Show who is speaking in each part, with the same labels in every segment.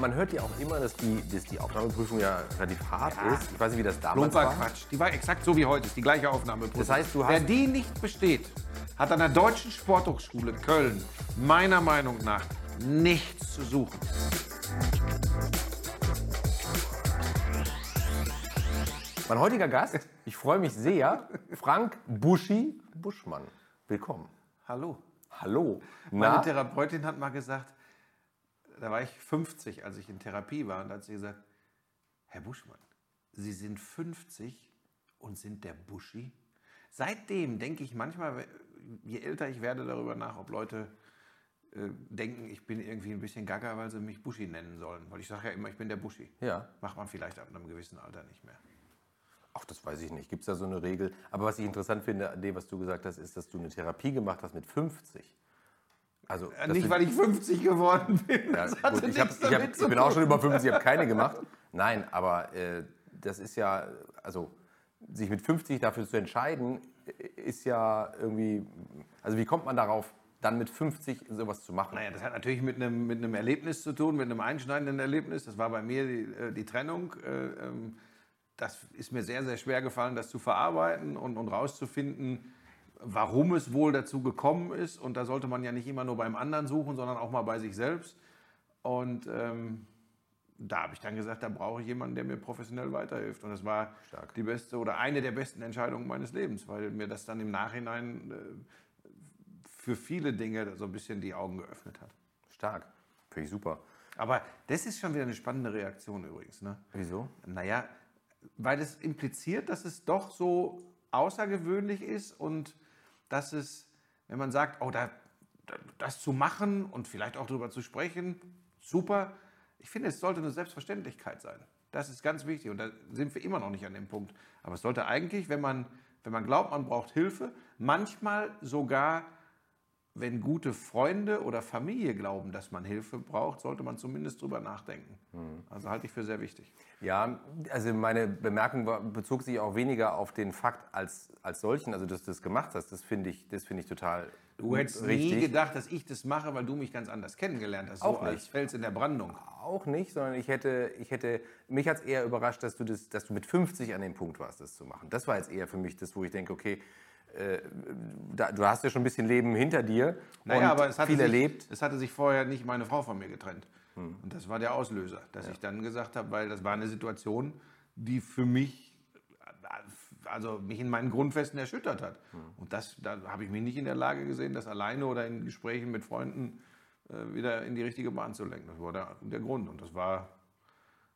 Speaker 1: man hört ja auch immer, dass die, dass die Aufnahmeprüfung ja relativ hart ist. Ich weiß nicht, wie das damals
Speaker 2: Plumper
Speaker 1: war.
Speaker 2: Quatsch. Die war exakt so wie heute, ist die gleiche Aufnahmeprüfung.
Speaker 1: Das heißt, du
Speaker 2: Wer
Speaker 1: hast-
Speaker 2: die nicht besteht, hat an der Deutschen Sporthochschule Köln meiner Meinung nach nichts zu suchen.
Speaker 1: Mein heutiger Gast, ich freue mich sehr, Frank Buschi Buschmann. Willkommen.
Speaker 2: Hallo.
Speaker 1: Hallo.
Speaker 2: Meine
Speaker 1: Na,
Speaker 2: Therapeutin hat mal gesagt, da war ich 50, als ich in Therapie war, und da hat sie gesagt, Herr Buschmann, Sie sind 50 und sind der Buschi. Seitdem denke ich manchmal, je älter ich werde, darüber nach, ob Leute äh, denken, ich bin irgendwie ein bisschen gaga, weil sie mich Buschi nennen sollen. Weil ich sage ja immer, ich bin der Buschi.
Speaker 1: Ja.
Speaker 2: Macht man vielleicht ab einem gewissen Alter nicht mehr.
Speaker 1: ach, das weiß ich nicht. Gibt es da so eine Regel? Aber was ich interessant finde an dem, was du gesagt hast, ist, dass du eine Therapie gemacht hast mit 50. Also,
Speaker 2: Äh, nicht, weil ich 50 geworden bin.
Speaker 1: Ja, gut, ich, hab, ich, hab, ich bin auch schon über 50, ich habe keine gemacht. Nein, aber äh, das ist ja, also sich mit 50 dafür zu entscheiden, äh, ist ja irgendwie, also wie kommt man darauf, dann mit 50 sowas zu machen?
Speaker 2: Naja, das hat natürlich mit einem, mit einem Erlebnis zu tun, mit einem einschneidenden Erlebnis. Das war bei mir die, äh, die Trennung. Äh, ähm, Das ist mir sehr, sehr schwer gefallen, das zu verarbeiten und, und rauszufinden, warum es wohl dazu gekommen ist. Und da sollte man ja nicht immer nur beim anderen suchen, sondern auch mal bei sich selbst. Und ähm, da habe ich dann gesagt, da brauche ich jemanden, der mir professionell weiterhilft. Und das war
Speaker 1: Stark.
Speaker 2: die beste oder eine der besten Entscheidungen meines Lebens, weil mir das dann im Nachhinein äh, für viele Dinge so ein bisschen die Augen geöffnet hat.
Speaker 1: Stark, finde ich super.
Speaker 2: Aber das ist schon wieder eine spannende Reaktion übrigens. Ne?
Speaker 1: Wieso?
Speaker 2: Naja, weil es impliziert, dass es doch so außergewöhnlich ist und dass es, wenn man sagt, oh, da, da, das zu machen und vielleicht auch darüber zu sprechen, super. Ich finde, es sollte eine Selbstverständlichkeit sein. Das ist ganz wichtig und da sind wir immer noch nicht an dem Punkt. Aber es sollte eigentlich, wenn man, wenn man glaubt, man braucht Hilfe, manchmal sogar wenn gute Freunde oder Familie glauben, dass man Hilfe braucht, sollte man zumindest drüber nachdenken. Also halte ich für sehr wichtig.
Speaker 1: Ja, also meine Bemerkung war, bezog sich auch weniger auf den Fakt als, als solchen, also dass du das gemacht hast, das finde ich, das finde ich total
Speaker 2: Du hättest nie gedacht, dass ich das mache, weil du mich ganz anders kennengelernt hast. So
Speaker 1: Auch nicht.
Speaker 2: als Fels in der Brandung.
Speaker 1: Auch nicht, sondern ich hätte, ich hätte, mich hat es eher überrascht, dass du, das, dass du mit 50 an dem Punkt warst, das zu machen. Das war jetzt eher für mich das, wo ich denke, okay, da, du hast ja schon ein bisschen Leben hinter dir
Speaker 2: Naja,
Speaker 1: und
Speaker 2: aber es hatte,
Speaker 1: viel
Speaker 2: sich,
Speaker 1: erlebt. Hm.
Speaker 2: es hatte sich vorher nicht meine Frau von mir getrennt. Und das war der Auslöser, dass ich dann gesagt habe, weil das war eine Situation, die für mich, also mich in meinen Grundfesten erschüttert hat.
Speaker 1: Hm.
Speaker 2: Und das, da habe ich mich nicht in der Lage gesehen, das alleine oder in Gesprächen mit Freunden äh, wieder in die richtige Bahn zu lenken. Das war der, der Grund. Und das war,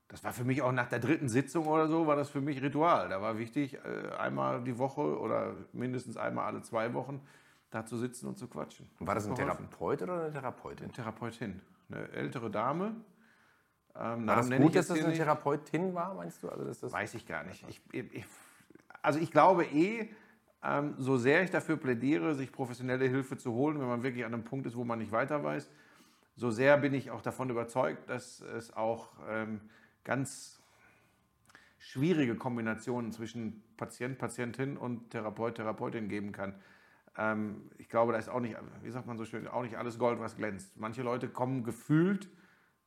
Speaker 2: das war für mich auch nach der dritten Sitzung oder so, war das für mich Ritual. Da war wichtig, äh, einmal die Woche oder mindestens einmal alle zwei Wochen da zu sitzen und zu quatschen.
Speaker 1: War das ein. Therapeut oder eine Therapeutin?
Speaker 2: Therapeutin, eine ältere Dame. Ähm,
Speaker 1: War das gut, dass das eine. Therapeutin war, meinst du? Also, dass das
Speaker 2: Weiß ich gar nicht. Ich, ich, also ich glaube eh, ähm, so sehr ich dafür plädiere, sich professionelle Hilfe zu holen, wenn man wirklich an einem Punkt ist, wo man nicht weiter weiß, so sehr bin ich auch davon überzeugt, dass es auch ähm, ganz schwierige Kombinationen zwischen Patient, Patientin und Therapeut, Therapeutin geben kann. Ähm, ich glaube, da ist auch nicht, wie sagt man so schön, auch nicht alles Gold, was glänzt. Manche Leute kommen gefühlt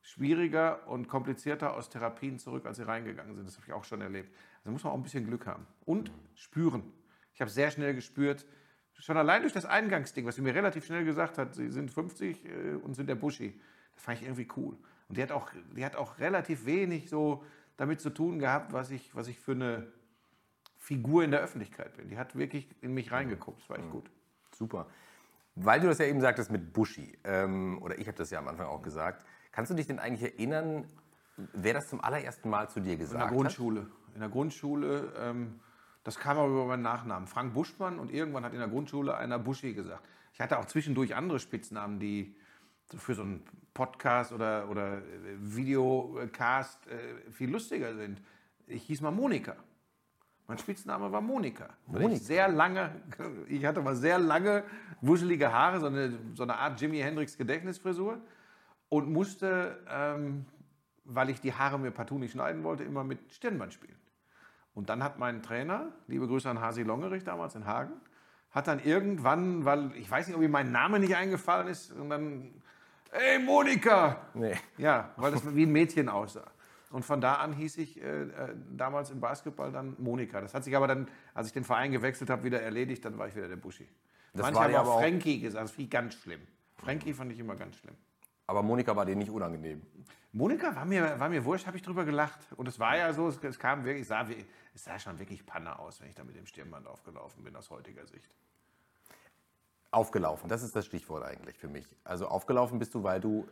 Speaker 2: schwieriger und komplizierter aus Therapien zurück, als sie reingegangen sind. Das habe ich auch schon erlebt. Also muss man auch ein bisschen Glück haben. Und spüren. Ich habe sehr schnell gespürt, schon allein durch das Eingangsding, was sie mir relativ schnell gesagt hat, sie sind 50 äh, und sind der Buschi. Das fand ich irgendwie cool. Und die hat auch, die hat auch relativ wenig so damit zu tun gehabt, was ich, was ich für eine Figur in der Öffentlichkeit bin. Die hat wirklich in mich reingeguckt. Das war echt gut.
Speaker 1: Super. Weil du das ja eben sagtest mit Buschi, ähm, oder ich habe das ja am Anfang auch gesagt, kannst du dich denn eigentlich erinnern, wer das zum allerersten Mal zu dir
Speaker 2: In
Speaker 1: gesagt
Speaker 2: der
Speaker 1: hat?
Speaker 2: Grundschule. In der Grundschule, ähm, das kam aber über meinen Nachnamen. Frank Buschmann und irgendwann hat in der Grundschule einer Buschi gesagt. Ich hatte auch zwischendurch andere Spitznamen, die für so einen Podcast oder, oder äh, Videocast äh, viel lustiger sind. Ich hieß mal Monika. Mein Spitzname war Monika.
Speaker 1: Monika.
Speaker 2: Ich sehr lange, ich hatte mal sehr lange wuschelige Haare, so eine, so eine Art Jimi Hendrix Gedächtnisfrisur und musste, ähm, weil ich die Haare mir partout nicht schneiden wollte, immer mit Stirnband spielen. Und dann hat mein Trainer, liebe Grüße an Hasi Longerich damals in Hagen, hat dann irgendwann, weil ich weiß nicht, ob ihm mein Name nicht eingefallen ist, und dann ey Monika!
Speaker 1: Nee.
Speaker 2: Ja, weil das wie ein Mädchen aussah. Und von da an hieß ich äh, äh, damals im Basketball dann Monika. Das hat sich aber dann, als ich den Verein gewechselt habe, wieder erledigt. Dann war ich wieder der Buschi.
Speaker 1: Das
Speaker 2: Manche
Speaker 1: war
Speaker 2: haben auch Frankie gesagt. Das finde ich ganz schlimm. Frankie fand ich immer ganz schlimm.
Speaker 1: Aber Monika war dir nicht unangenehm.
Speaker 2: Monika war mir, war mir wurscht, habe ich drüber gelacht. Und es war ja so, es, es kam wirklich, es sah, es sah schon wirklich Panne aus, wenn ich da mit dem Stirnband aufgelaufen bin, aus heutiger Sicht.
Speaker 1: Aufgelaufen, das ist das Stichwort eigentlich für mich. Also aufgelaufen bist du, weil du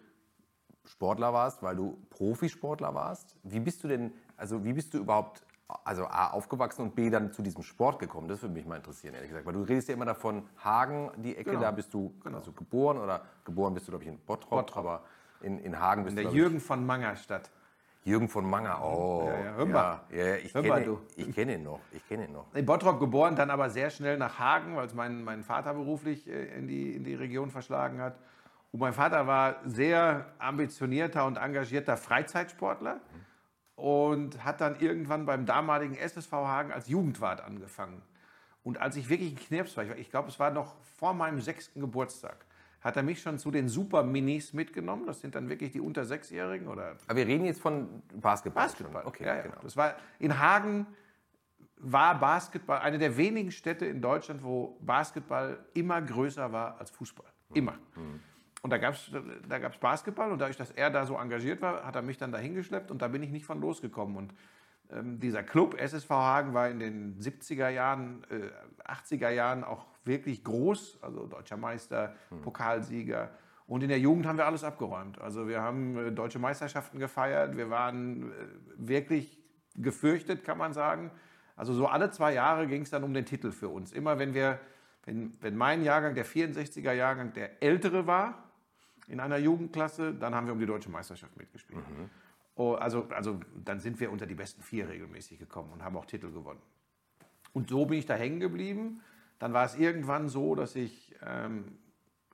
Speaker 1: Sportler warst, weil du Profisportler warst. Wie bist du denn, also wie bist du überhaupt, also A, aufgewachsen und B, dann zu diesem Sport gekommen? Das würde mich mal interessieren, ehrlich gesagt. Weil du redest ja immer davon, Hagen, die Ecke,
Speaker 2: Genau.
Speaker 1: da bist du also geboren oder geboren bist du, glaube ich, in Bottrop, aber in, in Hagen bist
Speaker 2: In
Speaker 1: du,
Speaker 2: der
Speaker 1: glaub ich,
Speaker 2: Jürgen von Mangerstadt.
Speaker 1: Jürgen von Manger. Oh,
Speaker 2: Ja, ja, hör
Speaker 1: ja,
Speaker 2: mal.
Speaker 1: ja, ich
Speaker 2: Hör mal,
Speaker 1: kenne
Speaker 2: du.
Speaker 1: ich kenn ihn noch, ich kenne ihn noch.
Speaker 2: In Bottrop geboren, dann aber sehr schnell nach Hagen, weil es mein, mein Vater beruflich äh, in die, in die Region verschlagen hat. Und mein Vater war sehr ambitionierter und engagierter Freizeitsportler und hat dann irgendwann beim damaligen SSV Hagen als Jugendwart angefangen. Und als ich wirklich ein Knirps war, ich glaube, es war noch vor meinem sechsten Geburtstag, hat er mich schon zu den Super-Minis mitgenommen. Das sind dann wirklich die unter Sechsjährigen oder
Speaker 1: Aber wir reden jetzt von Basketball.
Speaker 2: Basketball.
Speaker 1: schon. Okay,
Speaker 2: ja, ja.
Speaker 1: genau.
Speaker 2: Das war in Hagen war Basketball eine der wenigen Städte in Deutschland, wo Basketball immer größer war als Fußball. Immer. Und da gab es da gab's Basketball und dadurch, dass er da so engagiert war, hat er mich dann dahin geschleppt und da bin ich nicht von losgekommen. Und ähm, dieser Club SSV Hagen war in den 70er Jahren, äh, 80er Jahren auch wirklich groß, also deutscher Meister, Pokalsieger. Und in der Jugend haben wir alles abgeräumt. Also wir haben äh, deutsche Meisterschaften gefeiert, wir waren äh, wirklich gefürchtet, kann man sagen. Also so alle zwei Jahre ging es dann um den Titel für uns. Immer wenn wir, wenn, wenn mein Jahrgang, der 64er Jahrgang, der ältere war in einer Jugendklasse, dann haben wir um die deutsche Meisterschaft mitgespielt. Oh, also, also dann sind wir unter die besten vier regelmäßig gekommen und haben auch Titel gewonnen. Und so bin ich da hängen geblieben. Dann war es irgendwann so, dass ich ähm,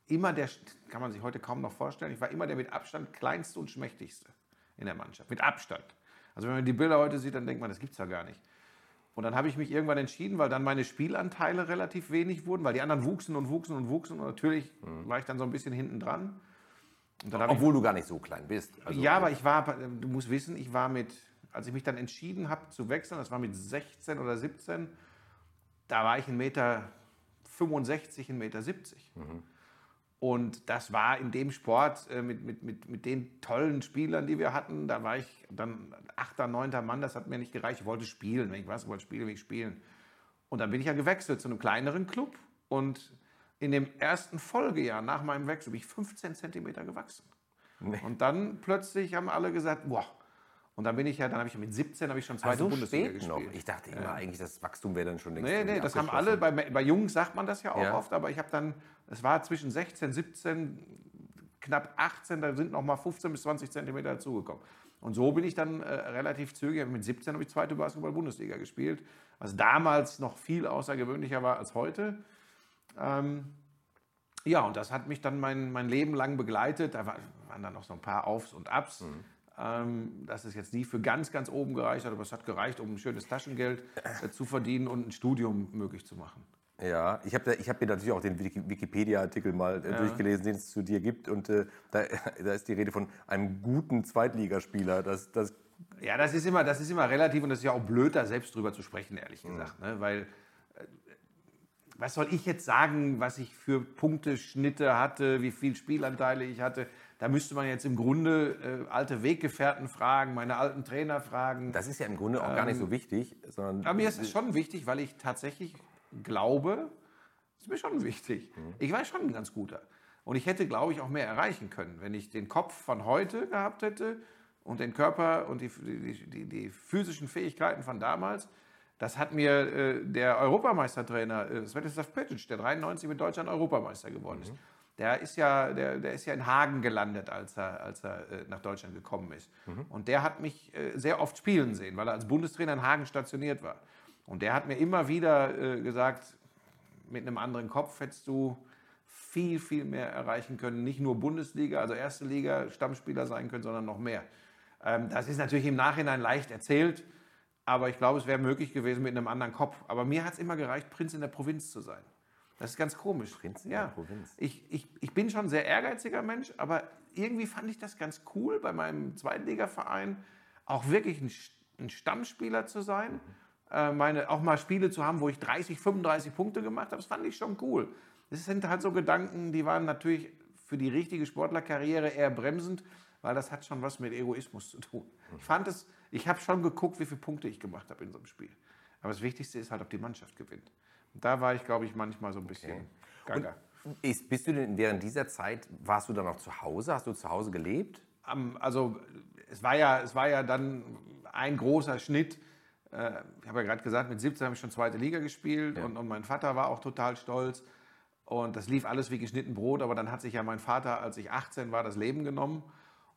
Speaker 2: immer der, kann man sich heute kaum noch vorstellen, ich war immer der mit Abstand kleinste und schmächtigste in der Mannschaft. Mit Abstand. Also wenn man die Bilder heute sieht, dann denkt man, das gibt's ja gar nicht. Und dann habe ich mich irgendwann entschieden, weil dann meine Spielanteile relativ wenig wurden, weil die anderen wuchsen und wuchsen und wuchsen. Und natürlich war ich dann so ein bisschen hinten dran. Habe ich
Speaker 1: Obwohl du gar nicht so klein bist. Also,
Speaker 2: ja, aber ich war, du musst wissen, ich war mit, als ich mich dann entschieden habe zu wechseln, das war mit 16 oder 17, da war ich 1,65 Meter, 1,70 Meter. Und das war in dem Sport äh, mit, mit, mit, mit den tollen Spielern, die wir hatten, da war ich dann 8., 9. Mann, das hat mir nicht gereicht. Ich wollte spielen, wenn ich was wollte spielen, will ich spielen. Und dann bin ich ja gewechselt zu einem kleineren Club und in dem ersten Folgejahr nach meinem Wechsel bin ich 15 Zentimeter gewachsen. Und dann plötzlich haben alle gesagt, boah. Und dann bin ich ja, dann habe ich mit 17 habe ich schon zweite
Speaker 1: so
Speaker 2: Bundesliga
Speaker 1: spät noch.
Speaker 2: gespielt.
Speaker 1: Ich dachte immer eigentlich, das Wachstum wäre dann schon längst
Speaker 2: Nee, nee, das haben alle, bei, bei Jungs sagt man das ja auch
Speaker 1: Ja.
Speaker 2: oft, aber ich habe dann, es war zwischen 16, 17, knapp 18, da sind noch mal 15 bis 20 Zentimeter dazugekommen. Und so bin ich dann äh, relativ zügig, mit 17 habe ich zweite Basketball-Bundesliga gespielt, was damals noch viel außergewöhnlicher war als heute. Ähm, ja, und das hat mich dann mein, mein Leben lang begleitet. Da war, waren dann noch so ein paar Aufs und Abs. Ähm, dass es jetzt nie für ganz, ganz oben gereicht hat, aber es hat gereicht, um ein schönes Taschengeld äh, zu verdienen und ein Studium möglich zu machen.
Speaker 1: Ja, ich habe hab mir natürlich auch den Wiki- Wikipedia-Artikel mal äh, durchgelesen, den es zu dir gibt. Und äh, da, da ist die Rede von einem guten Zweitligaspieler. Das, das,
Speaker 2: Ja, das ist, immer, das ist immer relativ und das ist ja auch blöd, da selbst drüber zu sprechen, ehrlich gesagt. Ne? Weil, äh, was soll ich jetzt sagen, was ich für Punkteschnitte hatte, wie viel Spielanteile ich hatte? Da müsste man jetzt im Grunde äh, alte Weggefährten fragen, meine alten Trainer fragen.
Speaker 1: das ist ja im Grunde auch gar nicht so wichtig, sondern
Speaker 2: Aber mir ist es schon wichtig, weil ich tatsächlich glaube, ist mir schon wichtig. Ich war schon ein ganz guter. Und ich hätte, glaube ich, auch mehr erreichen können, wenn ich den Kopf von heute gehabt hätte und den Körper und die, die, die, die physischen Fähigkeiten von damals. Das hat mir äh, der Europameistertrainer äh, Svetislav Petic, der 93 mit Deutschland Europameister geworden ist. Der ist, ja, der, der ist ja in Hagen gelandet, als er, als er äh, nach Deutschland gekommen ist. Und der hat mich äh, sehr oft spielen sehen, weil er als Bundestrainer in Hagen stationiert war. Und der hat mir immer wieder äh, gesagt, mit einem anderen Kopf hättest du viel, viel mehr erreichen können. Nicht nur Bundesliga, also erste Liga, Stammspieler sein können, sondern noch mehr. Ähm, das ist natürlich im Nachhinein leicht erzählt, aber ich glaube, es wäre möglich gewesen mit einem anderen Kopf. Aber mir hat es immer gereicht, Prinz in der Provinz zu sein. Das ist ganz komisch.
Speaker 1: Prinz in
Speaker 2: ja.
Speaker 1: Provinz.
Speaker 2: Ich, ich, ich bin schon ein sehr ehrgeiziger Mensch, aber irgendwie fand ich das ganz cool, bei meinem Zweitligaverein auch wirklich ein, ein Stammspieler zu sein. Äh, meine, auch mal Spiele zu haben, wo ich 30, 35 Punkte gemacht habe, das fand ich schon cool. Das sind halt so Gedanken, die waren natürlich für die richtige Sportlerkarriere eher bremsend, weil das hat schon was mit Egoismus zu tun. Ich fand es, ich habe schon geguckt, wie viele Punkte ich gemacht habe in so einem Spiel. Aber das Wichtigste ist halt, ob die Mannschaft gewinnt. Da war ich, glaube ich, manchmal so ein bisschen okay. gaga.
Speaker 1: Ist, bist du denn während dieser Zeit, warst du dann noch zu Hause? Hast du zu Hause gelebt?
Speaker 2: Um, also es war, ja, es war ja dann ein großer Schnitt. Äh, ich habe ja gerade gesagt, mit 17 habe ich schon zweite Liga gespielt ja. und, und mein Vater war auch total stolz. Und das lief alles wie geschnitten Brot, aber dann hat sich ja mein Vater, als ich 18 war, das Leben genommen.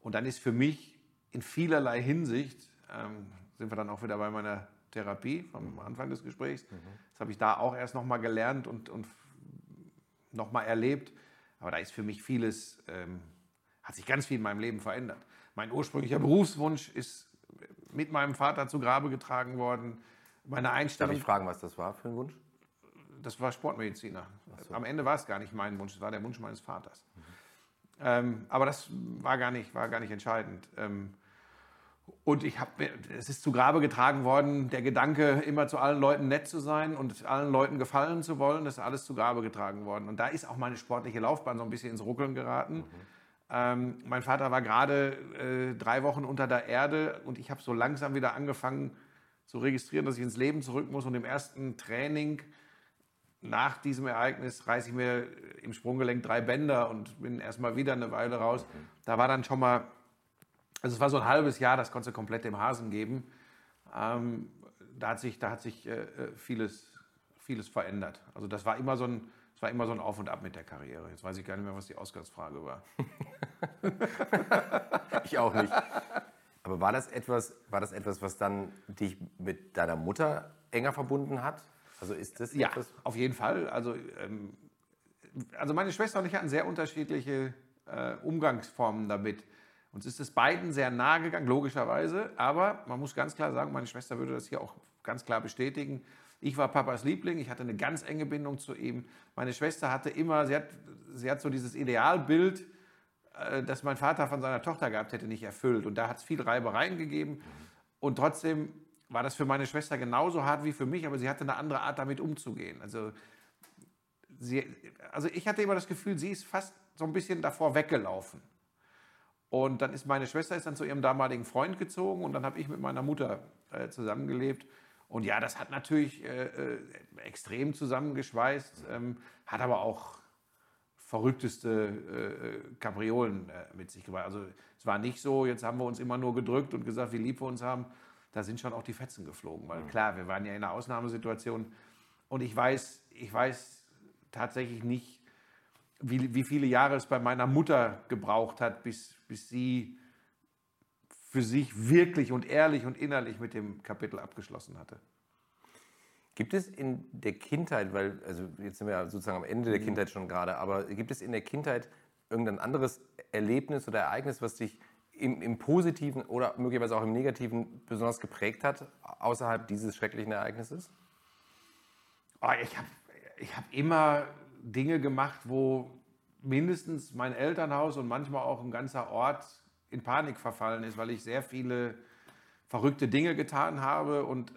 Speaker 2: Und dann ist für mich in vielerlei Hinsicht, ähm, sind wir dann auch wieder bei meiner Therapie vom Anfang des Gesprächs, mhm. das habe ich da auch erst nochmal gelernt und, und nochmal erlebt. Aber da ist für mich vieles, ähm, hat sich ganz viel in meinem Leben verändert. Mein ursprünglicher Berufswunsch ist mit meinem Vater zu Grabe getragen worden. Meine Einstellung.
Speaker 1: Darf ich fragen, was das war für ein Wunsch?
Speaker 2: Das war Sportmediziner. So. Am Ende war es gar nicht mein Wunsch, es war der Wunsch meines Vaters. Mhm. Ähm, aber das war gar nicht, war gar nicht entscheidend. Ähm, und ich habe, es ist zu Grabe getragen worden, der Gedanke, immer zu allen Leuten nett zu sein und allen Leuten gefallen zu wollen, das ist alles zu Grabe getragen worden. Und da ist auch meine sportliche Laufbahn so ein bisschen ins Ruckeln geraten. Mhm. Ähm, mein Vater war gerade äh, drei Wochen unter der Erde und ich habe so langsam wieder angefangen zu registrieren, dass ich ins Leben zurück muss. Und im ersten Training nach diesem Ereignis reiße ich mir im Sprunggelenk drei Bänder und bin erstmal wieder eine Weile raus. Mhm. Da war dann schon mal also es war so ein halbes Jahr, das konnte komplett dem Hasen geben. Ähm, da hat sich, da hat sich äh, äh, vieles, vieles verändert. Also das war immer so ein, das war immer so ein Auf und Ab mit der Karriere. Jetzt weiß ich gar nicht mehr, was die Ausgangsfrage war.
Speaker 1: ich auch nicht. Aber war das etwas, war das etwas, was dann dich mit deiner Mutter enger verbunden hat? Also ist das
Speaker 2: ja, etwas? auf jeden Fall. Also, ähm, also meine Schwester und ich hatten sehr unterschiedliche äh, Umgangsformen damit. Uns ist es beiden sehr nahe gegangen, logischerweise. Aber man muss ganz klar sagen, meine Schwester würde das hier auch ganz klar bestätigen. Ich war Papas Liebling, ich hatte eine ganz enge Bindung zu ihm. Meine Schwester hatte immer, sie hat, sie hat so dieses Idealbild, äh, das mein Vater von seiner Tochter gehabt hätte, nicht erfüllt. Und da hat es viel Reibereien gegeben. Und trotzdem war das für meine Schwester genauso hart wie für mich, aber sie hatte eine andere Art, damit umzugehen. Also, sie, also ich hatte immer das Gefühl, sie ist fast so ein bisschen davor weggelaufen. Und dann ist meine Schwester ist dann zu ihrem damaligen Freund gezogen und dann habe ich mit meiner Mutter äh, zusammengelebt. Und ja, das hat natürlich äh, äh, extrem zusammengeschweißt, ähm, hat aber auch verrückteste äh, Kapriolen äh, mit sich gebracht. Also es war nicht so, jetzt haben wir uns immer nur gedrückt und gesagt, wie lieb wir uns haben. Da sind schon auch die Fetzen geflogen. Weil mhm. klar, wir waren ja in einer Ausnahmesituation. Und ich weiß, ich weiß tatsächlich nicht, wie, wie viele Jahre es bei meiner Mutter gebraucht hat, bis, bis sie für sich wirklich und ehrlich und innerlich mit dem Kapitel abgeschlossen hatte.
Speaker 1: Gibt es in der Kindheit, weil, also jetzt sind wir ja sozusagen am Ende der mhm. Kindheit schon gerade, aber gibt es in der Kindheit irgendein anderes Erlebnis oder Ereignis, was dich im, im Positiven oder möglicherweise auch im Negativen besonders geprägt hat, außerhalb dieses schrecklichen Ereignisses?
Speaker 2: Oh, ich habe ich hab immer Dinge gemacht, wo mindestens mein Elternhaus und manchmal auch ein ganzer Ort in Panik verfallen ist, weil ich sehr viele verrückte Dinge getan habe und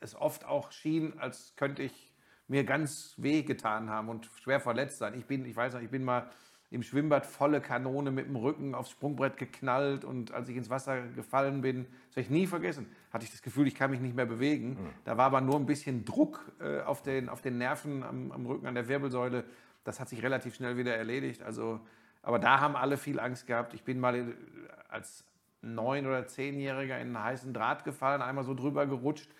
Speaker 2: es oft auch schien, als könnte ich mir ganz weh getan haben und schwer verletzt sein. Ich bin, ich weiß noch, ich bin mal im Schwimmbad volle Kanone mit dem Rücken aufs Sprungbrett geknallt und als ich ins Wasser gefallen bin, das werde ich nie vergessen, hatte ich das Gefühl, ich kann mich nicht mehr bewegen. Mhm. Da war aber nur ein bisschen Druck äh, auf, den, auf den Nerven am, am, Rücken, an der Wirbelsäule. Das hat sich relativ schnell wieder erledigt. Also, aber da haben alle viel Angst gehabt. Ich bin mal als neun- oder zehnjähriger in einen heißen Draht gefallen, einmal so drüber gerutscht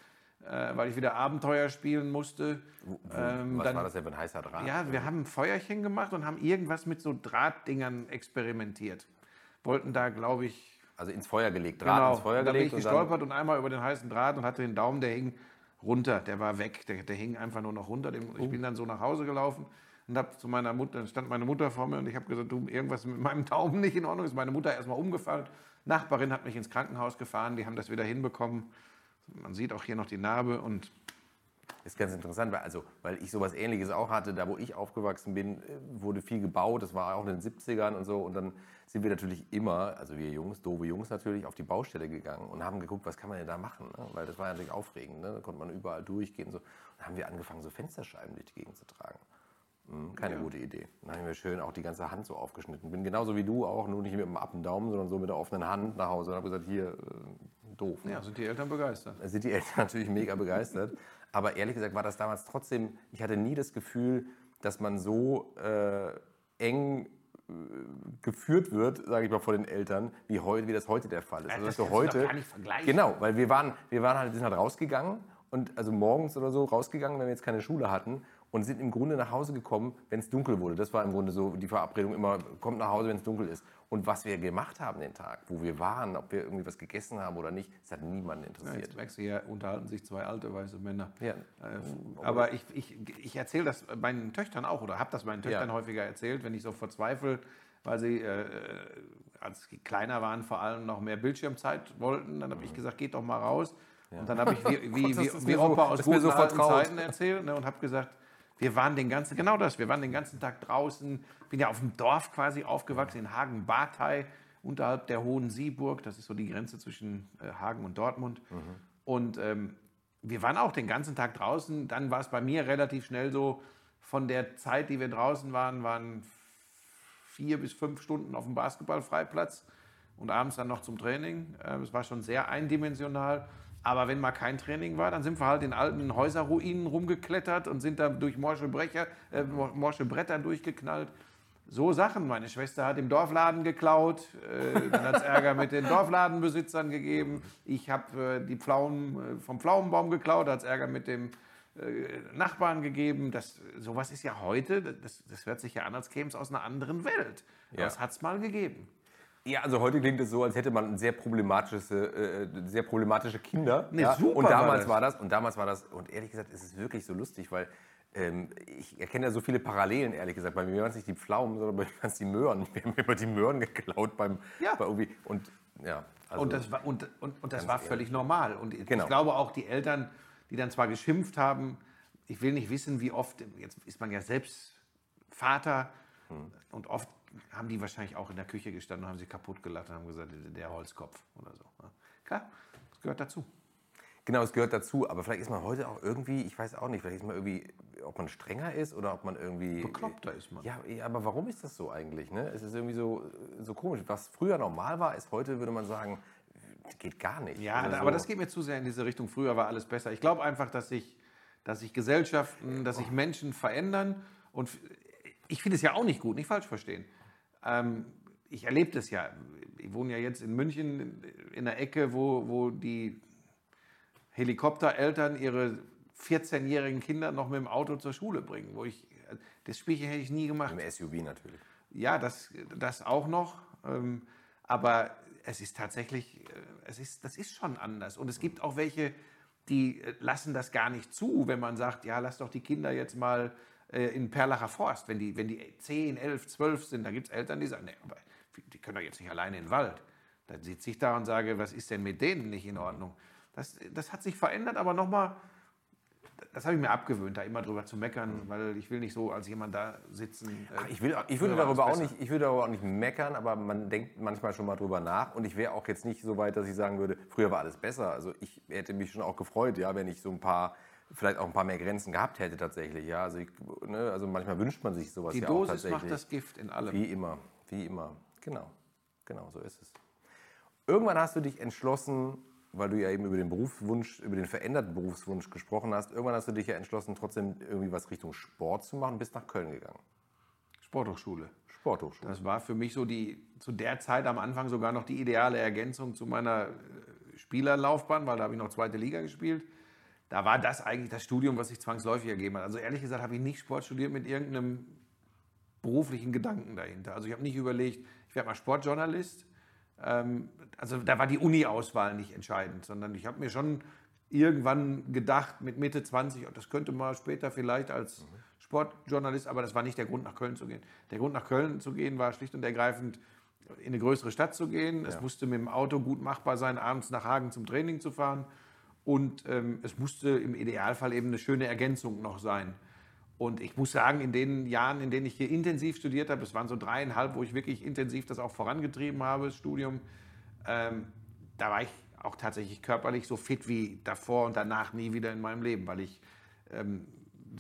Speaker 2: äh, weil ich wieder Abenteuer spielen musste.
Speaker 1: Wo, ähm, was dann, war das denn für ein heißer Draht?
Speaker 2: Ja, wir haben ein Feuerchen gemacht und haben irgendwas mit so Drahtdingern experimentiert. Wollten da, glaube ich...
Speaker 1: Also ins Feuer gelegt, Draht
Speaker 2: genau,
Speaker 1: ins Feuer
Speaker 2: da gelegt. Da bin ich gestolpert und, und einmal über den heißen Draht und hatte den Daumen, der hing runter, der war weg, der, der hing einfach nur noch runter. Ich oh. bin dann so nach Hause gelaufen und habe zu meiner Mutter, dann stand meine Mutter vor mir und ich habe gesagt, du, irgendwas mit meinem Daumen nicht in Ordnung, ist meine Mutter erstmal umgefallen. Nachbarin hat mich ins Krankenhaus gefahren, die haben das wieder hinbekommen. Man sieht auch hier noch die Narbe und
Speaker 1: Ist ganz interessant, weil, also, weil ich sowas ähnliches auch hatte, da wo ich aufgewachsen bin, äh, wurde viel gebaut, das war auch in den 70ern und so. Und dann sind wir natürlich immer, also wir Jungs, doofe Jungs natürlich, auf die Baustelle gegangen und haben geguckt, was kann man denn da machen. Ne? Weil das war natürlich aufregend, ne? da konnte man überall durchgehen. So. Und dann haben wir angefangen, so Fensterscheiben durch die Gegend zu tragen. Hm, keine
Speaker 2: Ja.
Speaker 1: gute Idee. Dann habe ich mir schön auch die ganze Hand so aufgeschnitten. Bin genauso wie du auch, nur nicht mit dem Appendaumen, sondern so mit der offenen Hand nach Hause und habe gesagt, hier, äh, doof. ne?
Speaker 2: Ja, sind die Eltern begeistert.
Speaker 1: Da sind die Eltern natürlich mega begeistert. Aber ehrlich gesagt war das damals trotzdem, ich hatte nie das Gefühl, dass man so äh, eng äh, geführt wird, sage ich mal, von den Eltern, wie, heute, wie das heute der Fall ist. Also,
Speaker 2: das
Speaker 1: dass du heute,
Speaker 2: gar nicht vergleichen.
Speaker 1: Genau, weil wir waren, wir waren halt, sind halt rausgegangen und also morgens oder so rausgegangen, wenn wir jetzt keine Schule hatten und sind im Grunde nach Hause gekommen, wenn es dunkel wurde. Das war im Grunde so die Verabredung immer, kommt nach Hause, wenn es dunkel ist. Und was wir gemacht haben den Tag, wo wir waren, ob wir irgendwie was gegessen haben oder nicht, das hat niemanden
Speaker 2: Ja,
Speaker 1: interessiert.
Speaker 2: jetzt merkst du, hier unterhalten sich zwei alte weiße Männer.
Speaker 1: Ja.
Speaker 2: Äh, aber ich, ich, ich erzähle das meinen Töchtern auch oder habe das meinen Töchtern
Speaker 1: Ja.
Speaker 2: häufiger erzählt, wenn ich so verzweifle, weil sie, äh, als sie kleiner waren, vor allem noch mehr Bildschirmzeit wollten. Dann habe ich gesagt, geht doch mal raus. Und dann habe ich wie, wie,
Speaker 1: Mhm. Das
Speaker 2: wie, wie
Speaker 1: mir so-
Speaker 2: Opa aus guten
Speaker 1: so
Speaker 2: alten. Zeiten erzählt ne, und habe gesagt, wir waren den ganzen, genau das, wir waren den ganzen Tag draußen. Bin ja auf dem Dorf quasi aufgewachsen, in Hagen-Barthei, unterhalb der Hohen Sieburg. Das ist so die Grenze zwischen äh, Hagen und Dortmund. Und ähm, wir waren auch den ganzen Tag draußen. Dann war es bei mir relativ schnell so, von der Zeit, die wir draußen waren, waren vier bis fünf Stunden auf dem Basketballfreiplatz und abends dann noch zum Training. Äh, Es war schon sehr eindimensional. Aber wenn mal kein Training war, dann sind wir halt in alten Häuserruinen rumgeklettert und sind da durch morsche, Brecher, äh, morsche Bretter durchgeknallt. So Sachen. Meine Schwester hat im Dorfladen geklaut. Äh, dann hat es Ärger mit den Dorfladenbesitzern gegeben. Ich habe äh, die Pflaumen äh, vom Pflaumenbaum geklaut. Hat es Ärger mit dem äh, Nachbarn gegeben. Das, sowas ist ja heute, das, das hört sich ja an, als käme es aus einer anderen Welt.
Speaker 1: Ja.
Speaker 2: es hat es mal gegeben.
Speaker 1: Ja, also heute klingt es so, als hätte man sehr problematische, äh, sehr problematische Kinder.
Speaker 2: Nee,
Speaker 1: ja?
Speaker 2: super
Speaker 1: und
Speaker 2: war
Speaker 1: damals
Speaker 2: das.
Speaker 1: war das. Und damals war das. Und ehrlich gesagt, ist es wirklich so lustig, weil ähm, ich erkenne ja so viele Parallelen, ehrlich gesagt. Bei mir waren es nicht die Pflaumen, sondern bei mir waren es die Möhren. Wir haben immer die Möhren geklaut beim,
Speaker 2: Ja.
Speaker 1: bei irgendwie. Und ja, also,
Speaker 2: Und das war, und, und, und das war
Speaker 1: ehrlich.
Speaker 2: völlig normal. Und ich
Speaker 1: Genau.
Speaker 2: glaube auch die Eltern, die dann zwar geschimpft haben, ich will nicht wissen, wie oft, jetzt ist man ja selbst Vater
Speaker 1: Hm.
Speaker 2: und oft haben die wahrscheinlich auch in der Küche gestanden und haben sich kaputt gelacht und haben gesagt, der Holzkopf oder so. ne? Klar, das gehört dazu.
Speaker 1: Genau, es gehört dazu, aber vielleicht ist man heute auch irgendwie, ich weiß auch nicht, vielleicht ist man irgendwie, ob man strenger ist oder ob man irgendwie.
Speaker 2: Bekloppter ist man.
Speaker 1: Ja, aber warum ist das so eigentlich? Ne? Es ist irgendwie so, so komisch. Was früher normal war, ist heute, würde man sagen, geht gar nicht.
Speaker 2: Ja,
Speaker 1: Also
Speaker 2: aber
Speaker 1: so-
Speaker 2: das geht mir zu sehr in diese Richtung. Früher war alles besser. Ich glaube einfach, dass sich, dass sich Gesellschaften, dass sich Menschen verändern. Und ich finde es ja auch nicht gut, nicht falsch verstehen. Ähm, ich erlebe das ja. Ich wohne ja jetzt in München in der Ecke, wo, wo die Helikoptereltern ihre 14-jährigen Kinder noch mit dem Auto zur Schule bringen. Wo ich, das Spielchen hätte ich nie gemacht.
Speaker 1: Im SUV natürlich.
Speaker 2: Ja, das, das auch noch. Ähm, aber es ist tatsächlich, äh, es ist, das ist schon anders. Und es gibt auch welche, die äh, lassen das gar nicht zu, wenn man sagt, ja, lass doch die Kinder jetzt mal äh, in Perlacher Forst, wenn die, wenn die 10, 11, 12 sind, da gibt es Eltern, die sagen, nee, aber die können doch jetzt nicht alleine in den Wald. Dann sitze ich da und sage, was ist denn mit denen nicht in Ordnung? Das, das hat sich verändert, aber nochmal, das habe ich mir abgewöhnt, da immer drüber zu meckern, weil ich will nicht so als jemand da sitzen. äh,
Speaker 1: ich, will, ich, würde darüber auch nicht, ich würde darüber auch nicht meckern, aber man denkt manchmal schon mal drüber nach. Und ich wäre auch jetzt nicht so weit, dass ich sagen würde, früher war alles besser. Also ich hätte mich schon auch gefreut, ja, wenn ich so ein paar, vielleicht auch ein paar mehr Grenzen gehabt hätte tatsächlich. Ja, also, ich, ne, also manchmal wünscht man sich sowas
Speaker 2: Die
Speaker 1: ja auch
Speaker 2: Dosis
Speaker 1: tatsächlich.
Speaker 2: macht das Gift in allem.
Speaker 1: Wie immer, wie immer. Genau, genau, so ist es. Irgendwann hast du dich entschlossen, weil du ja eben über den Berufswunsch, über den veränderten Berufswunsch gesprochen hast, irgendwann hast du dich ja entschlossen, trotzdem irgendwie was Richtung Sport zu machen bist nach Köln gegangen.
Speaker 2: Sporthochschule.
Speaker 1: Sporthochschule.
Speaker 2: Das war für mich so die, zu der Zeit am Anfang sogar noch die ideale Ergänzung zu meiner äh, Spielerlaufbahn, weil da habe ich noch zweite Liga gespielt. Da war das eigentlich das Studium, was sich zwangsläufig ergeben hat. Also ehrlich gesagt habe ich nicht Sport studiert mit irgendeinem beruflichen Gedanken dahinter. Also ich habe nicht überlegt, ich werde mal Sportjournalist. Ähm, also da war die Uni-Auswahl nicht entscheidend, sondern ich habe mir schon irgendwann gedacht, mit Mitte 20, oh, das könnte mal später vielleicht als Sportjournalist, aber das war nicht der Grund, nach Köln zu gehen. Der Grund, nach Köln zu gehen, war schlicht und ergreifend, in eine größere Stadt zu gehen. Es musste mit dem Auto gut machbar sein, abends nach Hagen zum Training zu fahren. Und ähm, es musste im Idealfall eben eine schöne Ergänzung noch sein. Und ich muss sagen, in den Jahren, in denen ich hier intensiv studiert habe, es waren so dreieinhalb, wo ich wirklich intensiv das auch vorangetrieben habe, das Studium, ähm, da war ich auch tatsächlich körperlich so fit wie davor und danach nie wieder in meinem Leben, weil ich ähm,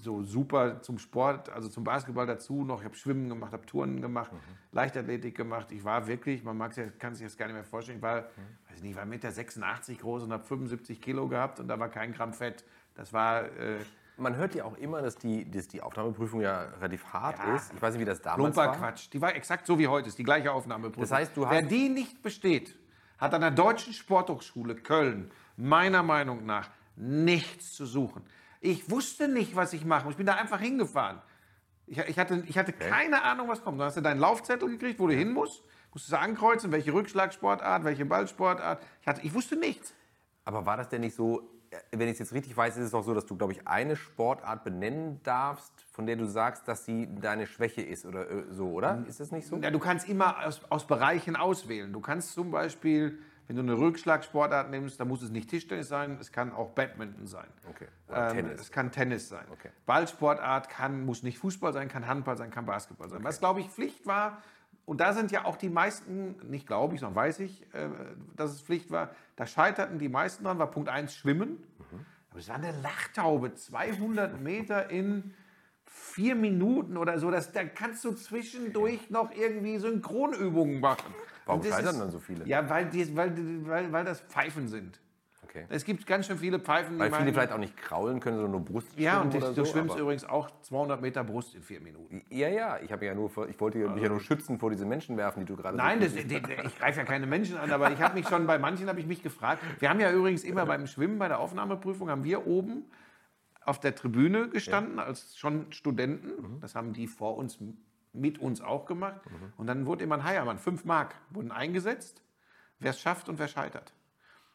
Speaker 2: so super zum Sport, also zum Basketball dazu noch, ich habe Schwimmen gemacht, habe Touren gemacht, mhm. Leichtathletik gemacht. Ich war wirklich, man mag ja, kann sich das gar nicht mehr vorstellen, ich war, mhm. weiß nicht, war 1,86 Meter groß und habe 75 Kilo gehabt und da war kein Gramm Fett. Das war... Äh,
Speaker 1: man hört ja auch immer, dass die, dass die Aufnahmeprüfung ja relativ hart ja, ist. Ich weiß nicht, wie das damals war.
Speaker 2: Quatsch. Die war exakt so wie heute, ist die gleiche Aufnahmeprüfung.
Speaker 1: Das heißt, du hast
Speaker 2: Wer die nicht besteht, hat an der Deutschen Sporthochschule Köln meiner Meinung nach nichts zu suchen. Ich wusste nicht, was ich mache. Ich bin da einfach hingefahren. Ich, ich hatte, ich hatte okay. keine Ahnung, was kommt. Du hast du deinen Laufzettel gekriegt, wo du hin musst. Musstest du ankreuzen, welche Rückschlagsportart, welche Ballsportart. Ich, hatte, ich wusste nichts.
Speaker 1: Aber war das denn nicht so, äh, wenn ich es jetzt richtig weiß, ist es auch so, dass du, glaube ich, eine Sportart benennen darfst, von der du sagst, dass sie deine Schwäche ist oder äh, so, oder? Ist das nicht so?
Speaker 2: Ja, du kannst immer aus, aus Bereichen auswählen. Du kannst zum Beispiel wenn du eine Rückschlagsportart nimmst, dann muss es nicht Tischtennis sein, es kann auch Badminton sein.
Speaker 1: Okay.
Speaker 2: Ähm, Tennis. Es kann Tennis sein. Okay. Ballsportart kann, muss nicht Fußball sein, kann Handball sein, kann Basketball sein. Okay. Was, glaube ich, Pflicht war, und da sind ja auch die meisten, nicht glaube ich, sondern weiß ich, äh, dass es Pflicht war, da scheiterten die meisten dran, war Punkt 1 Schwimmen. Mhm. Aber es war eine Lachtaube, 200 Meter in vier Minuten oder so. Das, da kannst du zwischendurch noch irgendwie Synchronübungen machen.
Speaker 1: Warum scheitern dann so viele?
Speaker 2: Ja, weil, die, weil, weil, weil das Pfeifen sind. Okay. Es gibt ganz schön viele Pfeifen.
Speaker 1: Weil viele vielleicht auch nicht kraulen können, sondern nur Brust
Speaker 2: Ja, und du so, schwimmst übrigens auch 200 Meter Brust in vier Minuten.
Speaker 1: Ja, ja. Ich, ja nur, ich wollte mich ja nur schützen vor diese Menschen werfen, die du gerade
Speaker 2: Nein, so das, ich greife ja keine Menschen an, aber ich habe mich schon bei manchen habe ich mich gefragt. Wir haben ja übrigens immer beim Schwimmen, bei der Aufnahmeprüfung, haben wir oben auf der Tribüne gestanden, ja. als schon Studenten. Mhm. Das haben die vor uns mit uns auch gemacht. Mhm. Und dann wurde immer ein Heiermann, fünf Mark wurden eingesetzt, wer es schafft und wer scheitert.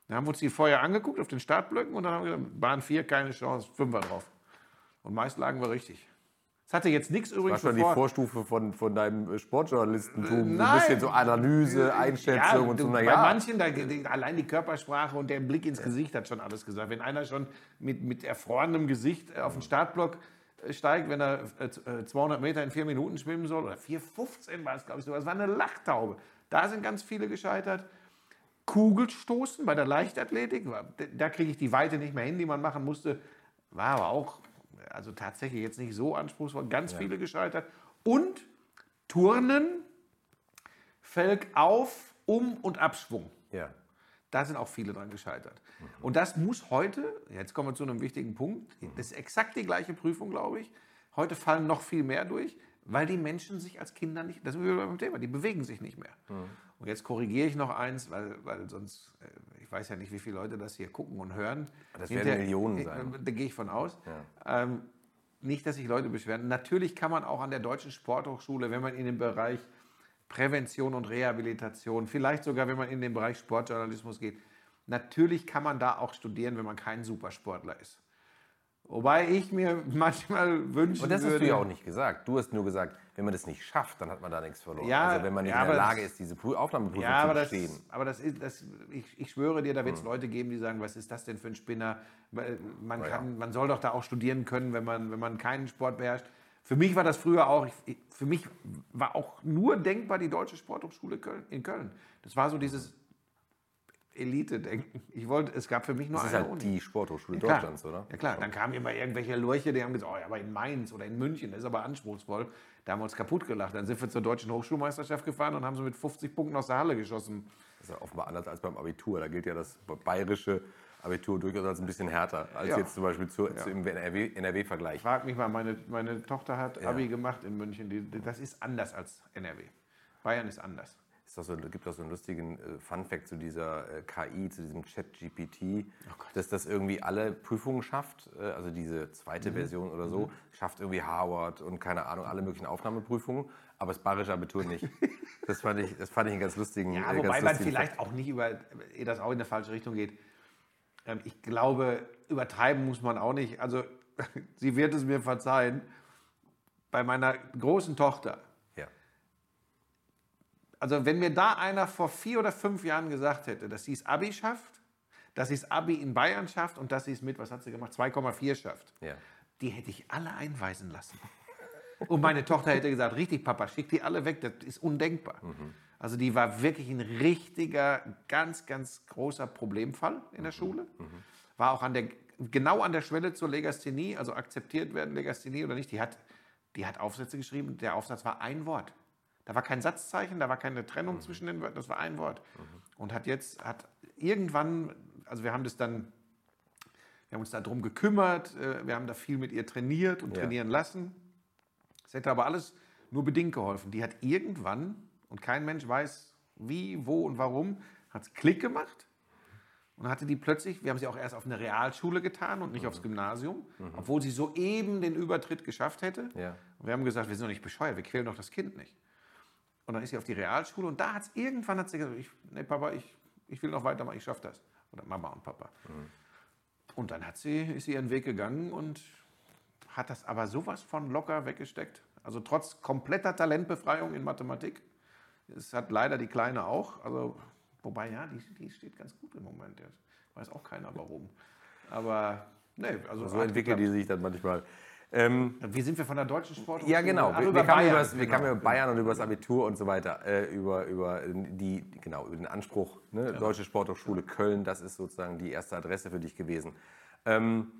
Speaker 2: Dann haben wir uns die vorher angeguckt auf den Startblöcken und dann haben wir gesagt, Bahn 4, keine Chance, Fünfer drauf. Und meist lagen wir richtig. Es hatte jetzt nichts übrigens.
Speaker 1: Das war schon die Vorstufe von, von deinem Sportjournalistentum. Nein. ein bisschen so Analyse, Einschätzung ja, und so.
Speaker 2: Bei ja. manchen, da, allein die Körpersprache und der Blick ins Gesicht hat schon alles gesagt. Wenn einer schon mit, mit erfrorenem Gesicht auf den Startblock steigt, wenn er 200 äh, Meter in vier Minuten schwimmen soll. Oder 4,15 war es, glaube ich, so. Das war eine Lachtaube. Da sind ganz viele gescheitert. Kugelstoßen bei der Leichtathletik, da kriege ich die Weite nicht mehr hin, die man machen musste. War aber auch, also tatsächlich jetzt nicht so anspruchsvoll, ganz ja. viele gescheitert. Und Turnen, Felg auf, Um- und Abschwung. Ja. Da sind auch viele dran gescheitert. Mhm. Und das muss heute, jetzt kommen wir zu einem wichtigen Punkt, das ist exakt die gleiche Prüfung, glaube ich. Heute fallen noch viel mehr durch, weil die Menschen sich als Kinder nicht, das ist wieder beim Thema, die bewegen sich nicht mehr. Mhm. Und jetzt korrigiere ich noch eins, weil, weil sonst, äh, ich weiß ja nicht, wie viele Leute das hier gucken und hören.
Speaker 1: Das werden Hinter, Millionen sein.
Speaker 2: Da gehe ich von aus. Ja. Ähm, nicht, dass sich Leute beschweren. Natürlich kann man auch an der Deutschen Sporthochschule, wenn man in den Bereich Prävention und Rehabilitation, vielleicht sogar, wenn man in den Bereich Sportjournalismus geht. Natürlich kann man da auch studieren, wenn man kein Supersportler ist. Wobei ich mir manchmal wünsche.
Speaker 1: Und das hast würde, du ja auch nicht gesagt. Du hast nur gesagt, wenn man das nicht schafft, dann hat man da nichts verloren. Ja, also wenn man nicht ja, in der Lage ist, diese Aufnahmeprüfung ja, zu bestehen.
Speaker 2: Das, aber das ist, das, ich, ich schwöre dir, da wird es hm. Leute geben, die sagen, was ist das denn für ein Spinner? Man, kann, ja. man soll doch da auch studieren können, wenn man, wenn man keinen Sport beherrscht. Für mich war das früher auch, ich, für mich war auch nur denkbar die Deutsche Sporthochschule Köln, in Köln. Das war so dieses Elite-Denken. Ich wollte, es gab für mich nur
Speaker 1: das
Speaker 2: eine
Speaker 1: ist halt Uni. die Sporthochschule ja, Deutschlands, oder?
Speaker 2: Ja klar, dann kamen immer irgendwelche Lurche, die haben gesagt, oh, ja, aber in Mainz oder in München, das ist aber anspruchsvoll. Da haben wir uns kaputt gelacht. Dann sind wir zur Deutschen Hochschulmeisterschaft gefahren und haben sie mit 50 Punkten aus der Halle geschossen.
Speaker 1: Das ist ja offenbar anders als beim Abitur. Da gilt ja das bayerische Abitur durchaus ein bisschen härter als ja. jetzt zum Beispiel zu, ja. im NRW-Vergleich.
Speaker 2: Ich frag mich mal, meine, meine Tochter hat Abi gemacht in München. Die, das ist anders als NRW. Bayern ist anders.
Speaker 1: Es so, gibt auch so einen lustigen äh, Fun-Fact zu dieser äh, KI, zu diesem Chat-GPT, oh dass das irgendwie alle Prüfungen schafft, äh, also diese zweite mhm. Version oder so, mhm. schafft irgendwie Harvard und keine Ahnung, alle möglichen Aufnahmeprüfungen, aber das bayerische Abitur nicht. das, fand ich, das fand ich einen ganz lustigen
Speaker 2: Ja, wobei man vielleicht Fakt. auch nicht über, ehe das auch in eine falsche Richtung geht, ich glaube, übertreiben muss man auch nicht. Also, sie wird es mir verzeihen. Bei meiner großen Tochter. Ja. Also, wenn mir da einer vor vier oder fünf Jahren gesagt hätte, dass sie es Abi schafft, dass sie das Abi in Bayern schafft und dass sie es mit, was hat sie gemacht, 2,4 schafft.
Speaker 1: Ja.
Speaker 2: Die hätte ich alle einweisen lassen. Und meine Tochter hätte gesagt, richtig Papa, schick die alle weg, das ist undenkbar. Also die war wirklich ein richtiger, ganz, ganz großer Problemfall in der Schule. War auch an der, genau an der Schwelle zur Legasthenie, also akzeptiert werden Legasthenie oder nicht. Die hat, die hat Aufsätze geschrieben, der Aufsatz war ein Wort. Da war kein Satzzeichen, da war keine Trennung zwischen den Wörtern, das war ein Wort. Und hat jetzt, hat irgendwann, also wir haben das dann, wir haben uns darum gekümmert, äh, wir haben da viel mit ihr trainiert und
Speaker 1: Ja.
Speaker 2: trainieren lassen. Es hätte aber alles nur bedingt geholfen. Die hat irgendwann, und kein Mensch weiß wie, wo und warum, hat es Klick gemacht und hatte die plötzlich, wir haben sie auch erst auf eine Realschule getan und nicht aufs Gymnasium, obwohl sie soeben den Übertritt geschafft hätte.
Speaker 1: Ja.
Speaker 2: Und wir haben gesagt, wir sind doch nicht bescheuert, wir quälen doch das Kind nicht. Und dann ist sie auf die Realschule und da hat es irgendwann hat sie gesagt, ich, nee Papa, ich, ich will noch weitermachen, ich schaffe das. Oder Mama und Papa. Und dann hat sie, ist sie ihren Weg gegangen und hat das aber sowas von locker weggesteckt. Also trotz kompletter Talentbefreiung in Mathematik. Es hat leider die Kleine auch. Also, wobei, ja, die, die steht ganz gut im Moment. Ja. Weiß auch keiner warum. Aber, nee, also.
Speaker 1: So
Speaker 2: hat
Speaker 1: entwickelt die sich dann manchmal. Ähm,
Speaker 2: Wie sind wir von der deutschen Sport?
Speaker 1: ja, genau.
Speaker 2: Ach,
Speaker 1: Wir,
Speaker 2: über
Speaker 1: wir, kamen übers, wir
Speaker 2: genau.
Speaker 1: kamen über Bayern und über das Abitur und so weiter, äh, über, über, die, genau, über den Anspruch, ne? Deutsche Sporthochschule Köln, das ist sozusagen die erste Adresse für dich gewesen. Ähm,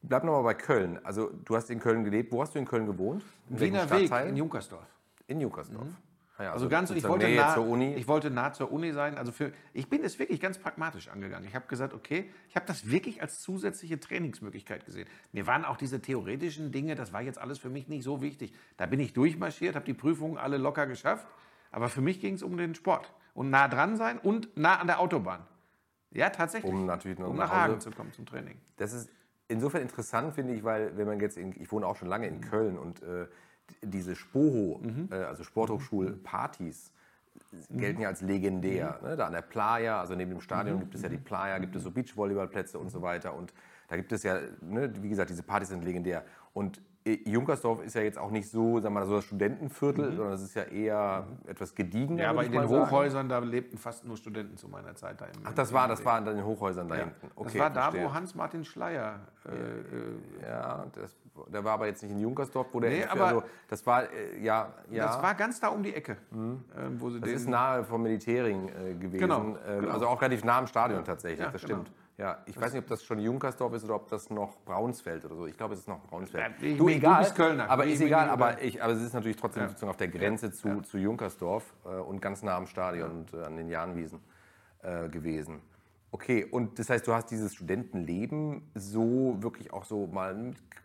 Speaker 1: bleib nochmal bei Köln. Also, du hast in Köln gelebt. Wo hast du in Köln gewohnt? In
Speaker 2: Wiener Weg in Junkersdorf.
Speaker 1: In Junkersdorf. Ah ja,
Speaker 2: Also ganz, ich wollte, nah,
Speaker 1: zur Uni.
Speaker 2: ich wollte nah zur Uni sein. Also für, ich bin es wirklich ganz pragmatisch angegangen. Ich habe gesagt, okay, ich habe das wirklich als zusätzliche Trainingsmöglichkeit gesehen. Mir waren auch diese theoretischen Dinge, das war jetzt alles für mich nicht so wichtig. Da bin ich durchmarschiert, habe die Prüfungen alle locker geschafft. Aber für mich ging es um den Sport. Und nah dran sein und nah an der Autobahn. Ja, tatsächlich.
Speaker 1: Um natürlich
Speaker 2: um
Speaker 1: nach
Speaker 2: nach Hagen
Speaker 1: Hause-
Speaker 2: zu kommen zum Training.
Speaker 1: Das ist insofern interessant, finde ich, weil wenn man jetzt, in, ich wohne auch schon lange in Köln und äh, diese Spoho, äh, also Sporthochschulpartys, gelten ja als legendär. Ne? Da an der Playa, also neben dem Stadion gibt es ja die Playa, gibt es so Beachvolleyballplätze und so weiter. Und da gibt es ja, ne, wie gesagt, diese Partys sind legendär. Und äh, Junkersdorf ist ja jetzt auch nicht so, sagen wir mal, so das Studentenviertel, sondern es ist ja eher etwas gediegener.
Speaker 2: Ja, aber in den. Hochhäusern, da lebten fast nur Studenten zu meiner Zeit da. Im,
Speaker 1: Ach, das war, das war in den Hochhäusern da
Speaker 2: Ja.
Speaker 1: hinten.
Speaker 2: das
Speaker 1: Okay,
Speaker 2: war da,
Speaker 1: verstehe.
Speaker 2: wo Hans-Martin Schleier äh, äh,
Speaker 1: Ja, das, der war aber jetzt nicht in Junkersdorf, wo der
Speaker 2: Nee, aber-
Speaker 1: also, das war äh, ja ja
Speaker 2: Das war ganz da um die Ecke, ähm, wo sie
Speaker 1: das ist nahe vom Militärring äh, gewesen,
Speaker 2: Genau,
Speaker 1: ähm,
Speaker 2: genau.
Speaker 1: also auch relativ nah am Stadion tatsächlich.
Speaker 2: Ja,
Speaker 1: das
Speaker 2: genau.
Speaker 1: stimmt. Ja, ich weiß nicht, ob das schon Junkersdorf ist oder ob das noch Braunsfeld oder so. Ich glaube, es ist noch Braunsfeld.
Speaker 2: Ja, ich-
Speaker 1: du
Speaker 2: du
Speaker 1: egal,
Speaker 2: bist Kölner.
Speaker 1: aber
Speaker 2: Ich
Speaker 1: ist egal. Aber, ich, aber es ist natürlich trotzdem
Speaker 2: Ja.
Speaker 1: auf der Grenze zu, zu Junkersdorf äh, und ganz nah am Stadion und äh, an den Jahnwiesen äh, gewesen. Okay, und das heißt, du hast dieses Studentenleben so wirklich auch so mal,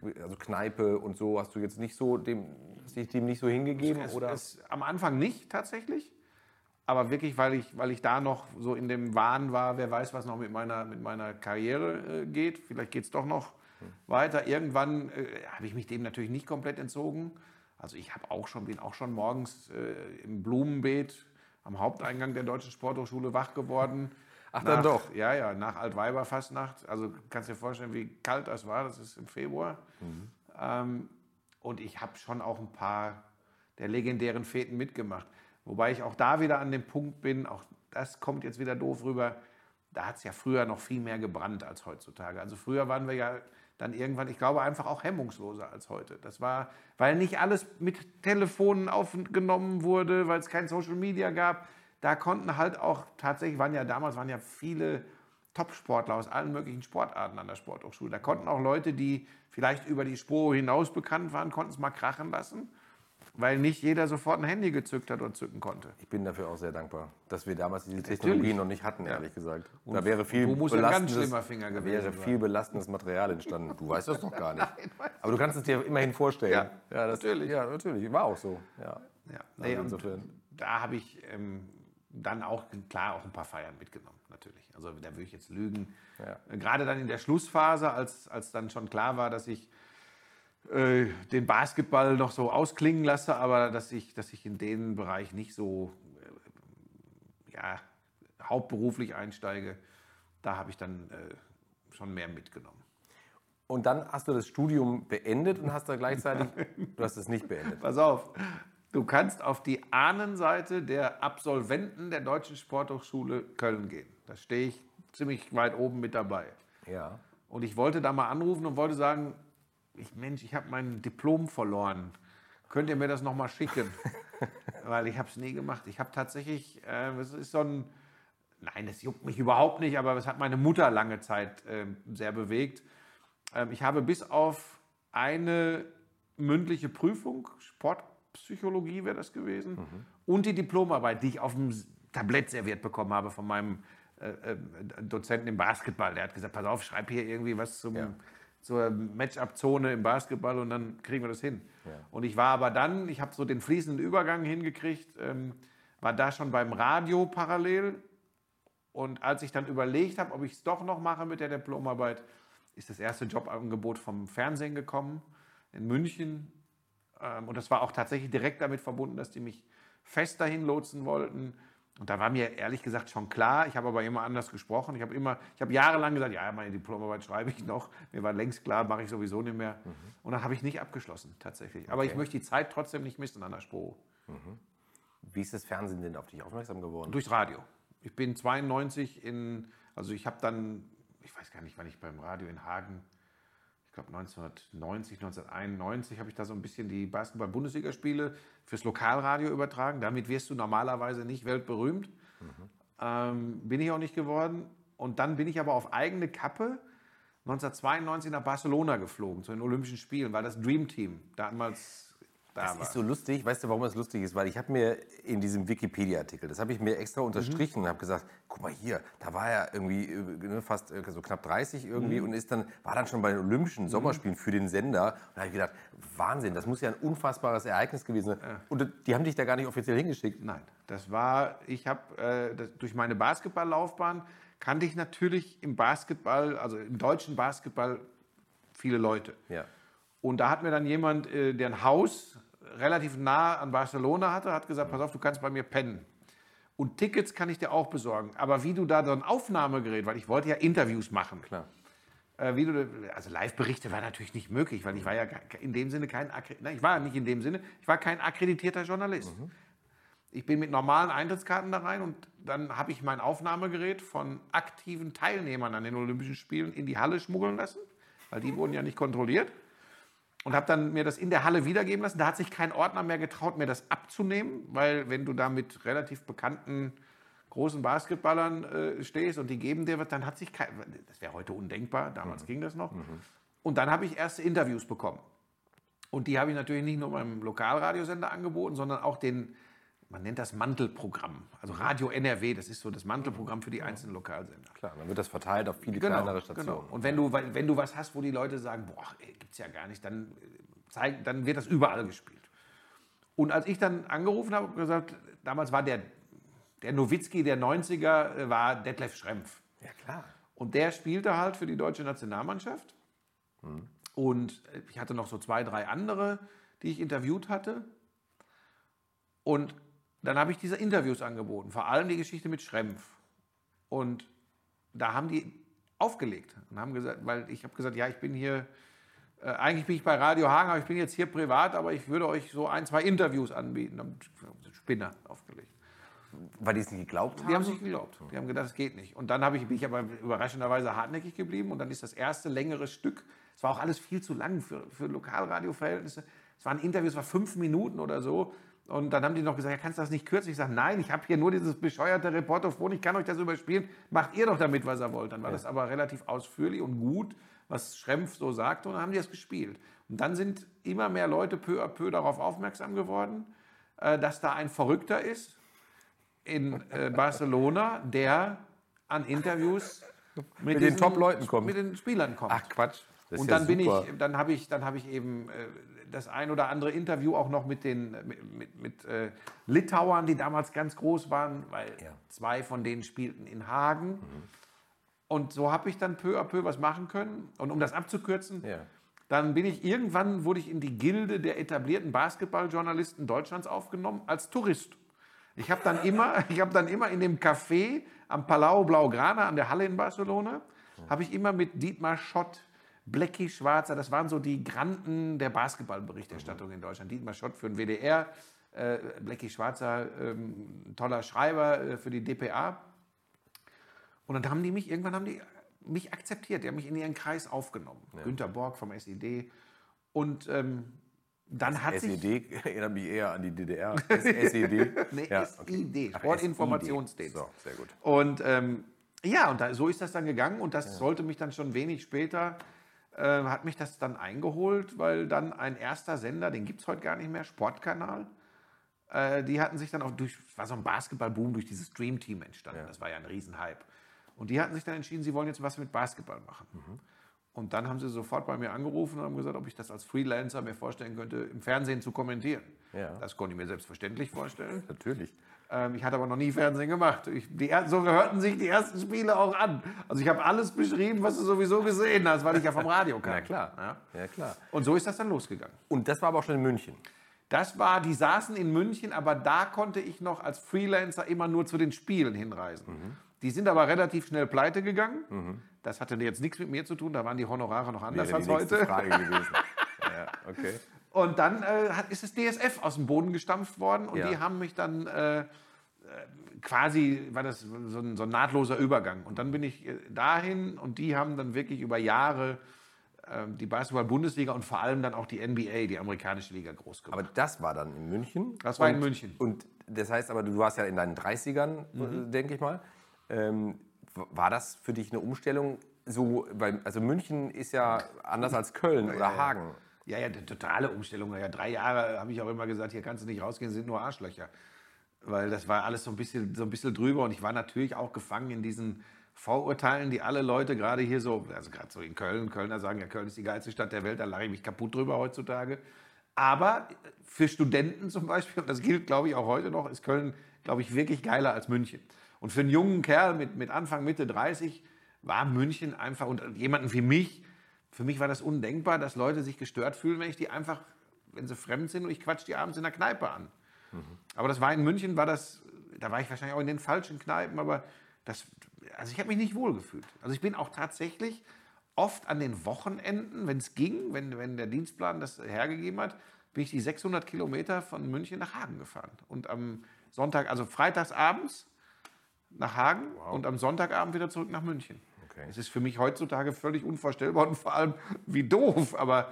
Speaker 1: mit- also Kneipe und so, hast du jetzt nicht so dem, hast dich dem nicht so hingegeben?
Speaker 2: es,
Speaker 1: oder?
Speaker 2: es, am Anfang nicht tatsächlich, aber wirklich, weil ich, weil ich da noch so in dem Wahn war, wer weiß, was noch mit meiner, mit meiner Karriere äh, geht. Vielleicht geht es doch noch weiter. Irgendwann äh, habe ich mich dem natürlich nicht komplett entzogen. Also ich habe auch schon, bin auch schon morgens äh, im Blumenbeet am Haupteingang der Deutschen Sporthochschule wach geworden.
Speaker 1: Ach, dann
Speaker 2: Nach-
Speaker 1: doch.
Speaker 2: Ja, ja, nach Altweiberfastnacht. Also kannst dir vorstellen, wie kalt das war. Das ist im Februar. Ähm, und ich habe schon auch ein paar der legendären Feten mitgemacht. Wobei ich auch da wieder an dem Punkt bin, auch das kommt jetzt wieder doof rüber, da hat es ja früher noch viel mehr gebrannt als heutzutage. Also früher waren wir ja dann irgendwann, ich glaube, einfach auch hemmungsloser als heute. Das war, weil nicht alles mit Telefonen aufgenommen wurde, weil es kein Social Media gab. Da konnten halt auch tatsächlich, waren ja damals waren ja viele Top-Sportler aus allen möglichen Sportarten an der Sporthochschule. Da konnten auch Leute, die vielleicht über die Spur hinaus bekannt waren, konnten es mal krachen lassen, weil nicht jeder sofort ein Handy gezückt hat oder zücken konnte.
Speaker 1: Ich bin dafür auch sehr dankbar, dass wir damals diese Technologie
Speaker 2: Natürlich.
Speaker 1: noch nicht hatten, ehrlich gesagt. da wäre viel belastendes, da wäre viel belastendes Material entstanden. Du weißt das doch gar nicht. Aber du kannst es dir immerhin vorstellen.
Speaker 2: Ja,
Speaker 1: das,
Speaker 2: natürlich.
Speaker 1: Ja, natürlich. War auch so. Ja.
Speaker 2: Ja,
Speaker 1: Also
Speaker 2: nee, und
Speaker 1: insofern.
Speaker 2: da habe ich ähm, dann auch, klar, auch ein paar Feiern mitgenommen, natürlich. Also da würde ich jetzt lügen.
Speaker 1: Ja.
Speaker 2: Äh, Gerade dann in der Schlussphase, als, als dann schon klar war, dass ich äh, den Basketball noch so ausklingen lasse, aber dass ich, dass ich in den Bereich nicht so äh, ja, hauptberuflich einsteige, da habe ich dann äh, schon mehr mitgenommen.
Speaker 1: Und dann hast du das Studium beendet und hast da gleichzeitig, du hast es nicht beendet.
Speaker 2: Pass auf, du kannst auf die Ahnenseite der Absolventen der Deutschen Sporthochschule Köln gehen. Da stehe ich ziemlich weit oben mit dabei.
Speaker 1: Ja.
Speaker 2: Und ich wollte da mal anrufen und wollte sagen, ich, Mensch, ich habe mein Diplom verloren. Könnt ihr mir das nochmal schicken? Weil ich habe es nie gemacht. Ich habe tatsächlich, äh, es ist so ein, nein, das juckt mich überhaupt nicht, aber es hat meine Mutter lange Zeit äh, sehr bewegt. Ähm, ich habe bis auf eine mündliche Prüfung, Sportpsychologie wäre das gewesen, und die Diplomarbeit, die ich auf dem Tablett serviert bekommen habe von meinem äh, äh, Dozenten im Basketball. Der hat gesagt, pass auf, schreib hier irgendwie was zum,
Speaker 1: Ja.
Speaker 2: zur Matchup-Zone im Basketball und dann kriegen wir das hin.
Speaker 1: Ja.
Speaker 2: Und ich war aber dann, ich habe so den fließenden Übergang hingekriegt, ähm, war da schon beim Radio parallel. Und als ich dann überlegt habe, ob ich es doch noch mache mit der Diplomarbeit, ist das erste Jobangebot vom Fernsehen gekommen in München. Ähm, und das war auch tatsächlich direkt damit verbunden, dass die mich fest dahin lotsen wollten. Und da war mir ehrlich gesagt schon klar, ich habe aber immer anders gesprochen. Ich habe immer, ich habe jahrelang gesagt, ja, meine Diplomarbeit schreibe ich noch. Mir war längst klar, mache ich sowieso nicht mehr. Und dann habe ich nicht abgeschlossen, tatsächlich. Aber ich
Speaker 1: Okay.
Speaker 2: möchte die Zeit trotzdem nicht missen an der Spur.
Speaker 1: Wie ist das Fernsehen denn auf dich aufmerksam geworden?
Speaker 2: Durchs Radio. Ich bin 92 in, also ich habe dann, ich weiß gar nicht, wann ich beim Radio in Hagen, ich glaube 1990, 1991 habe ich da so ein bisschen die Basketball-Bundesligaspiele fürs Lokalradio übertragen. Damit wirst du normalerweise nicht weltberühmt. Ähm, bin ich auch nicht geworden. Und dann bin ich aber auf eigene Kappe 1992 nach Barcelona geflogen, zu den Olympischen Spielen, weil das Dream Team damals da
Speaker 1: Das
Speaker 2: war.
Speaker 1: ist so lustig. Weißt du, warum das lustig ist? Weil ich habe mir in diesem Wikipedia-Artikel, das habe ich mir extra unterstrichen und habe gesagt, guck mal hier, da war er irgendwie äh, ne, fast äh, so knapp 30 irgendwie und ist dann, war dann schon bei den Olympischen Sommerspielen für den Sender. Und da habe ich gedacht, Wahnsinn, das muss ja ein unfassbares Ereignis gewesen sein. Und die haben dich da gar nicht offiziell hingeschickt.
Speaker 2: Nein, das war, ich habe äh, das- durch meine Basketballlaufbahn kannte ich natürlich im Basketball, also im deutschen Basketball, viele Leute.
Speaker 1: Ja.
Speaker 2: Und da hat mir dann jemand, äh, der ein Haus relativ nah an Barcelona hatte, hat gesagt, pass auf, du kannst bei mir pennen. Und Tickets kann ich dir auch besorgen. Aber wie du da so ein Aufnahmegerät, weil ich wollte ja Interviews machen.
Speaker 1: Klar.
Speaker 2: Äh, wie du, also Live-Berichte war natürlich nicht möglich, weil ich war ja in dem Sinne kein, nein, ich war nicht in dem Sinne, ich war kein akkreditierter Journalist. Ich bin mit normalen Eintrittskarten da rein und dann habe ich mein Aufnahmegerät von aktiven Teilnehmern an den Olympischen Spielen in die Halle schmuggeln lassen, weil die wurden ja nicht kontrolliert. Und habe dann mir das in der Halle wiedergeben lassen. Da hat sich kein Ordner mehr getraut, mir das abzunehmen, weil wenn du da mit relativ bekannten großen Basketballern äh, stehst und die geben dir was, dann hat sich kein, das wäre heute undenkbar, damals ging das noch. Und dann habe ich erste Interviews bekommen. Und die habe ich natürlich nicht nur beim Lokalradiosender angeboten, sondern auch den, man nennt das Mantelprogramm. Also Radio NRW, das ist so das Mantelprogramm für die einzelnen Lokalsender.
Speaker 1: Klar, dann wird das verteilt auf viele
Speaker 2: Genau,
Speaker 1: kleinere Stationen.
Speaker 2: genau. Und wenn du, wenn du was hast, wo die Leute sagen, boah, gibt es ja gar nicht, dann, äh, zeig, dann wird das überall gespielt. Und als ich dann angerufen habe und gesagt, damals war der, der Nowitzki der 90er, äh, war Detlef Schrempf.
Speaker 1: Ja, klar.
Speaker 2: Und der spielte halt für die deutsche Nationalmannschaft. Und ich hatte noch so zwei, drei andere, die ich interviewt hatte. Und dann habe ich diese Interviews angeboten, vor allem die Geschichte mit Schrempf. Und da haben die aufgelegt und haben gesagt, weil ich habe gesagt, ja, ich bin hier, äh, eigentlich bin ich bei Radio Hagen, aber ich bin jetzt hier privat, aber ich würde euch so ein, zwei Interviews anbieten. Haben Spinner aufgelegt.
Speaker 1: Weil die es nicht geglaubt haben?
Speaker 2: Die haben es nicht geglaubt. Die haben gedacht, es geht nicht. Und dann habe ich, bin ich aber überraschenderweise hartnäckig geblieben. Und dann ist das erste längere Stück, es war auch alles viel zu lang für, für Lokalradioverhältnisse. Es waren Interviews, es war fünf Minuten oder so. Und dann haben die noch gesagt, ja, kannst du das nicht kürzen? Ich sage, nein, ich habe hier nur dieses bescheuerte Reporterphone, ich kann euch das überspielen, macht ihr doch damit, was ihr wollt. Dann war das aber relativ ausführlich und gut, was Schrempf so sagte, und dann haben die das gespielt. Und dann sind immer mehr Leute peu à peu darauf aufmerksam geworden, äh, dass da ein Verrückter ist, in äh, Barcelona, der an Interviews mit,
Speaker 1: den
Speaker 2: diesen-
Speaker 1: Top-Leuten kommt.
Speaker 2: Mit den Spielern kommt.
Speaker 1: Ach Quatsch.
Speaker 2: Und
Speaker 1: ja
Speaker 2: dann bin
Speaker 1: super.
Speaker 2: ich, dann habe ich, dann habe ich eben äh, das ein oder andere Interview auch noch mit den mit, mit, mit äh, Litauern, die damals ganz groß waren, weil
Speaker 1: Ja.
Speaker 2: zwei von denen spielten in Hagen. Und so habe ich dann peu à peu was machen können. Und um das abzukürzen,
Speaker 1: Ja.
Speaker 2: dann bin ich irgendwann wurde ich in die Gilde der etablierten Basketballjournalisten Deutschlands aufgenommen als Tourist. Ich habe dann immer, ich habe dann immer in dem Café am Palau Blaugrana an der Halle in Barcelona, habe ich immer mit Dietmar Schott, Blackie Schwarzer, das waren so die Granden der Basketballberichterstattung in Deutschland. Dietmar Schott für den WDR, äh, Blackie Schwarzer, ähm, toller Schreiber äh, für die DPA. Und dann haben die mich, irgendwann haben die mich akzeptiert, die haben mich in ihren Kreis aufgenommen. Günter Borg vom SED. Und ähm, dann hat sich...
Speaker 1: SED erinnert mich eher an die DDR. SED.
Speaker 2: Nee,
Speaker 1: Ja,
Speaker 2: SID,
Speaker 1: Ach,
Speaker 2: Sportinformationsdienst.
Speaker 1: So, sehr gut.
Speaker 2: Und ähm, ja, und da, so ist das dann gegangen und das sollte mich dann schon wenig später, äh, hat mich das dann eingeholt, weil dann ein erster Sender, den gibt es heute gar nicht mehr, Sportkanal, äh, die hatten sich dann auch durch, war so ein Basketballboom durch dieses Dream Team entstanden, das war ja ein Riesenhype. Und die hatten sich dann entschieden, sie wollen jetzt was mit Basketball machen. Und dann haben sie sofort bei mir angerufen und haben gesagt, ob ich das als Freelancer mir vorstellen könnte, im Fernsehen zu kommentieren.
Speaker 1: Ja.
Speaker 2: Das konnte ich mir selbstverständlich vorstellen.
Speaker 1: Natürlich.
Speaker 2: Ähm, ich hatte aber noch nie Fernsehen gemacht. Ich, die, so hörten sich die ersten Spiele auch an. Also ich habe alles beschrieben, was du sowieso gesehen hast, weil ich ja vom Radio kam.
Speaker 1: Na klar.
Speaker 2: Ja.
Speaker 1: Ja, klar.
Speaker 2: Und so ist das dann losgegangen.
Speaker 1: Und das war aber auch schon in München.
Speaker 2: Das war, die saßen in München, aber da konnte ich noch als Freelancer immer nur zu den Spielen hinreisen. Die sind aber relativ schnell pleite gegangen. Das hatte jetzt nichts mit mir zu tun, da waren die Honorare noch anders
Speaker 1: Wäre
Speaker 2: als
Speaker 1: die
Speaker 2: heute.
Speaker 1: Frage gewesen. ja, okay.
Speaker 2: Und dann äh, ist das DSF aus dem Boden gestampft worden und
Speaker 1: Ja.
Speaker 2: die haben mich dann äh, äh, quasi, war das so ein, so ein nahtloser Übergang. Und dann bin ich äh, dahin und die haben dann wirklich über Jahre äh, die Basketball-Bundesliga und vor allem dann auch die NBA, die amerikanische Liga, groß gemacht.
Speaker 1: Aber das war dann in München.
Speaker 2: Das war in
Speaker 1: Und-
Speaker 2: München.
Speaker 1: Und das heißt aber, du warst ja in deinen 30ern,
Speaker 2: Mhm.
Speaker 1: äh, denke ich mal. Ähm, war das für dich eine Umstellung? So, weil, also München ist ja anders als Köln oder Hagen.
Speaker 2: Ja, ja, eine totale Umstellung. Ja, drei Jahre habe ich auch immer gesagt, hier kannst du nicht rausgehen, sind nur Arschlöcher. Weil das war alles so ein bisschen, so ein bisschen drüber und ich war natürlich auch gefangen in diesen Vorurteilen, die alle Leute gerade hier so, also gerade so in Köln, Kölner sagen, ja, Köln ist die geilste Stadt der Welt, da lache ich mich kaputt drüber heutzutage. Aber für Studenten zum Beispiel, und das gilt, glaube ich, auch heute noch, ist Köln, glaube ich, wirklich geiler als München. Und für einen jungen Kerl mit, mit Anfang, Mitte 30 war München einfach, und jemanden wie mich, für mich war das undenkbar, dass Leute sich gestört fühlen, wenn ich die einfach, wenn sie fremd sind und ich quatsch die abends in der Kneipe an. Aber das war in München, war das, da war ich wahrscheinlich auch in den falschen Kneipen, aber das, also ich habe mich nicht wohl gefühlt. Also ich bin auch tatsächlich oft an den Wochenenden, wenn es ging, wenn, wenn der Dienstplan das hergegeben hat, bin ich die 600 Kilometer von München nach Hagen gefahren. Und am Sonntag, also freitags abends nach Hagen und am Sonntagabend wieder zurück nach München.
Speaker 1: Okay.
Speaker 2: Das ist für mich heutzutage völlig unvorstellbar und vor allem wie doof, aber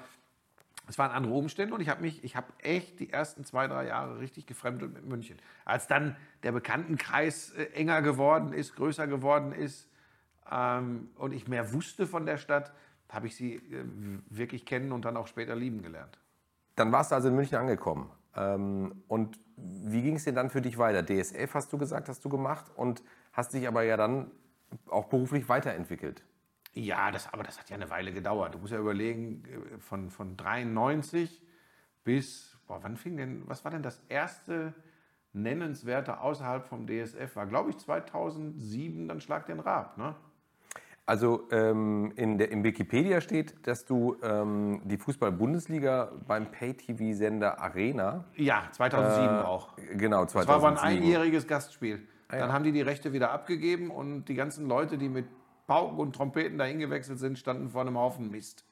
Speaker 2: es waren andere Umstände und ich habe mich, ich habe echt die ersten zwei, drei Jahre richtig gefremdelt mit München. Als dann der Bekanntenkreis äh, enger geworden ist, größer geworden ist ähm, und ich mehr wusste von der Stadt, habe ich sie äh, wirklich kennen und dann auch später lieben gelernt.
Speaker 1: Dann warst du also in München angekommen. Ähm, und wie ging es dir dann für dich weiter? DSF hast du gesagt, hast du gemacht und hast dich aber ja dann auch beruflich weiterentwickelt.
Speaker 2: Ja, das, aber das hat ja eine Weile gedauert. Du musst ja überlegen, äh, von, von 93 bis, boah, wann fing denn, was war denn das erste nennenswerte außerhalb vom DSF? War, glaube ich, 2007 dann Schlag den Raab, ne?
Speaker 1: Also ähm, in der, im Wikipedia steht, dass du ähm, die Fußball-Bundesliga beim Pay-TV-Sender Arena,
Speaker 2: Ja, 2007 auch.
Speaker 1: genau,
Speaker 2: Das war aber ein
Speaker 1: 2007.
Speaker 2: einjähriges Gastspiel.
Speaker 1: Ah,
Speaker 2: Dann haben die die Rechte wieder abgegeben und die ganzen Leute, die mit Pauken und Trompeten dahin gewechselt sind, standen vor einem Haufen Mist.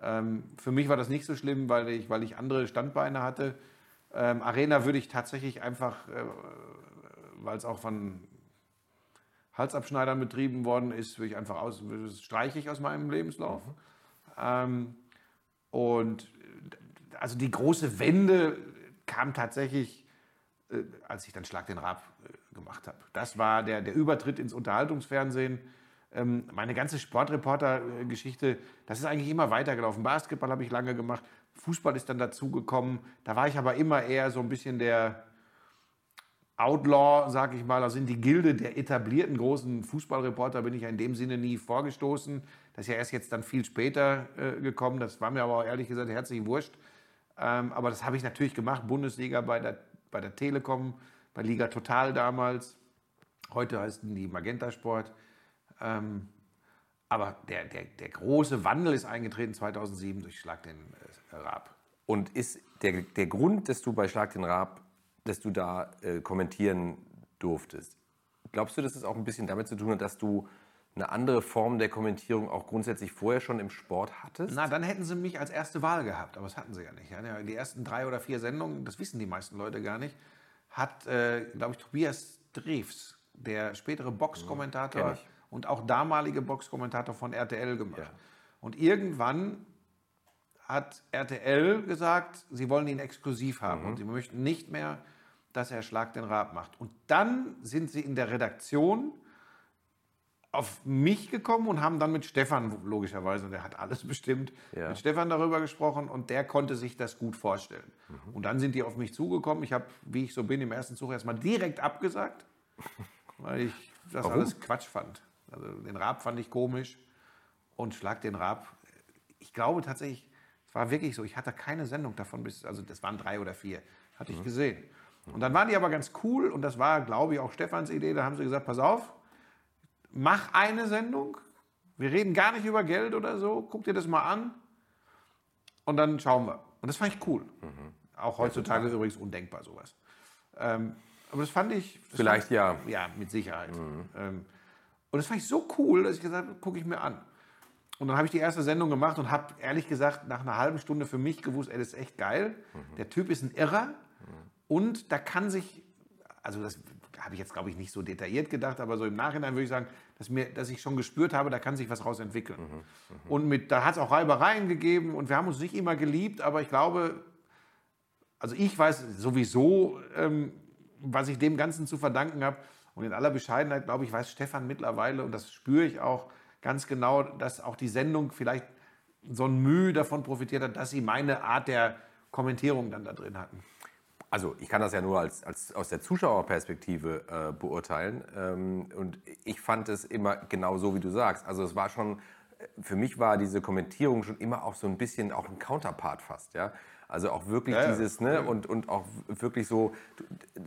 Speaker 2: Ähm, für mich war das nicht so schlimm, weil ich, weil ich andere Standbeine hatte. Ähm, Arena würde ich tatsächlich einfach, äh, weil es auch von Halsabschneidern betrieben worden ist, würde ich einfach aus, das streiche ich aus meinem Lebenslauf. Ähm, und äh, also die große Wende kam tatsächlich, äh, als ich dann Schlag den Raab äh, gemacht habe. Das war der, der Übertritt ins Unterhaltungsfernsehen. Ähm, meine ganze Sportreporter-Geschichte, das ist eigentlich immer weitergelaufen. Basketball habe ich lange gemacht, Fußball ist dann dazugekommen. Da war ich aber immer eher so ein bisschen der Outlaw, sag ich mal. Also in die Gilde der etablierten großen Fußballreporter bin ich ja in dem Sinne nie vorgestoßen. Das ist ja erst jetzt dann viel später äh, gekommen. Das war mir aber auch ehrlich gesagt herzlich wurscht. Ähm, aber das habe ich natürlich gemacht. Bundesliga bei der, bei der Telekom, bei Liga Total damals. Heute heißen die Magenta Sport. Ähm, aber der, der, der große Wandel ist eingetreten 2007 durch Schlag den äh, Raab.
Speaker 1: Und ist der, der Grund, dass du bei Schlag den Raab, dass du da äh, kommentieren durftest, glaubst du, dass es auch ein bisschen damit zu tun hat, dass du eine andere Form der Kommentierung auch grundsätzlich vorher schon im Sport hattest?
Speaker 2: Na, dann hätten sie mich als erste Wahl gehabt, aber das hatten sie ja nicht. Die ersten drei oder vier Sendungen, das wissen die meisten Leute gar nicht, hat, äh, glaube ich, Tobias Drews, der spätere Boxkommentator
Speaker 1: ich.
Speaker 2: und auch damalige Boxkommentator von RTL gemacht. Ja. Und irgendwann hat RTL gesagt, sie wollen ihn exklusiv haben mhm. und sie möchten nicht mehr, dass er Schlag den Rab macht. Und dann sind sie in der Redaktion auf mich gekommen und haben dann mit Stefan, logischerweise, der hat alles bestimmt, ja. mit Stefan darüber gesprochen und der konnte sich das gut vorstellen. Mhm. Und dann sind die auf mich zugekommen. Ich habe, wie ich so bin, im ersten Zug erstmal direkt abgesagt, weil ich das Warum? alles Quatsch fand. Also den Rab fand ich komisch und Schlag den Rab. Ich glaube tatsächlich, es war wirklich so, ich hatte keine Sendung davon bis, also das waren drei oder vier, hatte ich mhm. gesehen. Und dann waren die aber ganz cool und das war, glaube ich, auch Stefans Idee. Da haben sie gesagt, pass auf, mach eine Sendung. Wir reden gar nicht über Geld oder so. Guck dir das mal an. Und dann schauen wir. Und das fand ich cool. Mhm. Auch heutzutage ja, übrigens undenkbar sowas. Ähm, aber das fand ich. Das
Speaker 1: Vielleicht
Speaker 2: fand,
Speaker 1: ja.
Speaker 2: Ja, mit Sicherheit. Mhm. Ähm, und das fand ich so cool, dass ich gesagt habe, gucke ich mir an. Und dann habe ich die erste Sendung gemacht und habe ehrlich gesagt nach einer halben Stunde für mich gewusst, ey, das ist echt geil. Mhm. Der Typ ist ein Irrer mhm. und da kann sich, also das habe ich jetzt glaube ich nicht so detailliert gedacht, aber so im Nachhinein würde ich sagen, dass, mir, dass ich schon gespürt habe, da kann sich was raus entwickeln. Mhm. mhm. Und mit, da hat es auch Reibereien gegeben und wir haben uns nicht immer geliebt, aber ich glaube, also ich weiß sowieso, ähm, was ich dem Ganzen zu verdanken habe. Und in aller Bescheidenheit, glaube ich, weiß Stefan mittlerweile, und das spüre ich auch, ganz genau, dass auch die Sendung vielleicht so ein Mühe davon profitiert hat, dass sie meine Art der Kommentierung dann da drin hatten.
Speaker 1: Also ich kann das ja nur als, als aus der Zuschauerperspektive äh, beurteilen. Ähm, und ich fand es immer genau so, wie du sagst. Also es war schon, für mich war diese Kommentierung schon immer auch so ein bisschen auch ein Counterpart fast, ja. Also auch wirklich ja, dieses, ne, ja. und, und auch wirklich so,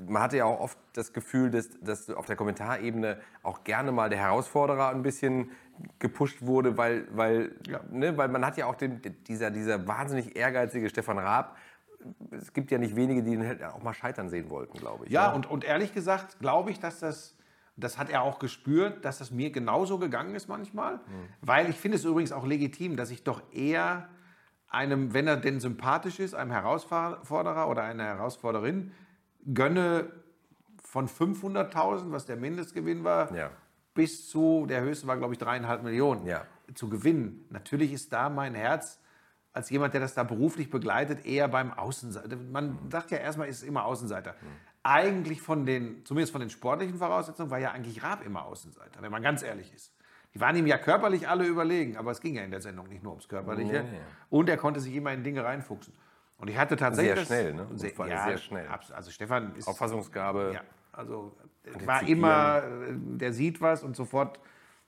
Speaker 1: man hatte ja auch oft das Gefühl, dass, dass auf der Kommentarebene auch gerne mal der Herausforderer ein bisschen gepusht wurde, weil, weil, ja. ne, weil man hat ja auch den, dieser, dieser wahnsinnig ehrgeizige Stefan Raab, es gibt ja nicht wenige, die ihn auch mal scheitern sehen wollten, glaube ich.
Speaker 2: Ja, ja, Und, und ehrlich gesagt glaube ich, dass das, das hat er auch gespürt, dass das mir genauso gegangen ist manchmal. Mhm. Weil ich finde es übrigens auch legitim, dass ich doch eher einem, wenn er denn sympathisch ist, einem Herausforderer oder einer Herausforderin gönne von 500.000, was der Mindestgewinn war, ja. bis zu, der höchste war, glaube ich, dreieinhalb Millionen ja. zu gewinnen. Natürlich ist da mein Herz als jemand, der das da beruflich begleitet, eher beim Außenseiter. Man mhm. sagt ja erstmal, ist immer Außenseiter. Mhm. Eigentlich von den, zumindest von den sportlichen Voraussetzungen, war ja eigentlich Raab immer Außenseiter, wenn man ganz ehrlich ist. Die waren ihm ja körperlich alle überlegen, aber es ging ja in der Sendung nicht nur ums Körperliche. Ja. Und er konnte sich immer in Dinge reinfuchsen. Und ich hatte tatsächlich.
Speaker 1: Sehr schnell, ne?
Speaker 2: Sehr, ja, sehr schnell. Also Stefan
Speaker 1: ist. Auffassungsgabe.
Speaker 2: Ja, also war immer, der sieht was und sofort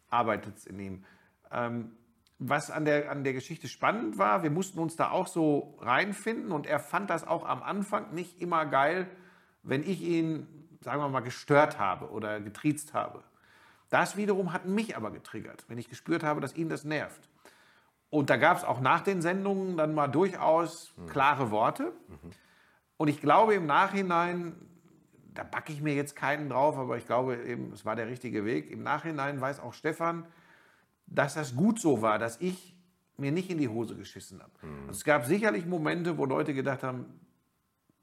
Speaker 2: arbeitet es in ihm. Ähm, was an der, an der Geschichte spannend war, wir mussten uns da auch so reinfinden und er fand das auch am Anfang nicht immer geil, wenn ich ihn, sagen wir mal, gestört habe oder getriezt habe. Das wiederum hat mich aber getriggert, wenn ich gespürt habe, dass ihn das nervt. Und da gab es auch nach den Sendungen dann mal durchaus mhm. klare Worte. Mhm. Und ich glaube im Nachhinein, da backe ich mir jetzt keinen drauf, aber ich glaube eben, es war der richtige Weg. Im Nachhinein weiß auch Stefan, dass das gut so war, dass ich mir nicht in die Hose geschissen habe. Mhm. Also es gab sicherlich Momente, wo Leute gedacht haben,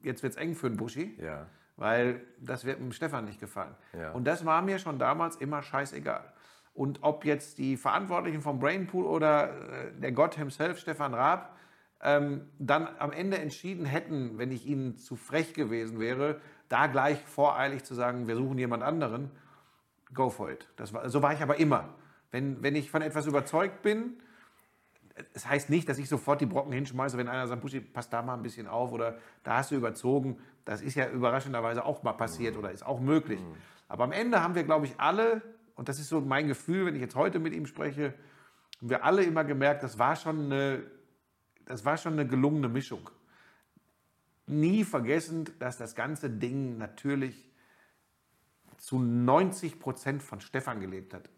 Speaker 2: jetzt wird es eng für den Buschi. Ja weil das wird dem Stefan nicht gefallen. Ja. Und das war mir schon damals immer scheißegal. Und ob jetzt die Verantwortlichen vom Brainpool oder äh, der Gott himself, Stefan Raab, ähm, dann am Ende entschieden hätten, wenn ich ihnen zu frech gewesen wäre, da gleich voreilig zu sagen, wir suchen jemand anderen, go for it. War, so war ich aber immer. Wenn, wenn ich von etwas überzeugt bin, es heißt nicht, dass ich sofort die Brocken hinschmeiße, wenn einer sagt, Buschi, pass da mal ein bisschen auf oder da hast du überzogen. Das ist ja überraschenderweise auch mal passiert mhm. oder ist auch möglich. Mhm. Aber am Ende haben wir, glaube ich, alle, und das ist so mein Gefühl, wenn ich jetzt heute mit ihm spreche, haben wir alle immer gemerkt, das war schon eine, das war schon eine gelungene Mischung. Nie vergessend, dass das ganze Ding natürlich zu 90 Prozent von Stefan gelebt hat.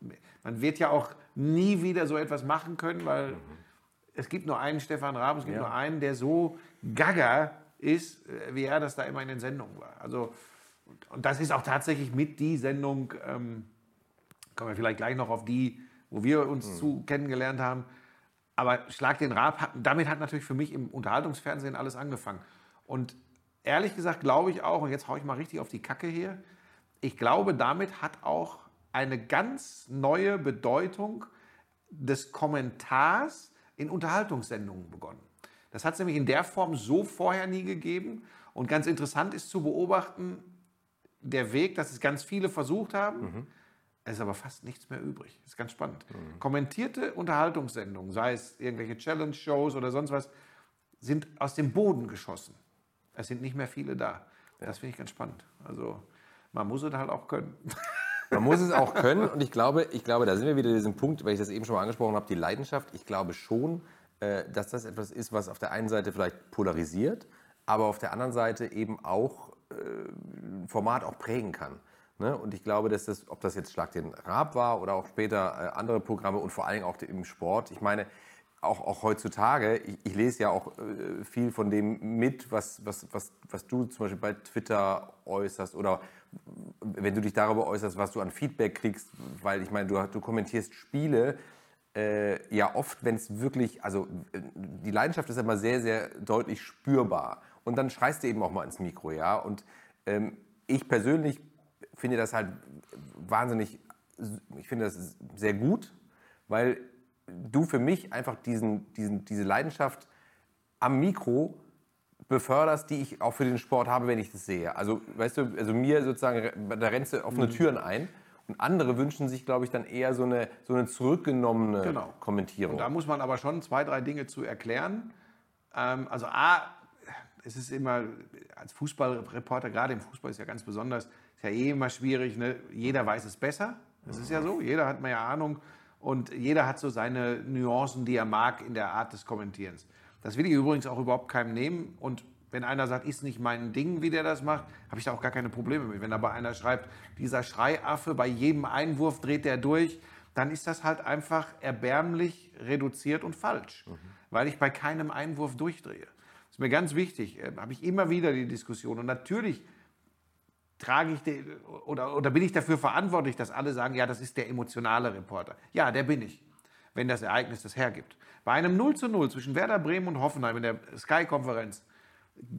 Speaker 2: Man wird ja auch nie wieder so etwas machen können, weil mhm es gibt nur einen Stefan Raab, es gibt ja. nur einen, der so gaga ist, äh, wie er das da immer in den Sendungen war. Also, und das ist auch tatsächlich mit die Sendung, ähm, kommen wir vielleicht gleich noch auf die, wo wir uns mhm. zu kennengelernt haben. Aber Schlag den Raab, damit hat natürlich für mich im Unterhaltungsfernsehen alles angefangen. Und ehrlich gesagt glaube ich auch, und jetzt haue ich mal richtig auf die Kacke hier, ich glaube, damit hat auch eine ganz neue Bedeutung des Kommentars in Unterhaltungssendungen begonnen. Das hat es nämlich in der Form so vorher nie gegeben. Und ganz interessant ist zu beobachten, der Weg, dass es ganz viele versucht haben. Mhm. Es ist aber fast nichts mehr übrig. Das ist ganz spannend. Mhm. Kommentierte Unterhaltungssendungen, sei es irgendwelche Challenge-Shows oder sonst was, sind aus dem Boden geschossen. Es sind nicht mehr viele da. Ja. Das finde ich ganz spannend. Also man muss es halt auch können.
Speaker 1: Man muss es auch können und ich glaube, ich glaube, da sind wir wieder in diesem Punkt, weil ich das eben schon mal angesprochen habe, die Leidenschaft. Ich glaube schon, äh, dass das etwas ist, was auf der einen Seite vielleicht polarisiert, aber auf der anderen Seite eben auch äh, Format auch prägen kann. Ne? Und ich glaube, dass das, ob das jetzt Schlag den Rab war oder auch später äh, andere Programme und vor allem auch im Sport, ich meine, auch, auch heutzutage, ich, ich lese ja auch viel von dem mit, was, was, was, was du zum Beispiel bei Twitter äußerst oder wenn du dich darüber äußerst, was du an Feedback kriegst, weil ich meine, du, du kommentierst Spiele, äh, ja oft, wenn es wirklich, also die Leidenschaft ist immer sehr, sehr deutlich spürbar. Und dann schreist du eben auch mal ins Mikro, ja. Und ähm, ich persönlich finde das halt wahnsinnig, ich finde das sehr gut, weil du für mich einfach diesen, diesen, diese Leidenschaft am Mikro beförderst, die ich auch für den Sport habe, wenn ich das sehe. Also, weißt du, also mir sozusagen, da rennst du offene mhm. Türen ein. Und andere wünschen sich, glaube ich, dann eher so eine, so eine zurückgenommene genau. Kommentierung. Und
Speaker 2: da muss man aber schon zwei, drei Dinge zu erklären. Ähm, also A, es ist immer, als Fußballreporter, gerade im Fußball ist ja ganz besonders, ist ja eh immer schwierig. Ne? Jeder weiß es besser. Das ist ja so. Jeder hat mehr Ahnung und jeder hat so seine Nuancen, die er mag in der Art des Kommentierens. Das will ich übrigens auch überhaupt keinem nehmen. Und wenn einer sagt, ist nicht mein Ding, wie der das macht, habe ich da auch gar keine Probleme mit. Wenn aber einer schreibt, dieser Schreiaffe, bei jedem Einwurf dreht der durch, dann ist das halt einfach erbärmlich reduziert und falsch, mhm. weil ich bei keinem Einwurf durchdrehe. Das ist mir ganz wichtig, äh, habe ich immer wieder die Diskussion. Und natürlich trage ich den, oder, oder bin ich dafür verantwortlich, dass alle sagen, ja, das ist der emotionale Reporter. Ja, der bin ich, wenn das Ereignis das hergibt. Bei einem 0 zu 0 zwischen Werder Bremen und Hoffenheim in der Sky-Konferenz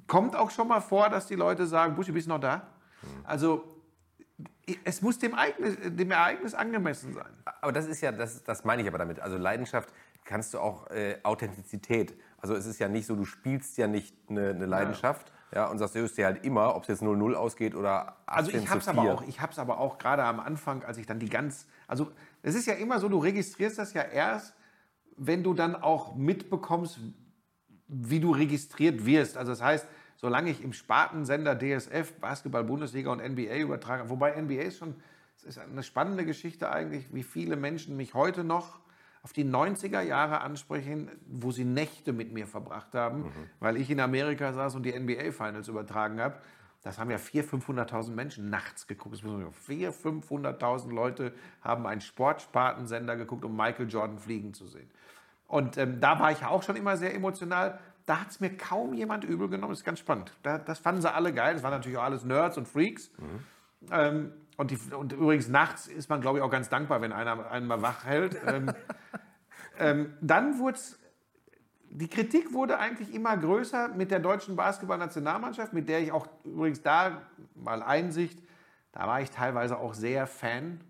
Speaker 2: kommt auch schon mal vor, dass die Leute sagen, Buschi, bist du noch da? Also es muss dem Ereignis, dem Ereignis angemessen sein.
Speaker 1: Aber das ist ja, das, das meine ich aber damit. Also Leidenschaft kannst du auch äh, Authentizität. Also es ist ja nicht so, du spielst ja nicht eine, eine Leidenschaft, ja, und sagst, du dir halt immer, ob es jetzt 0-0 ausgeht oder 18
Speaker 2: Also ich habe es aber auch, ich habe es aber auch gerade am Anfang, als ich dann die ganz, also es ist ja immer so, du registrierst das ja erst, wenn du dann auch mitbekommst, wie du registriert wirst. Also das heißt, solange ich im Spartensender DSF, Basketball, Bundesliga und NBA übertrage, wobei NBA ist schon, es ist eine spannende Geschichte eigentlich, wie viele Menschen mich heute noch auf die 90er Jahre ansprechen, wo sie Nächte mit mir verbracht haben, mhm. weil ich in Amerika saß und die NBA-Finals übertragen habe. Das haben ja 400.000, 500.000 Menschen nachts geguckt. 400.000, 500.000 Leute haben einen Sportspartensender geguckt, um Michael Jordan fliegen zu sehen. Und ähm, da war ich ja auch schon immer sehr emotional. Da hat es mir kaum jemand übel genommen. Das ist ganz spannend. Da, das fanden sie alle geil. Das waren natürlich auch alles Nerds und Freaks. Mhm. Ähm, und, die, und, übrigens nachts ist man, glaube ich, auch ganz dankbar, wenn einer einen mal wach hält. ähm, ähm, dann wurde die Kritik wurde eigentlich immer größer mit der deutschen Basketballnationalmannschaft, mit der ich auch übrigens da mal Einsicht, da war ich teilweise auch sehr Fan.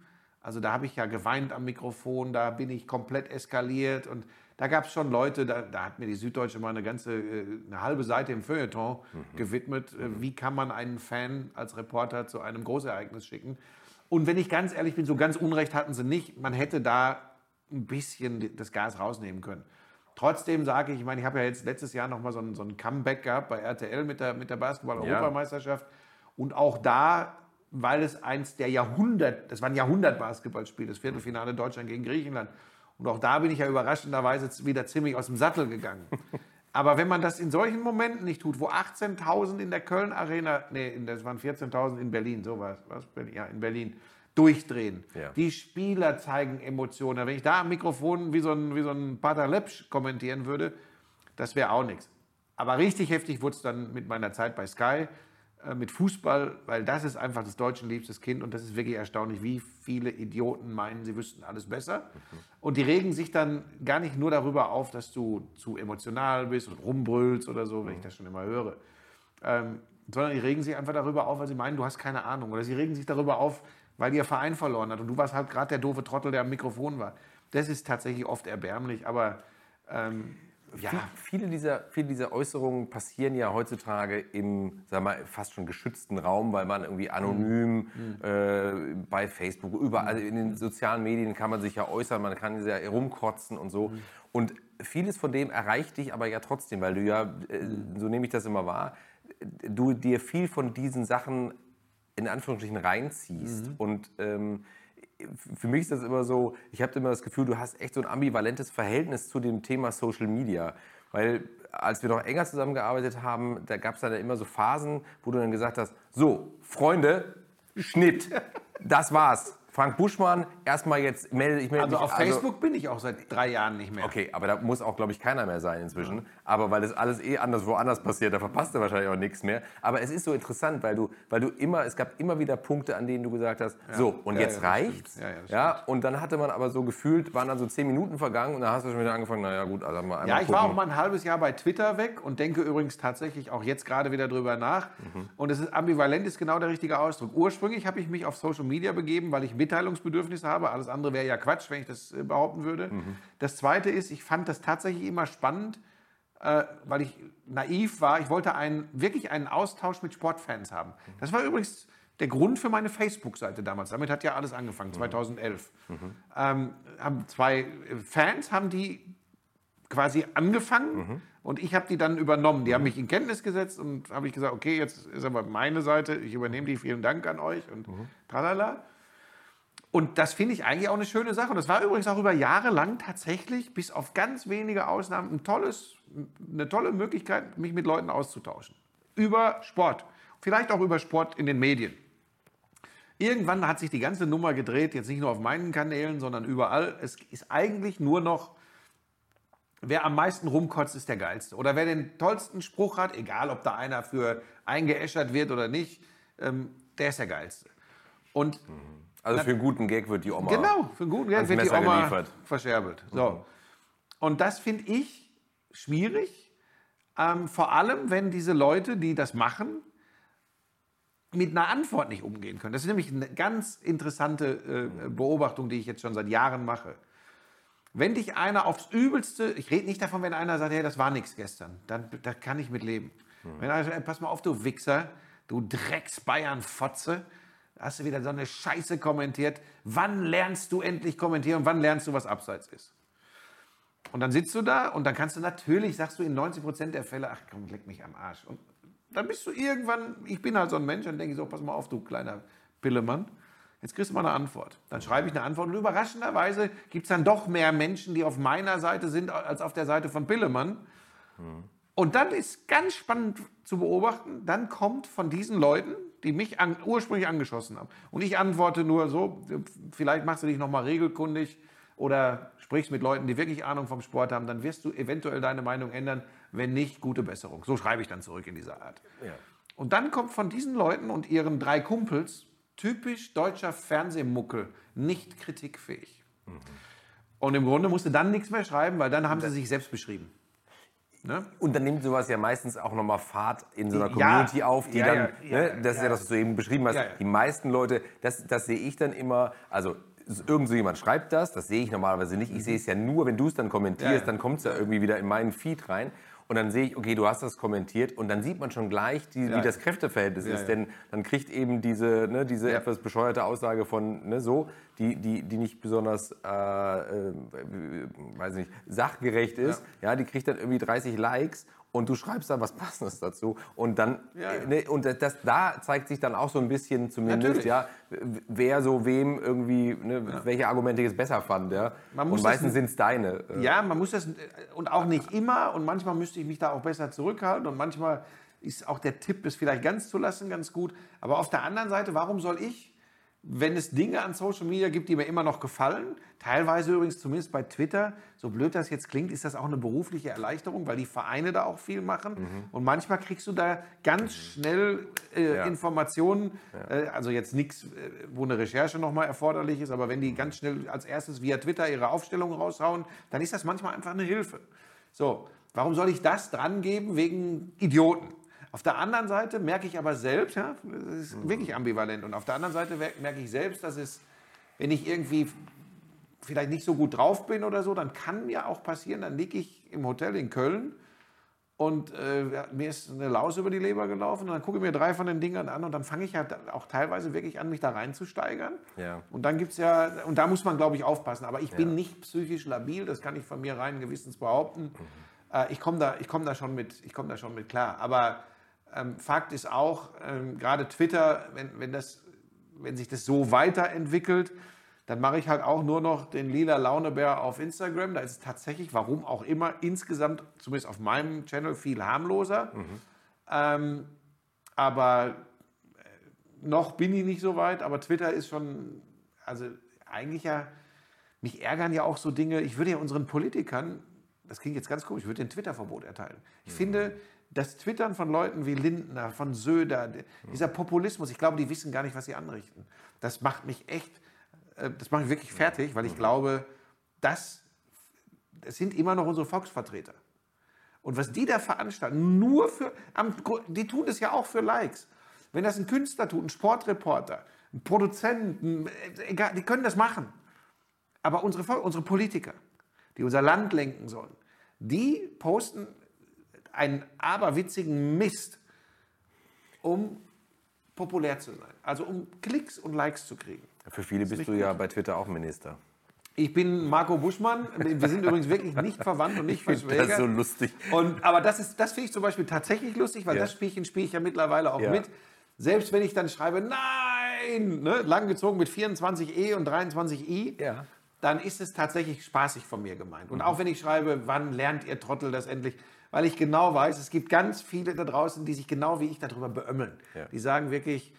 Speaker 2: Also da habe ich ja geweint am Mikrofon, da bin ich komplett eskaliert und da gab es schon Leute, da, da, hat mir die Süddeutsche mal eine ganze, äh, eine halbe Seite im Feuilleton mhm. gewidmet. Mhm. Wie kann man einen Fan als Reporter zu einem Großereignis schicken? Und wenn ich ganz ehrlich bin, so ganz Unrecht hatten sie nicht. Man hätte da ein bisschen das Gas rausnehmen können. Trotzdem sage ich, ich meine, ich habe ja jetzt letztes Jahr nochmal so ein, so ein Comeback gehabt bei RTL mit der, mit der Basketball-Europameisterschaft. Ja. Und auch da, weil es eins der Jahrhundert, das war ein Jahrhundert-Basketballspiel, das Viertelfinale Deutschland gegen Griechenland. Und auch da bin ich ja überraschenderweise wieder ziemlich aus dem Sattel gegangen. Aber wenn man das in solchen Momenten nicht tut, wo 18.000 in der Köln Arena, nee, das waren 14.000 in Berlin, so war es, ja, in Berlin, durchdrehen. Ja. Die Spieler zeigen Emotionen. Wenn ich da am Mikrofon wie so ein, wie so ein Pater Lepsch kommentieren würde, das wäre auch nichts. Aber richtig heftig wurde es dann mit meiner Zeit bei Sky, äh, mit Fußball, weil das ist einfach das deutschen liebstes Kind und das ist wirklich erstaunlich, wie viele Idioten meinen, sie wüssten alles besser. Mhm. Und die regen sich dann gar nicht nur darüber auf, dass du zu emotional bist und rumbrüllst oder so, wenn ich das schon immer höre. Ähm, sondern die regen sich einfach darüber auf, weil sie meinen, du hast keine Ahnung. Oder sie regen sich darüber auf, weil ihr Verein verloren hat und du warst halt gerade der doofe Trottel, der am Mikrofon war. Das ist tatsächlich oft erbärmlich, aber ähm, ja.
Speaker 1: Viele dieser, viele dieser Äußerungen passieren ja heutzutage im, sagen wir mal, fast schon geschützten Raum, weil man irgendwie anonym mhm. äh, bei Facebook, überall in den sozialen Medien kann man sich ja äußern, man kann sich ja herumkotzen und so. Mhm. Und vieles von dem erreicht dich aber ja trotzdem, weil du ja, äh, so nehme ich das immer wahr, du dir viel von diesen Sachen in Anführungsstrichen reinziehst. Mhm. Und ähm, für mich ist das immer so, ich habe immer das Gefühl, du hast echt so ein ambivalentes Verhältnis zu dem Thema Social Media. Weil als wir noch enger zusammengearbeitet haben, da gab es dann immer so Phasen, wo du dann gesagt hast, so, Freunde, Schnitt, das war's. Frank Buschmann, erstmal jetzt melde ich
Speaker 2: melde Also mich, auf also, Facebook bin ich auch seit drei Jahren nicht mehr.
Speaker 1: Okay, aber da muss auch, glaube ich, keiner mehr sein inzwischen. Ja. Aber weil das alles eh anders woanders passiert, da verpasst du wahrscheinlich auch nichts mehr. Aber es ist so interessant, weil du, weil du immer, es gab immer wieder Punkte, an denen du gesagt hast, ja. so, und ja, jetzt reicht's. Ja, ja, und dann hatte man aber so gefühlt, waren dann so zehn Minuten vergangen und dann hast du schon wieder angefangen, naja gut, also mal
Speaker 2: einmal Ja, ich gucken. war auch mal ein halbes Jahr bei Twitter weg und denke übrigens tatsächlich auch jetzt gerade wieder drüber nach. Mhm. Und es ist ambivalent, ist genau der richtige Ausdruck. Ursprünglich habe ich mich auf Social Media begeben, weil ich Mitteilungsbedürfnis Ergebnisse habe. Alles andere wäre ja Quatsch, wenn ich das äh, behaupten würde. Mhm. Das Zweite ist, ich fand das tatsächlich immer spannend, äh, weil ich naiv war. Ich wollte einen, wirklich einen Austausch mit Sportfans haben. Mhm. Das war übrigens der Grund für meine Facebook-Seite damals. Damit hat ja alles angefangen, 2011. Mhm. mhm. Ähm, haben zwei äh, Fans haben die quasi angefangen mhm. und ich habe die dann übernommen. Die haben mich in Kenntnis gesetzt und habe ich gesagt, okay, jetzt ist aber meine Seite, ich übernehme die, vielen Dank an euch und mhm. tralala. Und das finde ich eigentlich auch eine schöne Sache. Und das war übrigens auch über Jahre lang tatsächlich, bis auf ganz wenige Ausnahmen, ein tolles, eine tolle Möglichkeit, mich mit Leuten auszutauschen. Über Sport. Vielleicht auch über Sport in den Medien. Irgendwann hat sich die ganze Nummer gedreht, jetzt nicht nur auf meinen Kanälen, sondern überall. Es ist eigentlich nur noch, wer am meisten rumkotzt, ist der Geilste. Oder wer den tollsten Spruch hat, egal ob da einer für eingeäschert wird oder nicht, ähm, der ist der Geilste. Und mhm
Speaker 1: also für einen guten Gag wird die Oma.
Speaker 2: Genau, für einen guten Gag wird die Oma geliefert. verscherbelt. So. Mhm. Und das finde ich schwierig, ähm, vor allem wenn diese Leute, die das machen, mit einer Antwort nicht umgehen können. Das ist nämlich eine ganz interessante äh, Beobachtung, die ich jetzt schon seit Jahren mache. Wenn dich einer aufs Übelste, ich rede nicht davon, wenn einer sagt, hey, das war nichts gestern, dann da kann ich mit leben. Mhm. Wenn einer sagt, pass mal auf, du Wichser, du Drecks-Bayern-Fotze, hast du wieder so eine Scheiße kommentiert. Wann lernst du endlich kommentieren und wann lernst du, was abseits ist? Und dann sitzt du da und dann kannst du natürlich, sagst du in 90 Prozent der Fälle, ach komm, leck mich am Arsch. Und dann bist du irgendwann, ich bin halt so ein Mensch, dann denke ich so, pass mal auf, du kleiner Pillemann. Jetzt kriegst du mal eine Antwort. Dann schreibe ich eine Antwort und überraschenderweise gibt es dann doch mehr Menschen, die auf meiner Seite sind, als auf der Seite von Pillemann. Hm. Und dann ist ganz spannend zu beobachten, dann kommt von diesen Leuten, die mich an, ursprünglich angeschossen haben. Und ich antworte nur so, vielleicht machst du dich nochmal regelkundig oder sprichst mit Leuten, die wirklich Ahnung vom Sport haben, dann wirst du eventuell deine Meinung ändern, wenn nicht, gute Besserung. So schreibe ich dann zurück in dieser Art. Ja. Und dann kommt von diesen Leuten und ihren drei Kumpels typisch deutscher Fernsehmuckel, nicht kritikfähig. Mhm. Und im Grunde musste dann nichts mehr schreiben, weil dann haben sie sich selbst beschrieben.
Speaker 1: Ne? Und dann nimmt sowas ja meistens auch nochmal Fahrt in so einer Community ja, auf, die ja, dann, ja, ne, das ist ja das, was du eben beschrieben hast, die meisten Leute, das, das sehe ich dann immer, also irgend so jemand schreibt das, das sehe ich normalerweise nicht, ich mhm. sehe es ja nur, wenn du es dann kommentierst, dann kommt es ja irgendwie wieder in meinen Feed rein und dann sehe ich, okay, du hast das kommentiert und dann sieht man schon gleich, die, ja. wie das Kräfteverhältnis ja, ist. Denn dann kriegt eben diese, ne, diese etwas bescheuerte Aussage von ne, so, die, die, die nicht besonders äh, äh, weiß nicht, sachgerecht ist, ja. die kriegt dann irgendwie 30 Likes und du schreibst dann was Passendes dazu und dann ja, ja. Ne, und das, da zeigt sich dann auch so ein bisschen zumindest ja wer so wem irgendwie ne, ja. welche Argumente jetzt besser fand ja und meistens sind es deine
Speaker 2: äh. ja man muss das und auch nicht immer und manchmal müsste ich mich da auch besser zurückhalten und manchmal ist auch der Tipp es vielleicht ganz zu lassen ganz gut aber auf der anderen Seite warum soll ich wenn es Dinge an Social Media gibt, die mir immer noch gefallen, teilweise übrigens zumindest bei Twitter, so blöd das jetzt klingt, ist das auch eine berufliche Erleichterung, weil die Vereine da auch viel machen. Mhm. Und manchmal kriegst du da ganz mhm. schnell äh, ja. Informationen, ja. Äh, also jetzt nichts, äh, wo eine Recherche nochmal erforderlich ist, aber wenn die ganz schnell als erstes via Twitter ihre Aufstellungen raushauen, dann ist das manchmal einfach eine Hilfe. So, warum soll ich das dran geben wegen Idioten? Auf der anderen Seite merke ich aber selbst, ja, das ist wirklich ambivalent. Und auf der anderen Seite merke ich selbst, dass es, wenn ich irgendwie vielleicht nicht so gut drauf bin oder so, dann kann mir auch passieren, dann liege ich im Hotel in Köln und äh, mir ist eine Laus über die Leber gelaufen und dann gucke ich mir drei von den Dingern an und dann fange ich halt auch teilweise wirklich an, mich da reinzusteigern.
Speaker 1: Ja.
Speaker 2: Und dann gibt ja, und da muss man, glaube ich, aufpassen. Aber ich bin nicht psychisch labil, das kann ich von mir rein gewissens behaupten. Mhm. Äh, ich komme da, komm da, schon mit, komm da schon mit klar. Aber ähm, Fakt ist auch, ähm, gerade Twitter, wenn, wenn, das, wenn sich das so weiterentwickelt, dann mache ich halt auch nur noch den lila Launebär auf Instagram. Da ist es tatsächlich, warum auch immer, insgesamt, zumindest auf meinem Channel, viel harmloser. Mhm. Ähm, aber äh, noch bin ich nicht so weit. Aber Twitter ist schon, also eigentlich ja, mich ärgern ja auch so Dinge. Ich würde ja unseren Politikern, das klingt jetzt ganz komisch, ich würde den Twitter-Verbot erteilen. Ich mhm. finde, das Twittern von Leuten wie Lindner, von Söder, dieser Populismus, ich glaube, die wissen gar nicht, was sie anrichten. Das macht mich echt das mache ich wirklich fertig, weil ich glaube, das, das sind immer noch unsere Volksvertreter. Und was die da veranstalten, nur für, die tun das ja auch für Likes. Wenn das ein Künstler tut, ein Sportreporter, ein Produzent, ein, egal, die können das machen. Aber unsere, unsere Politiker, die unser Land lenken sollen, die posten einen aberwitzigen Mist, um populär zu sein. Also um Klicks und Likes zu kriegen.
Speaker 1: Für viele bist du ja bei Twitter auch Minister.
Speaker 2: Ich bin Marco Buschmann. Wir sind übrigens wirklich nicht verwandt und nicht verschwägert.
Speaker 1: Das ist so lustig.
Speaker 2: Und, aber das, das finde ich zum Beispiel tatsächlich lustig, weil ja. das Spielchen spiele ich ja mittlerweile auch ja. mit. Selbst wenn ich dann schreibe, nein, ne, langgezogen mit 24e und 23i, ja. dann ist es tatsächlich spaßig von mir gemeint. Und mhm. auch wenn ich schreibe, wann lernt ihr Trottel das endlich? Weil ich genau weiß, es gibt ganz viele da draußen, die sich genau wie ich darüber beömmeln. Die sagen wirklich,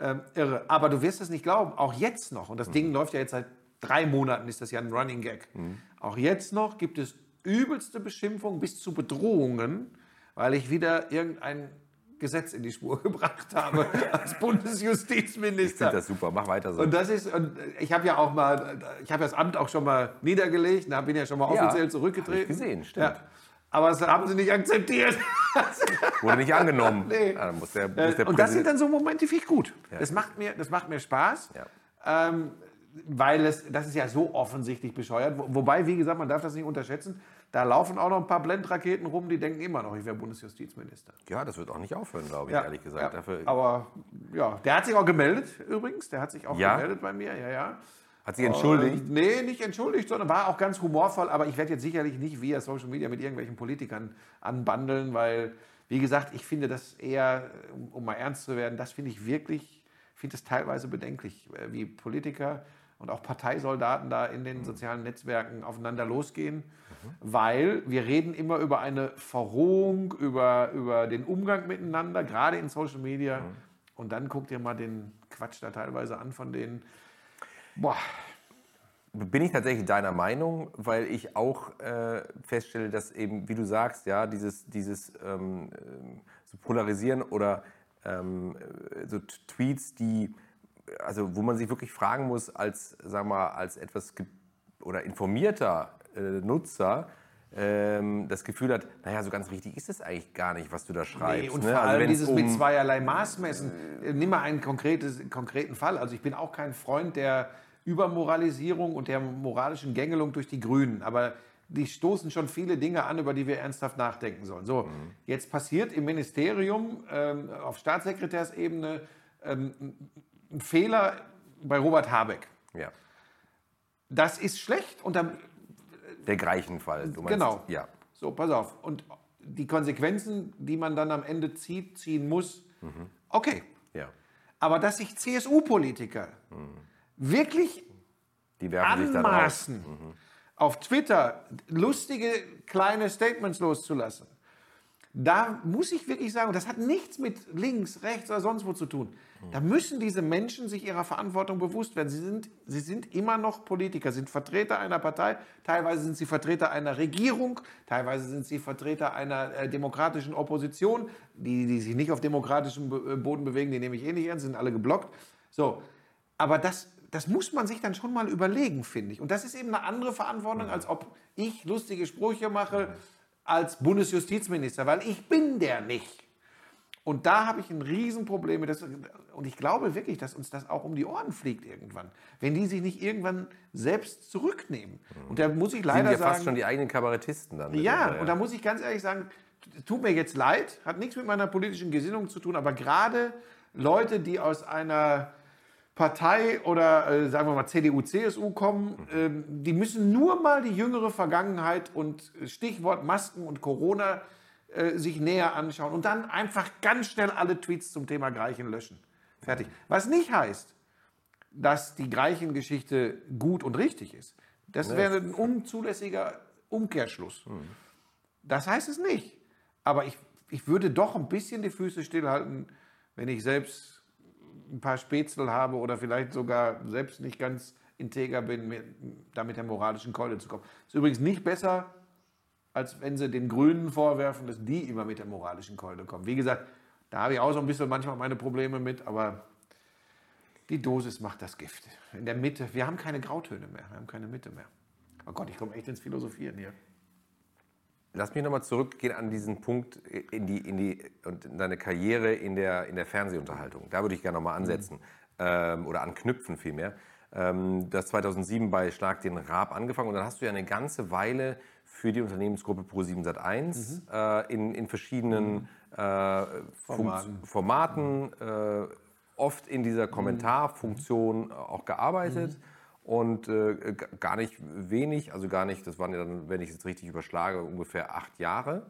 Speaker 2: ähm, irre. Aber du wirst es nicht glauben, auch jetzt noch, und das mhm. Ding läuft ja jetzt seit drei Monaten, ist das ja ein Running Gag. Mhm. Auch jetzt noch gibt es übelste Beschimpfungen bis zu Bedrohungen, weil ich wieder irgendein Gesetz in die Spur gebracht habe als Bundesjustizminister. Ich
Speaker 1: finde das super, mach weiter so.
Speaker 2: Und das ist, und ich habe ja auch mal, ich habe das Amt auch schon mal niedergelegt, da bin ja schon mal offiziell ja, zurückgetreten. Ich
Speaker 1: gesehen, stimmt. Ja.
Speaker 2: Aber das haben sie nicht akzeptiert.
Speaker 1: Wurde nicht angenommen. Nee. Ja, muss der, muss
Speaker 2: der und das sind dann so Momente, finde ich gut. Ja. Das, macht mir, das macht mir Spaß. Ja. Ähm, weil es, das ist ja so offensichtlich bescheuert. Wobei, wie gesagt, man darf das nicht unterschätzen. Da laufen auch noch ein paar Blendraketen rum, die denken immer noch, ich wäre Bundesjustizminister.
Speaker 1: Ja, das wird auch nicht aufhören, glaube ich, ehrlich gesagt.
Speaker 2: Ja, aber ja, der hat sich auch gemeldet übrigens. Der hat sich auch gemeldet bei mir, ja, ja.
Speaker 1: Hat sich entschuldigt?
Speaker 2: Uh, nee, nicht entschuldigt, sondern war auch ganz humorvoll. Aber ich werde jetzt sicherlich nicht via Social Media mit irgendwelchen Politikern anbandeln, weil, wie gesagt, ich finde das eher, um, um mal ernst zu werden, das finde ich wirklich, finde es teilweise bedenklich, äh, wie Politiker und auch Parteisoldaten da in den sozialen Netzwerken aufeinander losgehen, mhm. weil wir reden immer über eine Verrohung, über, über den Umgang miteinander, gerade in Social Media. Mhm. Und dann guckt ihr mal den Quatsch da teilweise an von denen
Speaker 1: Boah. Bin ich tatsächlich deiner Meinung, weil ich auch äh, feststelle, dass eben, wie du sagst, ja, dieses, dieses ähm, äh, so Polarisieren oder ähm, äh, so Tweets, die, also wo man sich wirklich fragen muss, als, sag mal, als etwas oder informierter äh, Nutzer, ähm, das Gefühl hat, naja, so ganz richtig ist es eigentlich gar nicht, was du da schreibst. Nee,
Speaker 2: und ne? vor also allem also dieses um mit zweierlei Maß messen. Äh, nimm mal einen konkreten Fall. Also ich bin auch kein Freund der Übermoralisierung und der moralischen Gängelung durch die Grünen. Aber die stoßen schon viele Dinge an, über die wir ernsthaft nachdenken sollen. So, mhm. jetzt passiert im Ministerium ähm, auf Staatssekretärsebene ähm, ein Fehler bei Robert Habeck.
Speaker 1: Ja.
Speaker 2: Das ist schlecht und dann.
Speaker 1: Der Greichenfall,
Speaker 2: du meinst? Genau. Ja. So, pass auf. Und die Konsequenzen, die man dann am Ende zieht, ziehen muss, mhm. okay.
Speaker 1: Ja.
Speaker 2: Aber dass sich CSU-Politiker mhm wirklich anmaßen, mhm. auf Twitter lustige kleine Statements loszulassen. Da muss ich wirklich sagen, das hat nichts mit links, rechts oder sonst wo zu tun. Da müssen diese Menschen sich ihrer Verantwortung bewusst werden. Sie sind, sie sind immer noch Politiker, sind Vertreter einer Partei, teilweise sind sie Vertreter einer Regierung, teilweise sind sie Vertreter einer äh, demokratischen Opposition. Die, die sich nicht auf demokratischem äh, Boden bewegen, die nehme ich eh nicht ernst, sind alle geblockt. So, aber das, das muss man sich dann schon mal überlegen, finde ich. Und das ist eben eine andere Verantwortung, als ob ich lustige Sprüche mache als Bundesjustizminister, weil ich bin der nicht. Und da habe ich ein Riesenproblem mit. Das, und ich glaube wirklich, dass uns das auch um die Ohren fliegt irgendwann. Wenn die sich nicht irgendwann selbst zurücknehmen. Und da muss ich leider
Speaker 1: Sind ja
Speaker 2: sagen.
Speaker 1: fast schon die eigenen Kabarettisten dann.
Speaker 2: Ja,
Speaker 1: mitunter,
Speaker 2: und da muss ich ganz ehrlich sagen, tut mir jetzt leid, hat nichts mit meiner politischen Gesinnung zu tun, aber gerade Leute, die aus einer Partei oder äh, sagen wir mal CDU, CSU kommen, ähm, die müssen nur mal die jüngere Vergangenheit und Stichwort Masken und Corona äh, sich näher anschauen und dann einfach ganz schnell alle Tweets zum Thema Greichen löschen. Fertig. Was nicht heißt, dass die Greichen-Geschichte gut und richtig ist. Das wäre ein unzulässiger Umkehrschluss. Das heißt es nicht. Aber ich, ich würde doch ein bisschen die Füße stillhalten, wenn ich selbst ein paar Spätzle habe oder vielleicht sogar selbst nicht ganz integer bin, mir, da mit der moralischen Keule zu kommen. Ist übrigens nicht besser, als wenn sie den Grünen vorwerfen, dass die immer mit der moralischen Keule kommen. Wie gesagt, da habe ich auch so ein bisschen manchmal meine Probleme mit, aber die Dosis macht das Gift. In der Mitte, wir haben keine Grautöne mehr, wir haben keine Mitte mehr. Oh Gott, ich komme echt ins Philosophieren hier.
Speaker 1: Lass mich nochmal zurückgehen an diesen Punkt in, die, in, die, und in deine Karriere in der, in der Fernsehunterhaltung. Da würde ich gerne nochmal ansetzen ähm, oder anknüpfen vielmehr. Ähm, du hast 2007 bei Schlag den Raab angefangen und dann hast du ja eine ganze Weile für die Unternehmensgruppe Pro7 Sat1 äh, in, in verschiedenen äh,
Speaker 2: Formaten.
Speaker 1: Formaten, äh, oft in dieser Kommentarfunktion auch gearbeitet und äh, gar nicht wenig, also gar nicht, das waren ja dann, wenn ich es jetzt richtig überschlage, ungefähr acht Jahre.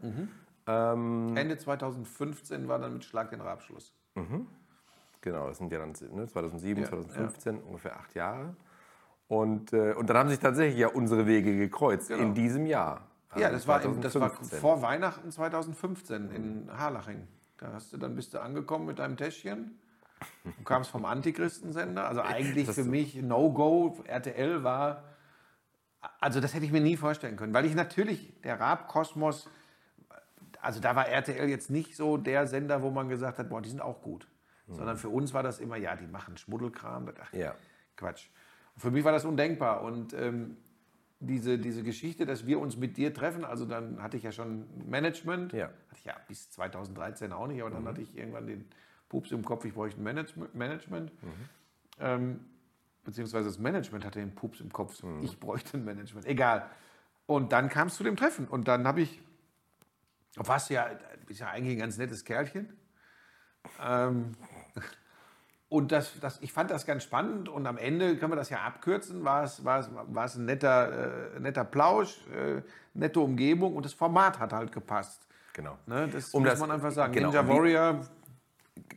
Speaker 2: Ende 2015 war dann mit Schlag den Rabschluss.
Speaker 1: Genau, das sind ja dann ne, 2007,
Speaker 2: Ja,
Speaker 1: 2015, ungefähr acht Jahre. Und, äh, und dann haben sich tatsächlich ja unsere Wege gekreuzt
Speaker 2: Genau.
Speaker 1: in diesem Jahr.
Speaker 2: Ja,
Speaker 1: Also
Speaker 2: das war, im, das war
Speaker 1: 2015.
Speaker 2: vor Weihnachten 2015 in Harlaching. Da hast du, dann bist du angekommen mit deinem Täschchen. Du kamst vom Antichristensender. Also eigentlich für mich No-Go. RTL war. Also das hätte ich mir nie vorstellen können. Weil ich natürlich, der Raab-Kosmos, also da war RTL jetzt nicht so der Sender, wo man gesagt hat, boah, die sind auch gut. Sondern für uns war das immer, ja, die machen Schmuddelkram. Ach,
Speaker 1: Ja.
Speaker 2: Quatsch. Für mich war das undenkbar. Und ähm, diese, diese Geschichte, dass wir uns mit dir treffen, also dann hatte ich ja schon Management,
Speaker 1: Ja.
Speaker 2: hatte ich ja bis 2013 auch nicht, aber dann hatte ich irgendwann den Pups im Kopf, ich bräuchte ein Manage Management. Ähm, beziehungsweise das Management hatte den Pups im Kopf, ich bräuchte ein Management, egal. Und dann kam es zu dem Treffen und dann habe ich, warst du ja, bist ja eigentlich ein ganz nettes Kerlchen. Ähm, und das, das, ich fand das ganz spannend und am Ende können wir das ja abkürzen, war es, war es, war es ein netter, äh, netter Plausch, äh, nette Umgebung und das Format hat halt gepasst.
Speaker 1: Genau.
Speaker 2: Ne? Das
Speaker 1: Um
Speaker 2: muss
Speaker 1: das-
Speaker 2: man einfach sagen.
Speaker 1: genau,
Speaker 2: Ninja
Speaker 1: und wie-
Speaker 2: Warrior,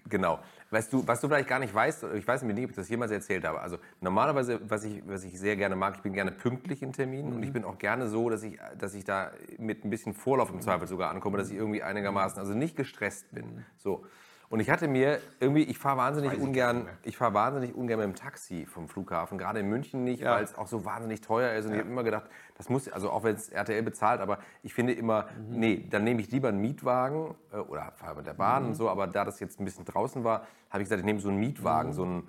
Speaker 1: Genau. Weißt du, was du vielleicht gar nicht weißt, ich weiß nicht, ob ich das jemals erzählt habe. Also normalerweise, was ich, was ich sehr gerne mag, ich bin gerne pünktlich in Terminen und ich bin auch gerne so, dass ich, dass ich da mit ein bisschen Vorlauf im Zweifel sogar ankomme, dass ich irgendwie einigermaßen, also nicht gestresst bin. So. Und ich hatte mir irgendwie, ich fahre wahnsinnig
Speaker 2: ich
Speaker 1: ungern, ich fahre wahnsinnig ungern mit dem Taxi vom Flughafen, gerade in München nicht,
Speaker 2: Ja.
Speaker 1: weil es auch so wahnsinnig teuer ist. Und ich habe immer gedacht, das muss, also auch wenn es RTL bezahlt, aber ich finde immer,
Speaker 2: Mhm.
Speaker 1: nee, dann nehme ich lieber einen Mietwagen äh, oder fahre mit der Bahn
Speaker 2: Mhm.
Speaker 1: und so. Aber da das jetzt ein bisschen draußen war, habe ich gesagt, ich nehme so einen
Speaker 2: Mhm.
Speaker 1: Mietwagen, so einen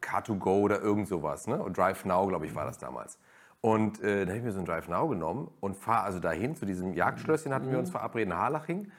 Speaker 1: Car2Go oder irgend sowas. Ne? Und Drive Now, glaube ich, war das damals. Und äh, dann habe ich mir so einen Drive Now genommen und fahre also dahin, zu diesem Jagdschlösschen hatten
Speaker 2: Mhm.
Speaker 1: wir uns verabredet in Harlaching.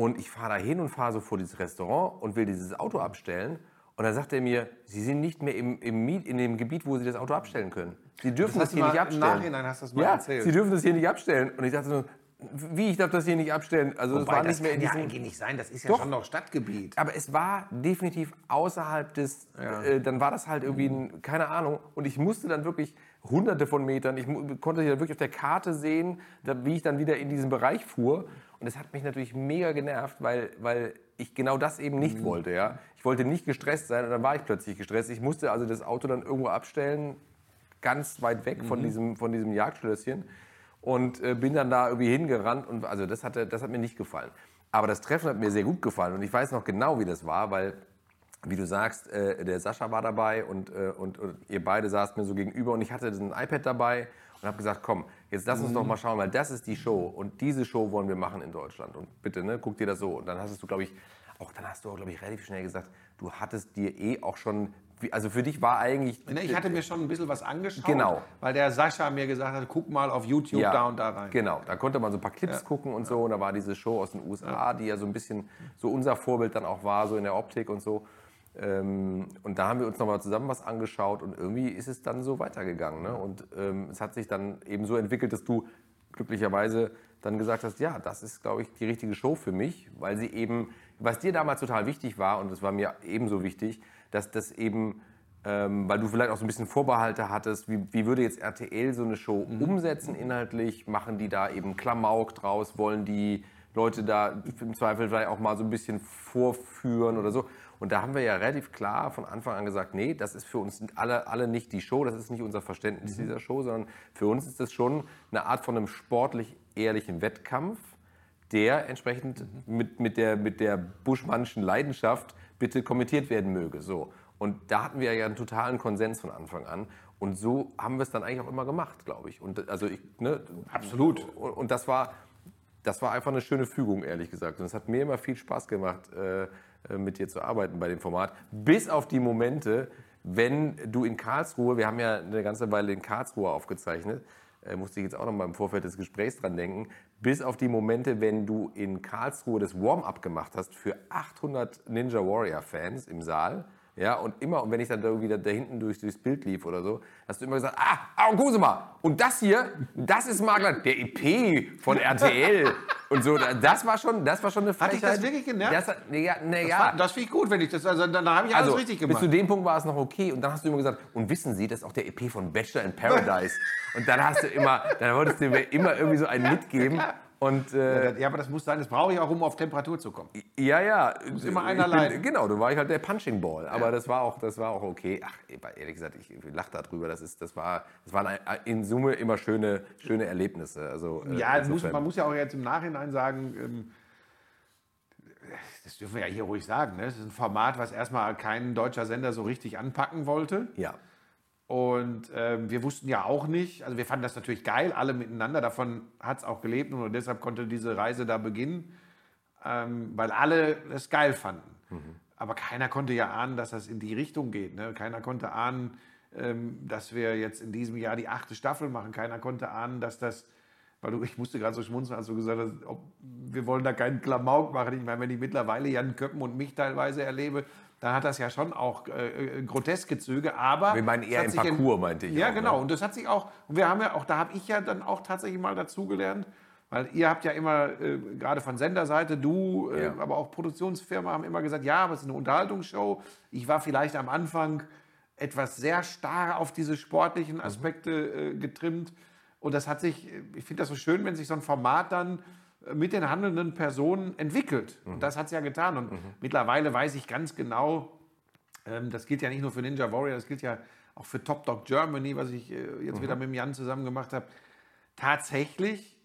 Speaker 1: Und ich fahre dahin und fahre so vor dieses Restaurant und will dieses Auto abstellen. Und dann sagt er mir, Sie sind nicht mehr im, im Miet, in dem Gebiet, wo Sie das Auto abstellen können. Sie dürfen das,
Speaker 2: du
Speaker 1: hier nicht
Speaker 2: im
Speaker 1: abstellen.
Speaker 2: Nachhinein hast du das mal
Speaker 1: ja,
Speaker 2: erzählt.
Speaker 1: Sie dürfen das hier nicht abstellen. Und ich dachte so, wie, ich darf das hier nicht abstellen? Also das
Speaker 2: Wobei,
Speaker 1: war
Speaker 2: das
Speaker 1: nicht mehr in
Speaker 2: kann ja eigentlich nicht sein, das ist ja
Speaker 1: Doch.
Speaker 2: schon noch Stadtgebiet.
Speaker 1: Aber es war definitiv außerhalb des, äh, dann war das halt irgendwie, ein, keine Ahnung, und ich musste dann wirklich hunderte von Metern, ich konnte hier wirklich auf der Karte sehen, da, wie ich dann wieder in diesen Bereich fuhr. Und das hat mich natürlich mega genervt, weil, weil ich genau das eben nicht wollte. Ja? Ich wollte nicht gestresst sein und dann war ich plötzlich gestresst. Ich musste also das Auto dann irgendwo abstellen, ganz weit weg von, diesem, von diesem Jagdschlösschen und äh, bin dann da irgendwie hingerannt und also das, hatte, das hat mir nicht gefallen. Aber das Treffen hat mir sehr gut gefallen und ich weiß noch genau, wie das war, weil, wie du sagst, äh, der Sascha war dabei und, äh, und, und ihr beide saßt mir so gegenüber und ich hatte ein iPad dabei und habe gesagt, komm, jetzt lass uns doch mal schauen, weil das ist die Show und diese Show wollen wir machen in Deutschland und bitte, ne, guck dir das so und dann hast du, glaube ich, auch dann hast du, glaube ich, relativ schnell gesagt, du hattest dir eh auch schon also für dich war eigentlich.
Speaker 2: Ne, ich hatte mir schon ein bisschen was angeschaut,
Speaker 1: Genau.
Speaker 2: weil der Sascha mir gesagt hat, guck mal auf YouTube
Speaker 1: Ja,
Speaker 2: da und da rein.
Speaker 1: Genau, da konnte man so ein paar Clips gucken und so. Und da war diese Show aus den USA, die ja so ein bisschen so unser Vorbild dann auch war, so in der Optik und so. Ähm, und da haben wir uns nochmal zusammen was angeschaut und irgendwie ist es dann so weitergegangen. Ne? Und ähm, es hat sich dann eben so entwickelt, dass du glücklicherweise dann gesagt hast, ja, das ist, glaube ich, die richtige Show für mich, weil sie eben, was dir damals total wichtig war und das war mir ebenso wichtig, dass das eben, ähm, weil du vielleicht auch so ein bisschen Vorbehalte hattest, wie, wie würde jetzt RTL so eine Show umsetzen inhaltlich? Machen die da eben Klamauk draus? Wollen die Leute da im Zweifel vielleicht auch mal so ein bisschen vorführen oder so? Und da haben wir ja relativ klar von Anfang an gesagt, nee, das ist für uns alle, alle nicht die Show, das ist nicht unser Verständnis dieser Show, sondern für uns ist das schon eine Art von einem sportlich ehrlichen Wettkampf, der entsprechend mit, mit der, mit der Buschmannschen Leidenschaft bitte kommentiert werden möge. So. Und da hatten wir ja einen totalen Konsens von Anfang an. Und so haben wir es dann eigentlich auch immer gemacht, glaube ich. Und also ich, ne,
Speaker 2: Absolut.
Speaker 1: Und, und das war, das war einfach eine schöne Fügung, ehrlich gesagt. Und es hat mir immer viel Spaß gemacht, äh, mit dir zu arbeiten bei dem Format. Bis auf die Momente, wenn du in Karlsruhe, wir haben ja eine ganze Weile in Karlsruhe aufgezeichnet, äh, musste ich jetzt auch noch mal im Vorfeld des Gesprächs dran denken, bis auf die Momente, wenn du in Karlsruhe das Warm-up gemacht hast für 800 Ninja Warrior Fans im Saal. Ja, und immer, und wenn ich dann irgendwie da, da hinten durch, durchs Bild lief oder so, hast du immer gesagt, ah, ah, Kusema, und das hier, das ist Makler, der EP von RTL und so. Das war schon, das war schon eine
Speaker 2: Hat dich das
Speaker 1: Frechheit.
Speaker 2: wirklich genervt?
Speaker 1: Das, nee, ja, nee,
Speaker 2: Das,
Speaker 1: ja.
Speaker 2: war- das finde ich gut, wenn ich das, also dann habe ich alles
Speaker 1: Also,
Speaker 2: richtig
Speaker 1: bis
Speaker 2: gemacht.
Speaker 1: zu dem Punkt war es noch okay. Und dann hast du immer gesagt, und wissen Sie, das ist auch der EP von Bachelor in Paradise. und dann hast du immer, dann wolltest du mir immer irgendwie so einen mitgeben. Und äh,
Speaker 2: ja, aber das muss sein, das brauche ich auch, um auf Temperatur zu kommen.
Speaker 1: ja, ja. Muss
Speaker 2: immer einer leiden.
Speaker 1: Genau, du war ich halt der Punching Ball. Aber das war auch, das war auch okay. Ach, ehrlich gesagt, ich, lache darüber. Das ist, das war, das waren in Summe immer schöne, schöne Erlebnisse. Also, äh,
Speaker 2: Ja, muss, man muss ja auch jetzt im Nachhinein sagen, ähm, das dürfen wir ja hier ruhig sagen, ne? das ist ein Format, was erstmal kein deutscher Sender so richtig anpacken wollte.
Speaker 1: Ja.
Speaker 2: Und ähm, wir wussten ja auch nicht, also wir fanden das natürlich geil, alle miteinander, davon hat es auch gelebt und deshalb konnte diese Reise da beginnen, ähm, weil alle es geil fanden. Aber keiner konnte ja ahnen, dass das in die Richtung geht. Ne? Keiner konnte ahnen, ähm, dass wir jetzt in diesem Jahr die achte Staffel machen. Keiner konnte ahnen, dass das, weil du, ich musste gerade so schmunzeln, als du gesagt hast, ob, wir wollen da keinen Klamauk machen. Ich meine, wenn ich mittlerweile Jan Köppen und mich teilweise erlebe, dann hat das ja schon auch äh, äh, groteske Züge, aber...
Speaker 1: Wir meinen eher im Parcours, meinte ich
Speaker 2: Ja,
Speaker 1: auch, ne?
Speaker 2: genau. Und das hat sich auch, und wir haben ja auch, da habe ich ja dann auch tatsächlich mal dazugelernt, weil ihr habt ja immer, äh, gerade von Senderseite, du, äh,
Speaker 1: Ja.
Speaker 2: aber auch Produktionsfirma haben immer gesagt, ja, aber es ist eine Unterhaltungsshow. Ich war vielleicht am Anfang etwas sehr starr auf diese
Speaker 1: Mhm.
Speaker 2: sportlichen Aspekte äh, getrimmt. Und das hat sich, äh, ich finde das so schön, wenn sich so ein Format dann mit den handelnden Personen entwickelt.
Speaker 1: Mhm.
Speaker 2: Und das hat es ja getan. Und mittlerweile weiß ich ganz genau, ähm, das gilt ja nicht nur für Ninja Warrior, das gilt ja auch für Top Dog Germany, was ich äh, jetzt wieder mit dem Jan zusammen gemacht habe. Tatsächlich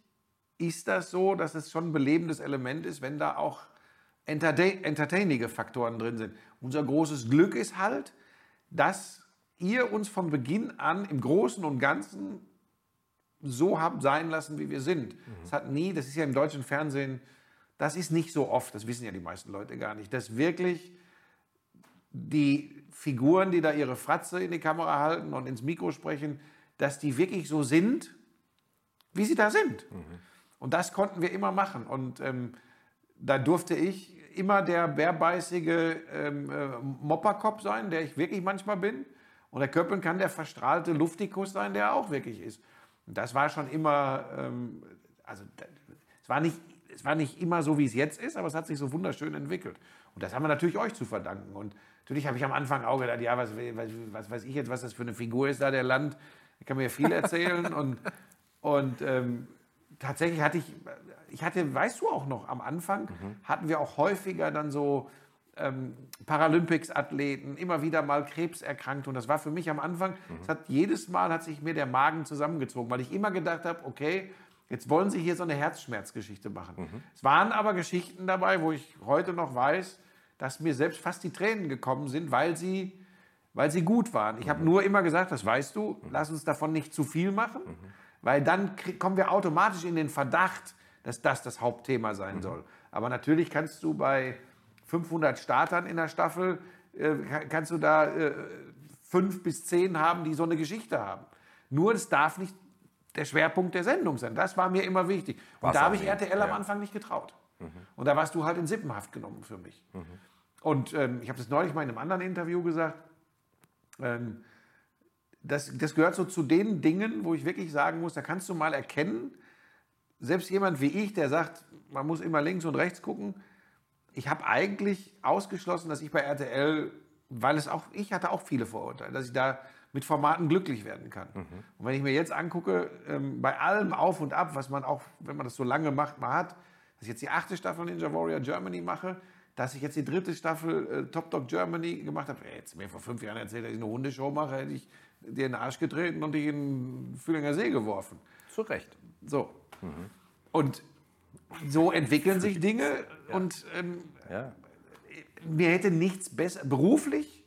Speaker 2: ist das so, dass es schon ein belebendes Element ist, wenn da auch entertain entertainige Faktoren drin sind. Unser großes Glück ist halt, dass ihr uns von Beginn an im Großen und Ganzen so habt sein lassen, wie wir sind. Es hat nie, das ist ja im deutschen Fernsehen, das ist nicht so oft, das wissen ja die meisten Leute gar nicht, dass wirklich die Figuren, die da ihre Fratze in die Kamera halten und ins Mikro sprechen, dass die wirklich so sind, wie sie da sind. Und das konnten wir immer machen. Und ähm, da durfte ich immer der bärbeißige ähm, äh, Mopperkopf sein, der ich wirklich manchmal bin. Und der Köppen kann der verstrahlte Luftikus sein, der er auch wirklich ist. Und das war schon immer, ähm, also es war, nicht, es war nicht immer so, wie es jetzt ist, aber es hat sich so wunderschön entwickelt. Und das haben wir natürlich euch zu verdanken. Und natürlich habe ich am Anfang auch gedacht, ja, was, was, was weiß ich jetzt, was das für eine Figur ist da, der Land. Ich kann mir viel erzählen. und und ähm, tatsächlich hatte ich, ich hatte, weißt du auch noch, am Anfang hatten wir auch häufiger dann so ähm, Paralympics-Athleten, immer wieder mal Krebserkrankt. Und das war für mich am Anfang, es hat jedes Mal hat sich mir der Magen zusammengezogen, weil ich immer gedacht habe, okay, jetzt wollen sie hier so eine Herzschmerzgeschichte machen. Es waren aber Geschichten dabei, wo ich heute noch weiß, dass mir selbst fast die Tränen gekommen sind, weil sie, weil sie gut waren. Ich habe nur immer gesagt, das weißt du, lass uns davon nicht zu viel machen, weil dann kommen wir automatisch in den Verdacht, dass das das Hauptthema sein soll. Aber natürlich kannst du bei 500 Startern in der Staffel äh, kannst du da äh, fünf bis zehn haben, die so eine Geschichte haben. Nur es darf nicht der Schwerpunkt der Sendung sein. Das war mir immer wichtig. Und da habe ich RTL am
Speaker 1: ja.
Speaker 2: Anfang nicht getraut. Und da warst du halt in Sippenhaft genommen für mich. Und ähm, ich habe das neulich mal in einem anderen Interview gesagt. Ähm, das, das gehört so zu den Dingen, wo ich wirklich sagen muss, da kannst du mal erkennen, selbst jemand wie ich, der sagt, man muss immer links und rechts gucken, ich habe eigentlich ausgeschlossen, dass ich bei RTL, weil es auch, ich hatte auch viele Vorurteile, dass ich da mit Formaten glücklich werden kann. Und wenn ich mir jetzt angucke, ähm, bei allem Auf und Ab, was man auch, wenn man das so lange macht, mal hat, dass ich jetzt die achte Staffel Ninja Warrior Germany mache, dass ich jetzt die dritte Staffel äh, Top Dog Germany gemacht habe. Ey, Jetzt mir vor fünf Jahren erzählt, dass ich eine Hundeshow mache, hätte ich dir in den Arsch getreten und dich in den Fühlinger See geworfen.
Speaker 1: Zu Recht.
Speaker 2: So. Und so entwickeln sich Dinge und ähm,
Speaker 1: Ja.
Speaker 2: mir hätte nichts besser, beruflich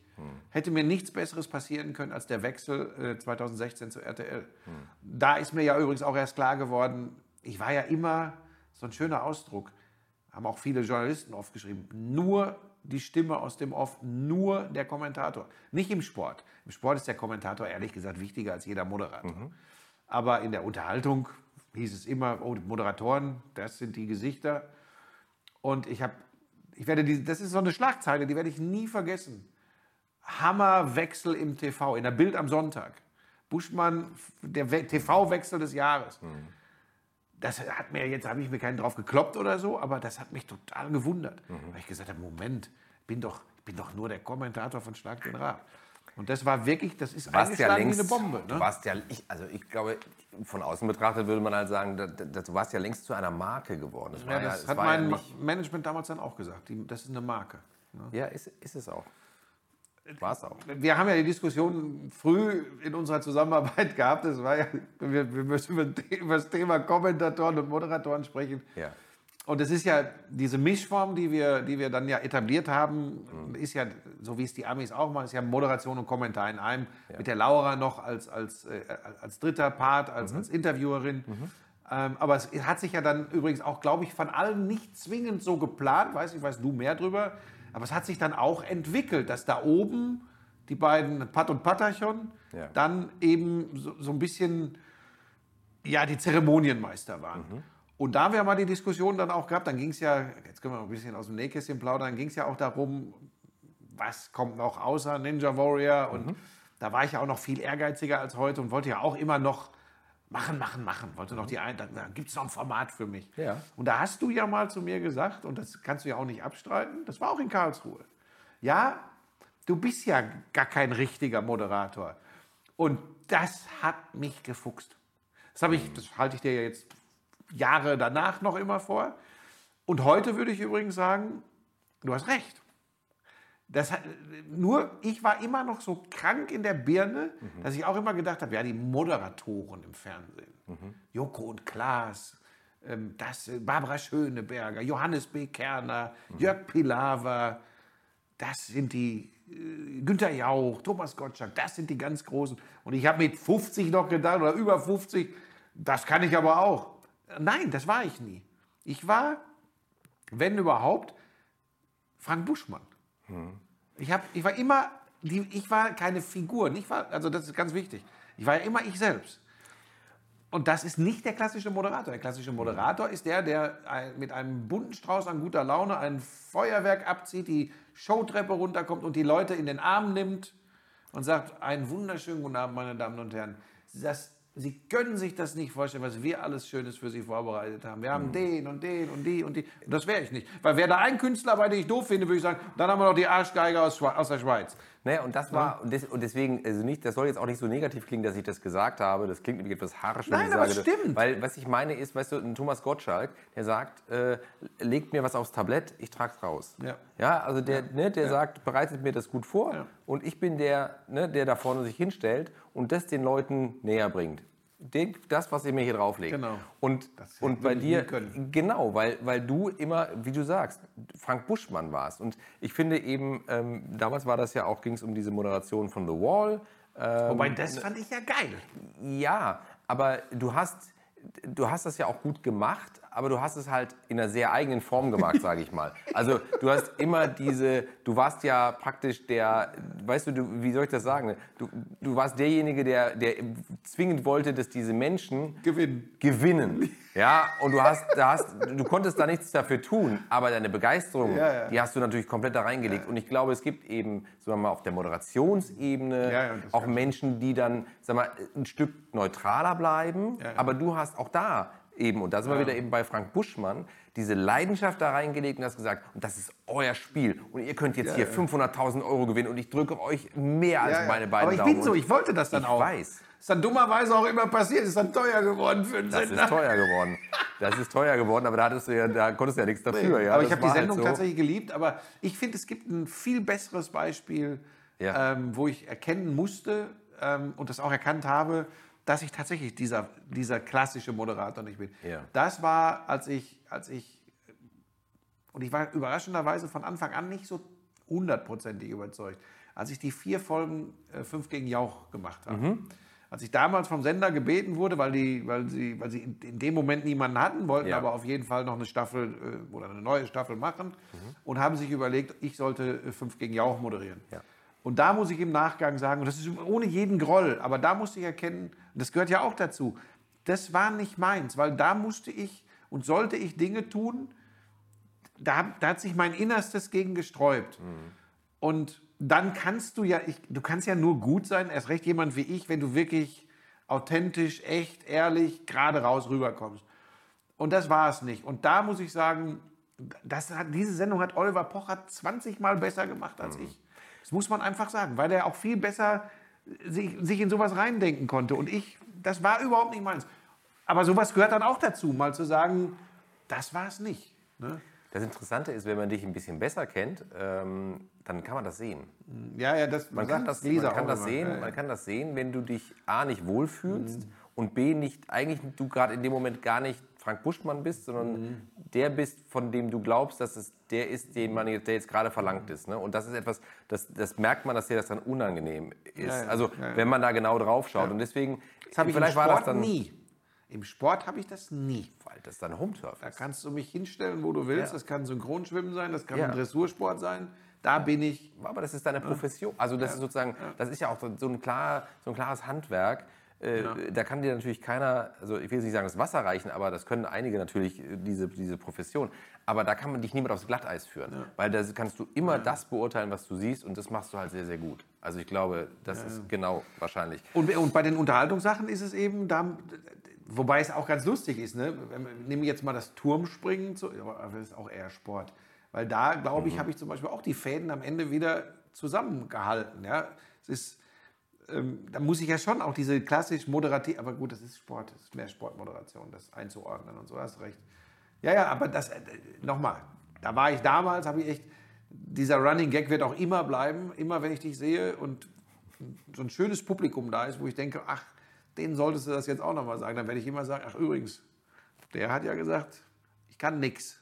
Speaker 2: hätte mir nichts Besseres passieren können als der Wechsel äh, 2016 zu RTL. Da ist mir ja übrigens auch erst klar geworden, ich war ja immer so ein schöner Ausdruck, haben auch viele Journalisten oft geschrieben, nur die Stimme aus dem Off, nur der Kommentator. Nicht im Sport. Im Sport ist der Kommentator ehrlich gesagt wichtiger als jeder Moderator. Aber in der Unterhaltung hieß es immer, oh, die Moderatoren, das sind die Gesichter. Und ich habe, ich werde die, das ist so eine Schlagzeile, die werde ich nie vergessen. Hammerwechsel im TV, in der Bild am Sonntag. Buschmann, der We- TV-Wechsel des Jahres. Das hat mir jetzt, habe ich mir keinen drauf gekloppt oder so, aber das hat mich total gewundert. Weil ich gesagt habe, Moment, ich bin doch, ich bin doch nur der Kommentator von Schlag den Rab. Und das war wirklich, das ist
Speaker 1: warst ja
Speaker 2: eingeschlagen
Speaker 1: längst,
Speaker 2: wie eine Bombe.
Speaker 1: Du
Speaker 2: Ne?
Speaker 1: warst ja, ich, also ich glaube, von außen betrachtet würde man halt sagen, du warst ja längst zu einer Marke geworden. Das,
Speaker 2: Ja, das
Speaker 1: es
Speaker 2: hat mein
Speaker 1: ja,
Speaker 2: Management damals dann auch gesagt. Das ist eine Marke.
Speaker 1: ja ist, ist es auch. War es auch.
Speaker 2: Wir haben ja die Diskussion früh in unserer Zusammenarbeit gehabt. Das war ja, wir, wir müssen über, über das Thema Kommentatoren und Moderatoren sprechen.
Speaker 1: Ja.
Speaker 2: Und es ist ja diese Mischform, die wir, die wir dann ja etabliert haben, ist ja, so wie es die Amis auch machen, ist ja Moderation und Kommentar in einem. Mit der Laura noch als, als, äh, als dritter Part, als, als Interviewerin. Ähm, aber es hat sich ja dann übrigens auch, glaube ich, von allen nicht zwingend so geplant. Weiß ich, weißt du mehr drüber. Aber es hat sich dann auch entwickelt, dass da oben die beiden Pat und Patachon
Speaker 1: Ja.
Speaker 2: dann eben so, so ein bisschen ja, die Zeremonienmeister waren. Und da wir mal die Diskussion dann auch gehabt, dann ging es ja, jetzt können wir ein bisschen aus dem Nähkästchen plaudern, dann ging es ja auch darum, was kommt noch außer Ninja Warrior und da war ich ja auch noch viel ehrgeiziger als heute und wollte ja auch immer noch machen, machen, machen. Wollte noch die ein, da, da gibt es noch ein Format für mich.
Speaker 1: Ja.
Speaker 2: Und da hast du ja mal zu mir gesagt, und das kannst du ja auch nicht abstreiten, das war auch in Karlsruhe. Ja, du bist ja gar kein richtiger Moderator. Und das hat mich gefuchst. Das, habe ich, das halte ich dir ja jetzt Jahre danach noch immer vor. Und heute würde ich übrigens sagen, du hast recht. Das hat, nur ich war immer noch so krank in der Birne, dass ich auch immer gedacht habe, ja, die Moderatoren im Fernsehen, Joko und Klaas, ähm, das, Barbara Schöneberger, Johannes B. Kerner, Jörg Pilawa, das sind die, äh, Günther Jauch, Thomas Gottschalk, das sind die ganz Großen. Und ich habe mit 50 noch gedacht, oder über 50, das kann ich aber auch. Nein, das war ich nie. Ich war, wenn überhaupt, Frank Buschmann. Ich, hab, ich war immer, die, ich war keine Figur. Ich war, also das ist ganz wichtig. Ich war ja immer ich selbst. Und das ist nicht der klassische Moderator. Der klassische Moderator ist der, der mit einem bunten Strauß an guter Laune ein Feuerwerk abzieht, die Showtreppe runterkommt und die Leute in den Arm nimmt und sagt, einen wunderschönen guten Abend, meine Damen und Herren. Das, Sie können sich das nicht vorstellen, was wir alles Schönes für Sie vorbereitet haben. Wir haben den und den und die und die. Und das wäre ich nicht. Weil wäre da ein Künstler, bei dem ich doof finde, würde ich sagen, dann haben wir noch die Arschgeiger aus, aus der Schweiz.
Speaker 1: Naja, und das war, und, des, und deswegen, also nicht, das soll jetzt auch nicht so negativ klingen, dass ich das gesagt habe. Das klingt nämlich etwas harsch, wenn
Speaker 2: Nein,
Speaker 1: ich
Speaker 2: aber
Speaker 1: sage.
Speaker 2: stimmt.
Speaker 1: Weil, was ich meine ist, weißt du, ein Thomas Gottschalk, der sagt, äh, legt mir was aufs Tablett, ich trag's raus.
Speaker 2: Ja.
Speaker 1: Ja, also der, ne, der sagt, bereitet mir das gut vor
Speaker 2: Ja.
Speaker 1: und ich bin der, ne, der da vorne sich hinstellt und das den Leuten näher bringt. Den, das, was ihr mir hier drauflegt.
Speaker 2: Genau.
Speaker 1: Und, und bei dir, genau, weil, weil du immer, wie du sagst, Frank Buschmann warst. Und ich finde eben, ähm, damals war das ja auch, ging es um diese Moderation von The Wall. Ähm,
Speaker 2: Wobei, das fand ich ja geil.
Speaker 1: ja, aber du hast, du hast das ja auch gut gemacht, aber du hast es halt in einer sehr eigenen Form gemacht, sage ich mal. Also du hast immer diese, du warst ja praktisch der, weißt du, du wie soll ich das sagen? Du, du warst derjenige, der, der zwingend wollte, dass diese Menschen
Speaker 2: Gewinnen.
Speaker 1: gewinnen. Ja, und du hast, da hast, du konntest da nichts dafür tun, aber deine Begeisterung,
Speaker 2: Ja, ja.
Speaker 1: die hast du natürlich komplett da reingelegt. Und ich glaube, es gibt eben, sagen wir mal, auf der Moderationsebene
Speaker 2: Ja, ja,
Speaker 1: auch Menschen, die dann, sag mal, ein Stück neutraler bleiben.
Speaker 2: Ja, ja.
Speaker 1: Aber du hast auch da eben, und da sind wir wieder eben bei Frank Buschmann, diese Leidenschaft da reingelegt und hast gesagt, und das ist euer Spiel. Und ihr könnt jetzt
Speaker 2: Ja,
Speaker 1: hier
Speaker 2: ja.
Speaker 1: 500.000 Euro gewinnen und ich drücke euch mehr als meine beiden
Speaker 2: Aber ich
Speaker 1: Daumen.
Speaker 2: bin so, ich wollte das dann
Speaker 1: ich
Speaker 2: auch.
Speaker 1: weiß.
Speaker 2: Ist dann dummerweise auch immer passiert, ist dann teuer geworden für den
Speaker 1: Das
Speaker 2: Sender.
Speaker 1: ist teuer geworden. Das ist teuer geworden, aber da, hattest du ja, da konntest du ja nichts dafür. Ja,
Speaker 2: aber ich
Speaker 1: Das
Speaker 2: habe die
Speaker 1: halt
Speaker 2: Sendung
Speaker 1: so.
Speaker 2: tatsächlich geliebt, aber ich finde, es gibt ein viel besseres Beispiel, ähm, wo ich erkennen musste ähm, und das auch erkannt habe, dass ich tatsächlich dieser, dieser klassische Moderator nicht bin.
Speaker 1: Ja.
Speaker 2: Das war, als ich, als ich, und ich war überraschenderweise von Anfang an nicht so hundertprozentig überzeugt, als ich die vier Folgen äh, Fünf gegen Jauch gemacht habe.
Speaker 1: Mhm.
Speaker 2: Als ich damals vom Sender gebeten wurde, weil, die, weil sie, weil sie in, in dem Moment niemanden hatten, wollten
Speaker 1: Ja.
Speaker 2: aber auf jeden Fall noch eine Staffel äh, oder eine neue Staffel machen
Speaker 1: Mhm.
Speaker 2: und haben sich überlegt, ich sollte äh, Fünf gegen Jauch moderieren.
Speaker 1: Ja.
Speaker 2: Und da muss ich im Nachgang sagen, und das ist ohne jeden Groll, aber da musste ich erkennen, das gehört ja auch dazu, das war nicht meins, weil da musste ich und sollte ich Dinge tun, da, da hat sich mein Innerstes gegen gesträubt. Und dann kannst du ja, ich, du kannst ja nur gut sein, erst recht jemand wie ich, wenn du wirklich authentisch, echt, ehrlich, gerade raus rüberkommst. Und das war es nicht. Und da muss ich sagen, das hat, diese Sendung hat Oliver Pocher 20 Mal besser gemacht als ich. Das muss man einfach sagen, weil der auch viel besser sich, sich in sowas reindenken konnte. Und ich, das war überhaupt nicht meins. Aber sowas gehört dann auch dazu, mal zu sagen, das war es nicht. Ne?
Speaker 1: Das Interessante ist, wenn man dich ein bisschen besser kennt, ähm, dann kann man das sehen.
Speaker 2: Ja, ja, das,
Speaker 1: Man kann das,
Speaker 2: Lisa
Speaker 1: man kann das sehen,
Speaker 2: Ja, ja.
Speaker 1: man kann das sehen, wenn du dich A nicht wohlfühlst und B nicht eigentlich du gerade in dem Moment gar nicht Frank Buschmann bist, sondern der bist, von dem du glaubst, dass es der ist, den man jetzt, der jetzt gerade verlangt ist. Ne? Und das ist etwas, das, das merkt man, dass dir das dann unangenehm ist.
Speaker 2: Ja, ja,
Speaker 1: also
Speaker 2: ja,
Speaker 1: wenn man da genau drauf schaut. Und deswegen,
Speaker 2: Das habe ich
Speaker 1: vielleicht
Speaker 2: im
Speaker 1: war
Speaker 2: Sport
Speaker 1: das dann
Speaker 2: nie. Im Sport habe ich das nie.
Speaker 1: weil das dann Home-Turf
Speaker 2: Da
Speaker 1: ist.
Speaker 2: kannst du mich hinstellen, wo du willst. Das kann Synchronschwimmen sein, das kann Dressursport sein. Da bin ich.
Speaker 1: Aber das ist deine Profession. Also das ist sozusagen, das ist ja auch so ein, klar, so ein klares Handwerk. Äh, Da kann dir natürlich keiner, also ich will jetzt nicht sagen, das Wasser reichen, aber das können einige natürlich, äh, diese, diese Profession. Aber da kann man dich niemand aufs Glatteis führen. Weil da kannst du immer das beurteilen, was du siehst und das machst du halt sehr, sehr gut. Also ich glaube, das ist genau wahrscheinlich.
Speaker 2: Und, und bei den Unterhaltungssachen ist es eben, da, wobei es auch ganz lustig ist. Ne? Nehmen wir jetzt mal das Turmspringen, zu, aber das ist auch eher Sport. Weil da, glaube ich, habe ich zum Beispiel auch die Fäden am Ende wieder zusammengehalten. Ja? Es ist, ähm, da muss ich ja schon auch diese klassisch moderativ, aber gut, das ist Sport, das ist mehr Sportmoderation, das einzuordnen und so, hast recht. Ja, ja, aber das, äh, nochmal, da war ich damals, habe ich echt, dieser Running Gag wird auch immer bleiben, immer wenn ich dich sehe und so ein schönes Publikum da ist, wo ich denke, ach, denen solltest du das jetzt auch nochmal sagen. Dann werde ich immer sagen, ach übrigens, der hat ja gesagt, ich kann nichts.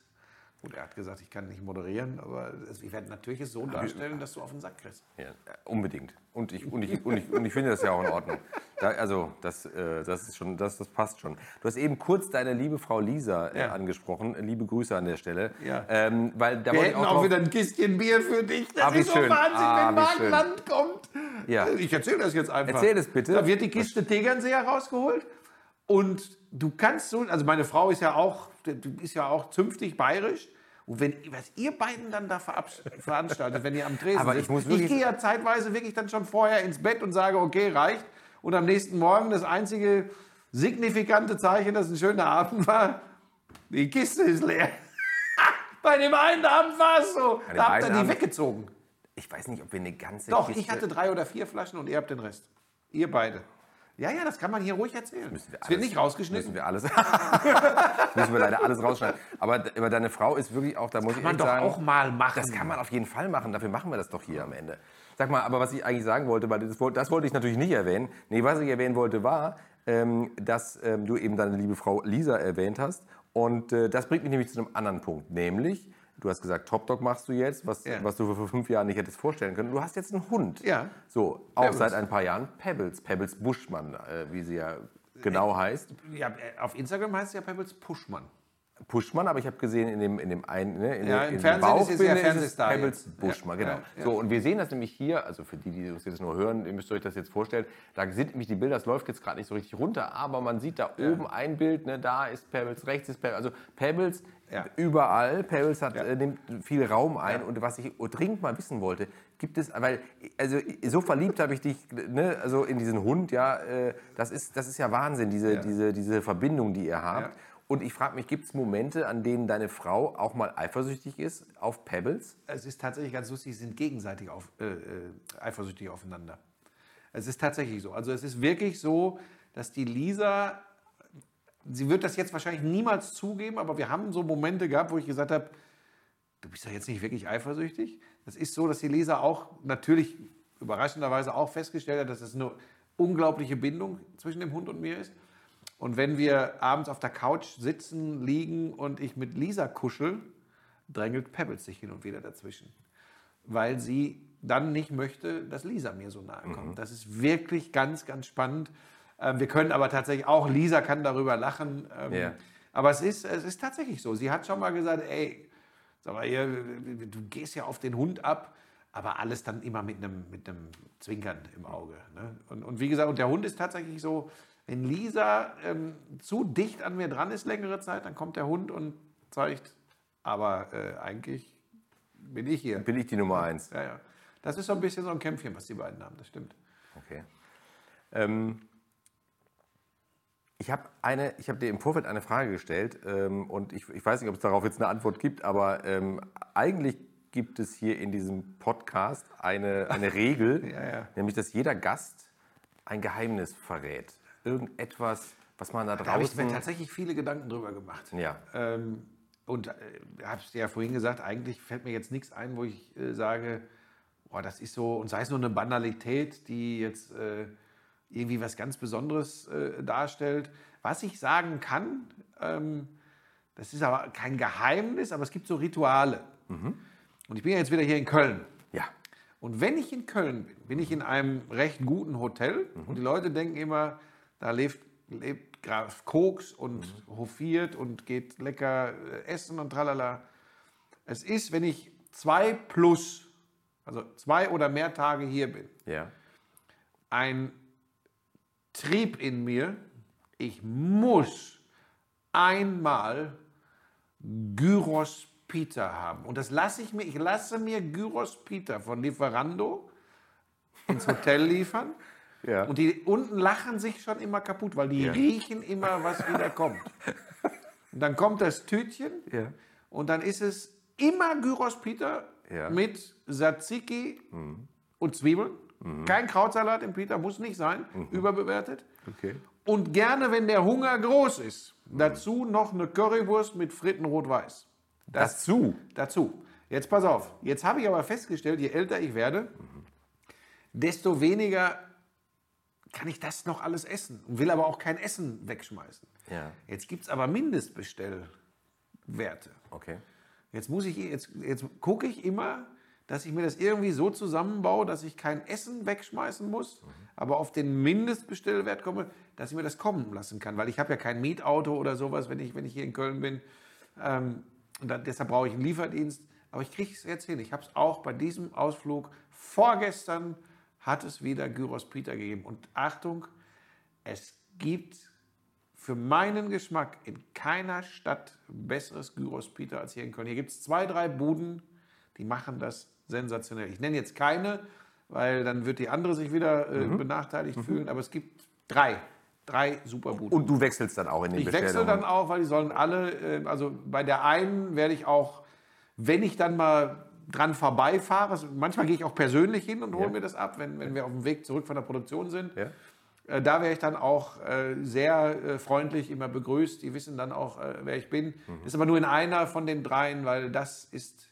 Speaker 2: Gut, er hat gesagt, ich kann nicht moderieren, aber ich werde natürlich es so darstellen, dass du auf den Sack kriegst.
Speaker 1: Ja, unbedingt. Und ich, und, ich, und, ich, und ich finde das ja auch in Ordnung. Da, also, das, äh, das, ist schon, das, das passt schon. Du hast eben kurz deine liebe Frau Lisa äh,
Speaker 2: Ja.
Speaker 1: angesprochen. Liebe Grüße an der Stelle.
Speaker 2: Ja.
Speaker 1: Ähm, weil da
Speaker 2: Wir hätten auch,
Speaker 1: drauf-
Speaker 2: wieder ein Kistchen Bier für dich. Das
Speaker 1: wie
Speaker 2: ist so
Speaker 1: schön.
Speaker 2: Wahnsinn,
Speaker 1: Ah,
Speaker 2: wenn
Speaker 1: schön.
Speaker 2: Land kommt.
Speaker 1: Ja.
Speaker 2: Ich erzähle das jetzt einfach.
Speaker 1: Erzähl es bitte.
Speaker 2: Da wird die Kiste Tegernseher rausgeholt und du kannst so, also meine Frau ist ja auch, du ist ja auch zünftig bayerisch. Und wenn, was ihr beiden dann da veranstaltet, wenn ihr am Tresen
Speaker 1: Aber ich
Speaker 2: sitzt, ich gehe ja zeitweise wirklich dann schon vorher ins Bett und sage, okay, reicht. Und am nächsten Morgen das einzige signifikante Zeichen, dass ein schöner Abend war, die Kiste ist leer. Bei dem einen Abend war es so. Da habt ihr die
Speaker 1: Abend-
Speaker 2: weggezogen.
Speaker 1: Ich weiß nicht, ob wir eine ganze
Speaker 2: Doch,
Speaker 1: Kiste...
Speaker 2: ich hatte drei oder vier Flaschen und ihr habt den Rest. Ihr beide. Ja, ja, das kann man hier ruhig erzählen.
Speaker 1: Müssen wir
Speaker 2: Es wird nicht rausgeschnitten.
Speaker 1: Müssen wir alles... müssen wir leider alles rausschneiden. Aber, aber deine Frau ist wirklich auch, da muss ich
Speaker 2: man
Speaker 1: echt
Speaker 2: doch
Speaker 1: sagen...
Speaker 2: auch mal machen.
Speaker 1: Das kann man auf jeden Fall machen, dafür machen wir das doch hier am Ende. Sag mal, aber was ich eigentlich sagen wollte, weil das, das wollte ich natürlich nicht erwähnen. Nee, was ich erwähnen wollte war, ähm, dass ähm, du eben deine liebe Frau Lisa erwähnt hast. Und äh, das bringt mich nämlich zu einem anderen Punkt, nämlich, du hast gesagt, Top Dog machst du jetzt, was,
Speaker 2: Ja.
Speaker 1: was du vor fünf Jahren nicht hättest vorstellen können. Du hast jetzt einen Hund.
Speaker 2: Ja.
Speaker 1: So, auch
Speaker 2: Pebbles.
Speaker 1: seit ein paar Jahren. Pebbles, Pebbles Buschmann, äh, wie sie ja genau heißt.
Speaker 2: Ja, äh, auf Instagram heißt es ja Pebbles Pushman.
Speaker 1: Pushman, aber ich habe gesehen in dem, in dem einen, ne, in
Speaker 2: Ja, im
Speaker 1: in
Speaker 2: Fernsehen ist es ja Fernsehstar
Speaker 1: Pebbles. Buschmann,
Speaker 2: Ja,
Speaker 1: genau.
Speaker 2: ja, ja.
Speaker 1: So, und wir sehen das nämlich hier, also für die, die das jetzt nur hören, ihr müsst euch das jetzt vorstellen, da sind nämlich die Bilder, das läuft jetzt gerade nicht so richtig runter, aber man sieht da oben ein Bild, ne, da ist Pebbles, rechts ist Pebbles, also Pebbles
Speaker 2: Ja.
Speaker 1: überall, Pebbles hat,
Speaker 2: Ja.
Speaker 1: äh, nimmt viel Raum ein und was ich dringend mal wissen wollte, gibt es, weil, also so verliebt habe ich dich, ne, also in diesen Hund, ja, äh, das ist, das ist ja Wahnsinn, diese,
Speaker 2: Ja.
Speaker 1: diese, diese Verbindung, die ihr habt.
Speaker 2: Ja.
Speaker 1: Und ich frage mich, gibt es Momente, an denen deine Frau auch mal eifersüchtig ist auf Pebbles?
Speaker 2: Es ist tatsächlich ganz lustig, sie sind gegenseitig auf, äh, äh, eifersüchtig aufeinander. Es ist tatsächlich so. Also es ist wirklich so, dass die Lisa, sie wird das jetzt wahrscheinlich niemals zugeben, aber wir haben so Momente gehabt, wo ich gesagt habe, du bist doch jetzt nicht wirklich eifersüchtig. Das ist so, dass die Lisa auch natürlich überraschenderweise auch festgestellt hat, dass es eine unglaubliche Bindung zwischen dem Hund und mir ist. Und wenn wir abends auf der Couch sitzen, liegen und ich mit Lisa kuschel, drängelt Pebbles sich hin und wieder dazwischen. Weil sie dann nicht möchte, dass Lisa mir so nahe kommt. Das ist wirklich ganz, ganz spannend. Ähm, Wir können aber tatsächlich auch, Lisa kann darüber lachen. ähm,
Speaker 1: Ja.
Speaker 2: Aber es ist, es ist tatsächlich so. Sie hat schon mal gesagt, ey, sag mal, hier, du gehst ja auf den Hund ab, aber alles dann immer mit einem, mit einem Zwinkern im Auge. Ne? Und, und wie gesagt, und der Hund ist tatsächlich so, wenn Lisa ähm, zu dicht an mir dran ist längere Zeit, dann kommt der Hund und zeigt, aber äh, eigentlich bin ich hier.
Speaker 1: Bin ich die Nummer eins?
Speaker 2: Ja, ja. Das ist so ein bisschen so ein Kämpfchen, was die beiden haben, das stimmt.
Speaker 1: Okay. Ähm, ich habe eine, ich habe dir im Vorfeld eine Frage gestellt ähm, und ich, ich weiß nicht, ob es darauf jetzt eine Antwort gibt, aber ähm, eigentlich gibt es hier in diesem Podcast eine, eine Regel,
Speaker 2: Ja, ja.
Speaker 1: nämlich dass jeder Gast ein Geheimnis verrät. Irgendetwas, was man da
Speaker 2: Da habe ich mir
Speaker 1: draußen.
Speaker 2: tatsächlich viele Gedanken drüber gemacht.
Speaker 1: Ja.
Speaker 2: Ähm, und äh, habe es ja vorhin gesagt, eigentlich fällt mir jetzt nichts ein, wo ich äh, sage, boah, das ist so, und sei es nur eine Banalität, die jetzt äh, irgendwie was ganz Besonderes äh, darstellt. Was ich sagen kann, ähm, das ist aber kein Geheimnis, aber es gibt so Rituale. Und ich bin ja jetzt wieder hier in Köln.
Speaker 1: Ja.
Speaker 2: Und wenn ich in Köln bin, bin ich in einem recht guten Hotel und die Leute denken immer, da lebt, lebt Graf Koks und hofiert und geht lecker äh, essen und tralala. Es ist, wenn ich zwei plus, also zwei oder mehr Tage hier bin,
Speaker 1: Ja.
Speaker 2: ein Trieb in mir, ich muss einmal Gyros Pita haben. Und das lasse ich mir, ich lasse mir Gyros Pita von Lieferando ins Hotel liefern.
Speaker 1: Ja.
Speaker 2: Und die unten lachen sich schon immer kaputt, weil die
Speaker 1: Ja.
Speaker 2: riechen immer, was wieder kommt. Und dann kommt das Tütchen
Speaker 1: Ja.
Speaker 2: und dann ist es immer Gyros Pita mit Tzatziki und Zwiebeln. Kein Krautsalat im Pita, muss nicht sein, überbewertet.
Speaker 1: Okay.
Speaker 2: Und gerne, wenn der Hunger groß ist, dazu noch eine Currywurst mit Fritten rot-weiß.
Speaker 1: Dazu.
Speaker 2: dazu. Jetzt pass auf. Jetzt habe ich aber festgestellt, je älter ich werde, desto weniger kann ich das noch alles essen und will aber auch kein Essen wegschmeißen.
Speaker 1: Ja.
Speaker 2: Jetzt gibt es aber Mindestbestellwerte.
Speaker 1: Okay.
Speaker 2: Jetzt muss ich, jetzt, jetzt gucke ich immer, dass ich mir das irgendwie so zusammenbaue, dass ich kein Essen wegschmeißen muss, aber auf den Mindestbestellwert komme, dass ich mir das kommen lassen kann. Weil ich habe ja kein Mietauto oder sowas, wenn ich, wenn ich hier in Köln bin. Ähm, und dann, deshalb brauche ich einen Lieferdienst. Aber ich kriege es jetzt hin. Ich habe es auch bei diesem Ausflug vorgestern hat es wieder Gyros Pita gegeben. Und Achtung, es gibt für meinen Geschmack in keiner Stadt besseres Gyros Pita als hier in Köln. Hier gibt es zwei, drei Buden, die machen das sensationell. Ich nenne jetzt keine, weil dann wird die andere sich wieder äh,
Speaker 1: Mhm.
Speaker 2: benachteiligt fühlen. Aber es gibt drei, drei super Buden.
Speaker 1: Und du wechselst dann auch in den
Speaker 2: Ich wechsle dann auch, weil die sollen alle, äh, also bei der einen werde ich auch, wenn ich dann mal dran vorbeifahre, also manchmal gehe ich auch persönlich hin und hole
Speaker 1: Ja.
Speaker 2: mir das ab, wenn, wenn wir auf dem Weg zurück von der Produktion sind.
Speaker 1: Ja.
Speaker 2: Äh, Da wäre ich dann auch äh, sehr äh, freundlich immer begrüßt. Die wissen dann auch, äh, wer ich bin.
Speaker 1: Mhm.
Speaker 2: Ist aber nur in einer von den dreien, weil das ist.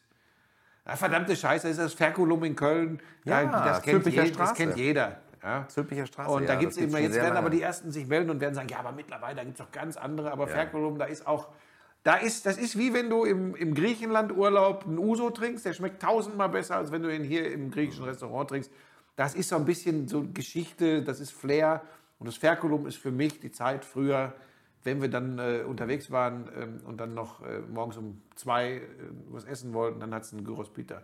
Speaker 2: Ja, verdammte Scheiße, ist das Ferkulum in Köln. Da-
Speaker 1: Ja,
Speaker 2: das, kennt je, das kennt jeder. Ja.
Speaker 1: Zülpicher Straße.
Speaker 2: Und da
Speaker 1: ja,
Speaker 2: gibt es immer, jetzt werden aber
Speaker 1: lange.
Speaker 2: die Ersten sich melden und werden sagen, ja, aber mittlerweile, da gibt es doch ganz andere. Aber Ferkulum, da ist auch, da ist, das ist wie wenn du im, im Griechenland-Urlaub einen Uso trinkst, der schmeckt tausendmal besser, als wenn du ihn hier im griechischen Restaurant trinkst. Das ist so ein bisschen so Geschichte, das ist Flair. Und Und das Ferkulum ist für mich die Zeit früher, wenn wir dann äh, unterwegs waren ähm, und dann noch äh, morgens um zwei äh, was essen wollten, dann hat es einen Gyros Peter.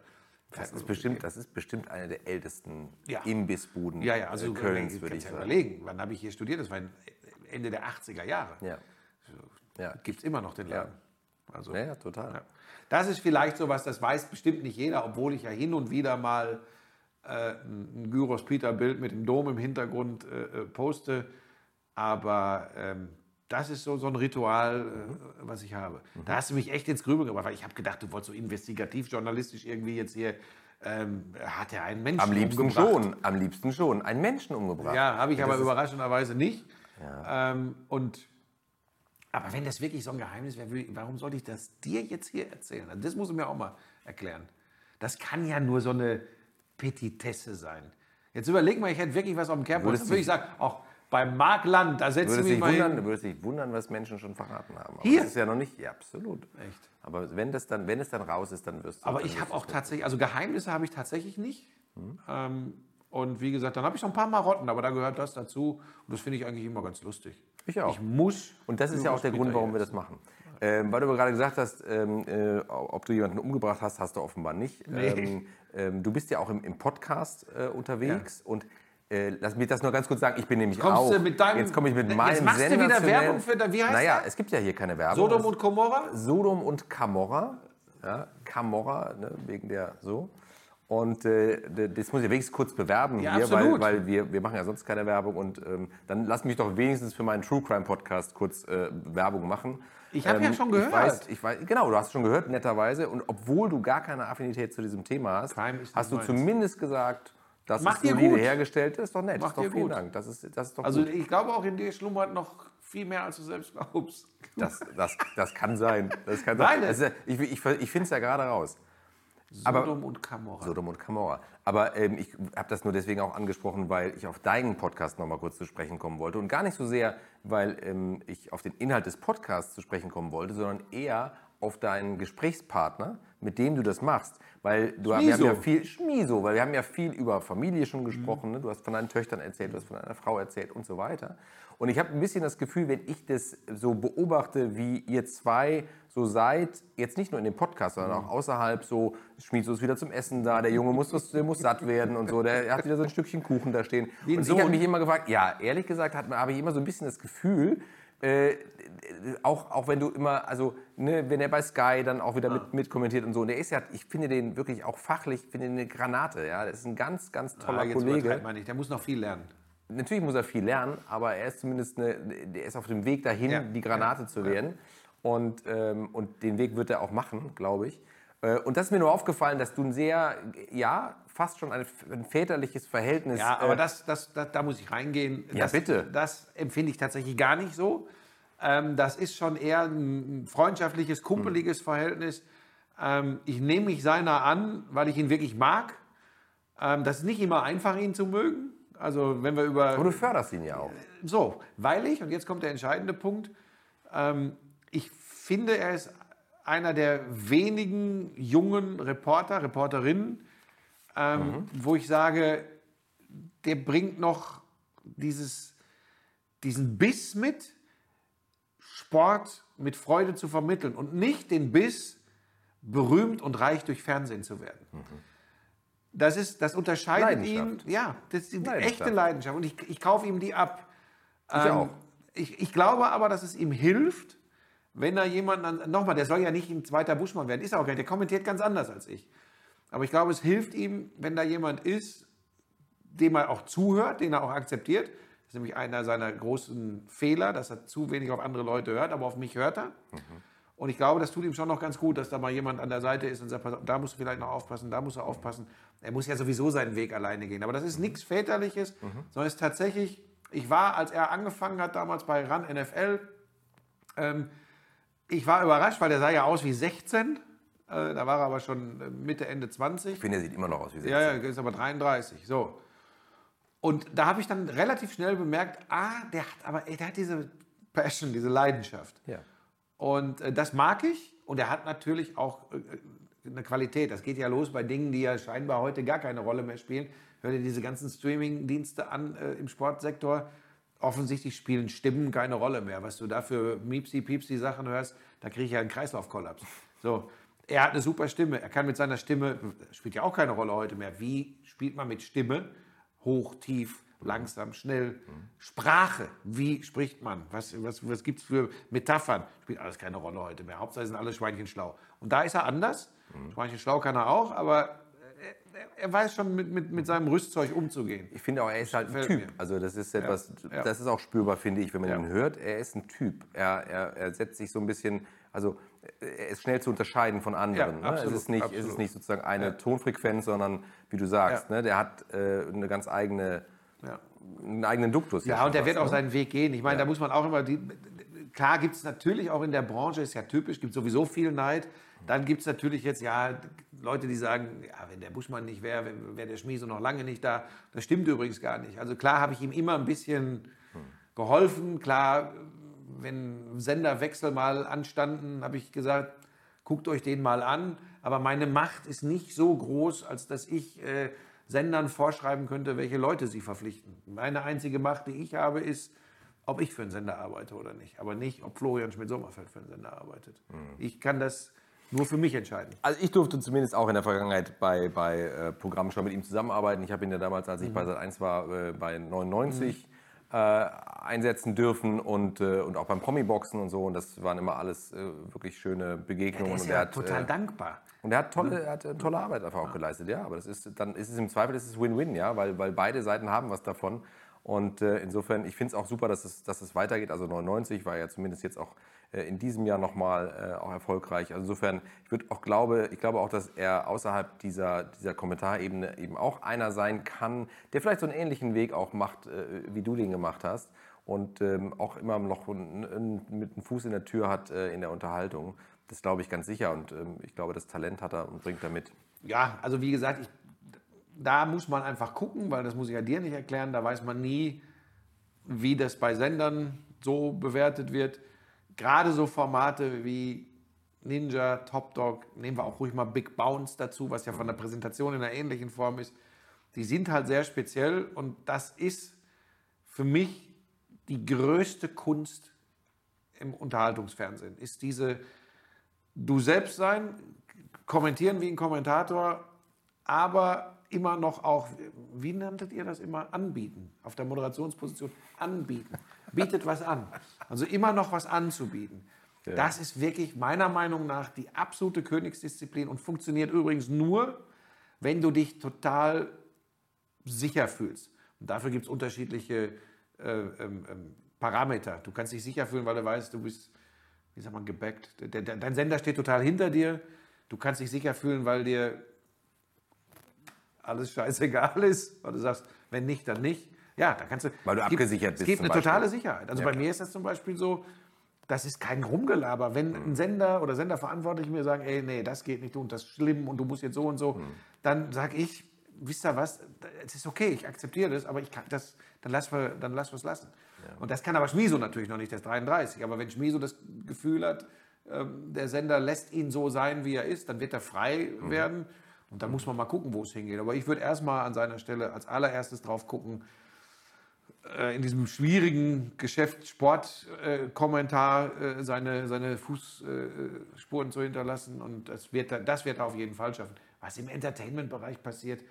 Speaker 1: Das ist, bestimmt, das ist bestimmt eine der ältesten
Speaker 2: Ja.
Speaker 1: Imbissbuden
Speaker 2: Ja, ja, also
Speaker 1: äh, Kölns, würde ich sagen.
Speaker 2: überlegen, wann habe ich hier studiert? Das war Ende der 80er Jahre.
Speaker 1: Ja. Ja.
Speaker 2: Gibt es immer noch den Laden. Also,
Speaker 1: ja, ja, total.
Speaker 2: Ja. Das ist vielleicht sowas, das weiß bestimmt nicht jeder, obwohl ich ja hin und wieder mal äh, ein Gyros Peter Bild mit dem Dom im Hintergrund äh, äh, poste. Aber ähm, das ist so, so ein Ritual, äh, was ich habe. Da hast du mich echt ins Grübeln gebracht, weil ich habe gedacht, du wolltest so investigativ, journalistisch irgendwie jetzt hier, ähm, hat er einen Menschen
Speaker 1: Am liebsten
Speaker 2: umgebracht?
Speaker 1: schon, am liebsten schon. Einen Menschen umgebracht.
Speaker 2: Ja, habe ich aber
Speaker 1: Das ist-
Speaker 2: überraschenderweise nicht. Ähm, und, aber wenn das wirklich so ein Geheimnis wäre, warum sollte ich das dir jetzt hier erzählen? Also das musst du mir auch mal erklären. Das kann ja nur so eine Petitesse sein. Jetzt überleg mal, ich hätte wirklich was auf dem Kerbholz.
Speaker 1: Würdest
Speaker 2: Dann würde ich sagen, auch beim Mark Land, da setzt du
Speaker 1: Würdest
Speaker 2: mich
Speaker 1: dich
Speaker 2: mal
Speaker 1: wundern,
Speaker 2: hin.
Speaker 1: du würdest dich wundern, was Menschen schon verraten haben. Aber
Speaker 2: Hier?
Speaker 1: Das ist ja noch nicht, ja, absolut.
Speaker 2: Echt?
Speaker 1: Aber wenn, das dann, wenn es dann raus ist, dann wirst du.
Speaker 2: Aber ich habe auch tatsächlich, also Geheimnisse habe ich tatsächlich nicht.
Speaker 1: Hm.
Speaker 2: Ähm, und wie gesagt, dann habe ich noch ein paar Marotten, aber da gehört das dazu. Und das finde ich eigentlich immer ganz lustig.
Speaker 1: Ich auch.
Speaker 2: Ich muss.
Speaker 1: Und das ist ja auch der Grund, warum wir das machen. Ähm, weil du aber gerade gesagt hast, ähm, äh, ob du jemanden umgebracht hast, hast du offenbar nicht.
Speaker 2: Nee.
Speaker 1: Ähm, ähm, du bist ja auch im, im Podcast äh, unterwegs und äh, lass mich das nur ganz kurz sagen. Ich bin nämlich
Speaker 2: Kommst
Speaker 1: auch.
Speaker 2: du mit deinem-
Speaker 1: jetzt komme ich mit
Speaker 2: Jetzt
Speaker 1: meinem
Speaker 2: machst du wieder Werbung für wie heißt
Speaker 1: Naja,
Speaker 2: der?
Speaker 1: es gibt ja hier keine Werbung.
Speaker 2: Sodom
Speaker 1: Es-
Speaker 2: und Gomorra?
Speaker 1: Sodom und Camorra. Ja, Camorra, ne, wegen der so. Und äh, das muss ich wenigstens kurz bewerben
Speaker 2: Ja,
Speaker 1: hier, weil, weil wir, wir machen ja sonst keine Werbung. Und ähm, dann lass mich doch wenigstens für meinen True Crime Podcast kurz äh, Werbung machen.
Speaker 2: Ich hab ja schon
Speaker 1: Ich
Speaker 2: gehört.
Speaker 1: weiß, ich weiß, genau, du hast schon gehört, netterweise. Und obwohl du gar keine Affinität zu diesem Thema hast, hast du zumindest gesagt, dass
Speaker 2: Macht
Speaker 1: es solide
Speaker 2: gut.
Speaker 1: hergestellt ist. Doch nett.
Speaker 2: Macht
Speaker 1: doch vielen
Speaker 2: gut.
Speaker 1: Dank. Das ist, das ist doch
Speaker 2: Also
Speaker 1: gut.
Speaker 2: ich glaube auch in dir schlummert noch viel mehr, als du selbst glaubst.
Speaker 1: Das, das, das kann sein. Das kann sein. Das ist ich ich, ich finde es ja gerade raus. Aber-
Speaker 2: Sodom und Gomorra.
Speaker 1: Sodom und Camorra. Aber ähm, ich habe das nur deswegen auch angesprochen, weil ich auf deinen Podcast noch mal kurz zu sprechen kommen wollte. Und gar nicht so sehr, weil ähm, ich auf den Inhalt des Podcasts zu sprechen kommen wollte, sondern eher auf deinen Gesprächspartner, mit dem du das machst. Weil du, wir haben
Speaker 2: Schmiso.
Speaker 1: ja viel, Schmiso, weil wir haben ja viel über Familie schon gesprochen. Ne? Du hast von deinen Töchtern erzählt, du hast von deiner Frau erzählt und so weiter. Und ich habe ein bisschen das Gefühl, wenn ich das so beobachte, wie ihr zwei so seid, jetzt nicht nur in dem Podcast, sondern auch außerhalb, so Schmizo ist wieder zum Essen da, der Junge muss, was- der muss satt werden und so, der hat wieder so ein Stückchen Kuchen da stehen.
Speaker 2: Ein
Speaker 1: und ich habe
Speaker 2: Sohn.
Speaker 1: mich immer gefragt, ja, ehrlich gesagt habe ich immer so ein bisschen das Gefühl, äh, auch, auch wenn du immer, also ne, wenn er bei Sky dann auch wieder mit, mitkommentiert und so, und der ist ja, ich finde den wirklich auch fachlich, finde den eine Granate, ja, das ist ein ganz, ganz toller
Speaker 2: jetzt
Speaker 1: Kollege.
Speaker 2: man nicht. Der muss noch viel lernen.
Speaker 1: Natürlich muss er viel lernen, aber er ist zumindest eine, der ist auf dem Weg dahin,
Speaker 2: Ja.
Speaker 1: die Granate zu werden. Und, ähm, und den Weg wird er auch machen, glaube ich. Äh, Und das ist mir nur aufgefallen, dass du ein sehr, ja, fast schon ein, ein väterliches Verhältnis.
Speaker 2: Ja, aber
Speaker 1: äh,
Speaker 2: das, das, das, da muss ich reingehen.
Speaker 1: Ja,
Speaker 2: das,
Speaker 1: bitte.
Speaker 2: Das empfinde ich tatsächlich gar nicht so. Ähm, das ist schon eher ein freundschaftliches, kumpeliges
Speaker 1: Hm.
Speaker 2: Verhältnis. Ähm, ich nehme mich seiner an, weil ich ihn wirklich mag. Ähm, das ist nicht immer einfach, ihn zu mögen. Also wenn wir über...
Speaker 1: aber du förderst ihn ja auch.
Speaker 2: So, weil ich, und jetzt kommt der entscheidende Punkt, ähm, ich finde, er ist einer der wenigen jungen Reporter, Reporterinnen, ähm, wo ich sage, der bringt noch dieses, diesen Biss mit, Sport mit Freude zu vermitteln und nicht den Biss, berühmt und reich durch Fernsehen zu werden. Das, ist, das unterscheidet ihn, ja, das ist die
Speaker 1: Leidenschaft.
Speaker 2: echte Leidenschaft und ich, ich kaufe ihm die ab. Ähm,
Speaker 1: Ich auch.
Speaker 2: Ich, ich glaube aber, dass es ihm hilft, wenn er jemanden, nochmal, der soll ja nicht ein zweiter Buschmann werden, ist er auch gar nicht, der kommentiert ganz anders als ich. Aber ich glaube, es hilft ihm, wenn da jemand ist, dem er auch zuhört, den er auch akzeptiert. Das ist nämlich einer seiner großen Fehler, dass er zu wenig auf andere Leute hört, aber auf mich hört er. Und ich glaube, das tut ihm schon noch ganz gut, dass da mal jemand an der Seite ist und sagt, da musst du vielleicht noch aufpassen, da muss er aufpassen. Er muss ja sowieso seinen Weg alleine gehen. Aber das ist nichts Väterliches, sondern es ist tatsächlich, ich war, als er angefangen hat, damals bei RAN NFL, ähm, ich war überrascht, weil der sah ja aus wie 16. Äh, da war er aber schon äh, Mitte, Ende 20.
Speaker 1: Ich finde, er sieht immer noch aus wie 16.
Speaker 2: Ja, ja, ist aber 33. So. Und da habe ich dann relativ schnell bemerkt, ah, der hat aber, ey, der hat diese Passion, diese Leidenschaft.
Speaker 1: Ja.
Speaker 2: Und äh, das mag ich. Und er hat natürlich auch äh, eine Qualität. Das geht ja los bei Dingen, die ja scheinbar heute gar keine Rolle mehr spielen. Hör dir diese ganzen Streaming-Dienste an äh, im Sportsektor. Offensichtlich spielen Stimmen keine Rolle mehr. Was du da für Miepsi-Piepsi-Sachen hörst, da kriege ich ja einen Kreislaufkollaps. So, er hat eine super Stimme. Er kann mit seiner Stimme, spielt ja auch keine Rolle heute mehr. Wie spielt man mit Stimme? Hoch, tief, langsam, schnell. Sprache, wie spricht man? Was, was, was gibt es für Metaphern? Spielt alles keine Rolle heute mehr. Hauptsache sind alle Schweinchen schlau. Und da ist er anders. Schweinchen schlau kann er auch, aber er, weiß schon mit, mit, mit seinem Rüstzeug umzugehen.
Speaker 1: Ich finde auch, er ist halt ein Typ. Also das ist etwas,
Speaker 2: ja.
Speaker 1: das ist auch spürbar, finde ich, wenn man
Speaker 2: Ja.
Speaker 1: ihn hört. Er ist ein Typ. Er, er, er setzt sich so ein bisschen, also er ist schnell zu unterscheiden von anderen.
Speaker 2: Ja,
Speaker 1: ne?
Speaker 2: absolut,
Speaker 1: es, ist nicht, es ist nicht sozusagen eine Tonfrequenz, sondern wie du sagst, ne? der hat äh, eine ganz eigene, einen eigenen Duktus.
Speaker 2: Ja, und der wird auch
Speaker 1: ne?
Speaker 2: seinen Weg gehen. Ich meine, da muss man auch immer. Die, klar gibt es natürlich auch in der Branche, ist ja typisch, gibt sowieso viel Neid. Dann gibt es natürlich jetzt ja Leute, die sagen, ja, wenn der Buschmann nicht wäre, wäre der Schmieso noch lange nicht da. Das stimmt übrigens gar nicht. Also klar habe ich ihm immer ein bisschen geholfen. Klar, wenn Senderwechsel mal anstanden, habe ich gesagt, guckt euch den mal an. Aber meine Macht ist nicht so groß, als dass ich äh, Sendern vorschreiben könnte, welche Leute sie verpflichten. Meine einzige Macht, die ich habe, ist, ob ich für einen Sender arbeite oder nicht. Aber nicht, ob Florian Schmidt-Sommerfeld für einen Sender arbeitet. Ich kann das nur für mich entscheiden.
Speaker 1: Also ich durfte zumindest auch in der Vergangenheit bei, bei äh, Programmen schon mit ihm zusammenarbeiten. Ich habe ihn ja damals, als ich
Speaker 2: Mhm.
Speaker 1: bei Sat1 war, äh, bei 99 äh, einsetzen dürfen und, äh, und auch beim Promi-Boxen und so. Und das waren immer alles äh, wirklich schöne Begegnungen.
Speaker 2: Der ist
Speaker 1: und
Speaker 2: ja
Speaker 1: er hat,
Speaker 2: total
Speaker 1: äh,
Speaker 2: dankbar.
Speaker 1: und er hat tolle, er hat tolle Arbeit einfach auch geleistet, ja. Aber das ist, dann ist es im Zweifel ist es Win-Win, ja, weil, weil beide Seiten haben was davon. Und insofern, ich finde es auch super, dass es, dass es weitergeht. Also 99 war ja zumindest jetzt auch in diesem Jahr nochmal äh, auch erfolgreich. Also insofern, ich würde auch glaube, ich glaube auch, dass er außerhalb dieser, dieser Kommentarebene eben auch einer sein kann, der vielleicht so einen ähnlichen Weg auch macht, äh, wie du den gemacht hast. Und ähm, auch immer noch mit einem Fuß in der Tür hat äh, in der Unterhaltung. Das glaube ich ganz sicher. Und ähm, ich glaube, das Talent hat er und bringt er mit.
Speaker 2: Ja, also wie gesagt, ich, da muss man einfach gucken, weil das muss ich ja dir nicht erklären. Da weiß man nie, wie das bei Sendern so bewertet wird. Gerade so Formate wie Ninja, Top Dog, nehmen wir auch ruhig mal Big Bounce dazu, was ja von der Präsentation in einer ähnlichen Form ist. Die sind halt sehr speziell und das ist für mich die größte Kunst im Unterhaltungsfernsehen. Ist diese du selbst sein, kommentieren wie ein Kommentator, aber immer noch auch, wie nanntet ihr das immer, anbieten, auf der Moderationsposition anbieten. Bietet was an. Also immer noch was anzubieten. Das ist wirklich meiner Meinung nach die absolute Königsdisziplin und funktioniert übrigens nur, wenn du dich total sicher fühlst. Und dafür gibt es unterschiedliche äh, ähm, ähm, Parameter. Du kannst dich sicher fühlen, weil du weißt, du bist, wie sagt man, gebackt. Dein Sender steht total hinter dir. Du kannst dich sicher fühlen, weil dir alles scheißegal ist, weil du sagst, wenn nicht, dann nicht. Ja, da kannst du.
Speaker 1: Weil du
Speaker 2: es gibt-
Speaker 1: abgesichert
Speaker 2: Es
Speaker 1: bist
Speaker 2: gibt
Speaker 1: zum
Speaker 2: eine
Speaker 1: Beispiel.
Speaker 2: totale Sicherheit. Also
Speaker 1: Ja,
Speaker 2: bei
Speaker 1: klar.
Speaker 2: mir ist das zum Beispiel so, das ist kein Rumgelaber. Wenn ein Sender oder Senderverantwortliche mir sagen, ey, nee, das geht nicht und das ist schlimm und du musst jetzt so und so, dann sage ich, wisst ihr was, es ist okay, ich akzeptiere das, aber ich kann das, dann lass wir, dann lass es lassen. Und das kann aber Schmiso natürlich noch nicht, der ist 33. Aber wenn Schmiso das Gefühl hat, ähm, der Sender lässt ihn so sein, wie er ist, dann wird er frei werden. Und dann muss man mal gucken, wo es hingeht. Aber ich würde erstmal an seiner Stelle als allererstes drauf gucken, in diesem schwierigen Geschäft Sportkommentar äh, seine, seine Fußspuren zu hinterlassen. Und das wird, er, das wird er auf jeden Fall schaffen. Was im Entertainment-Bereich passiert,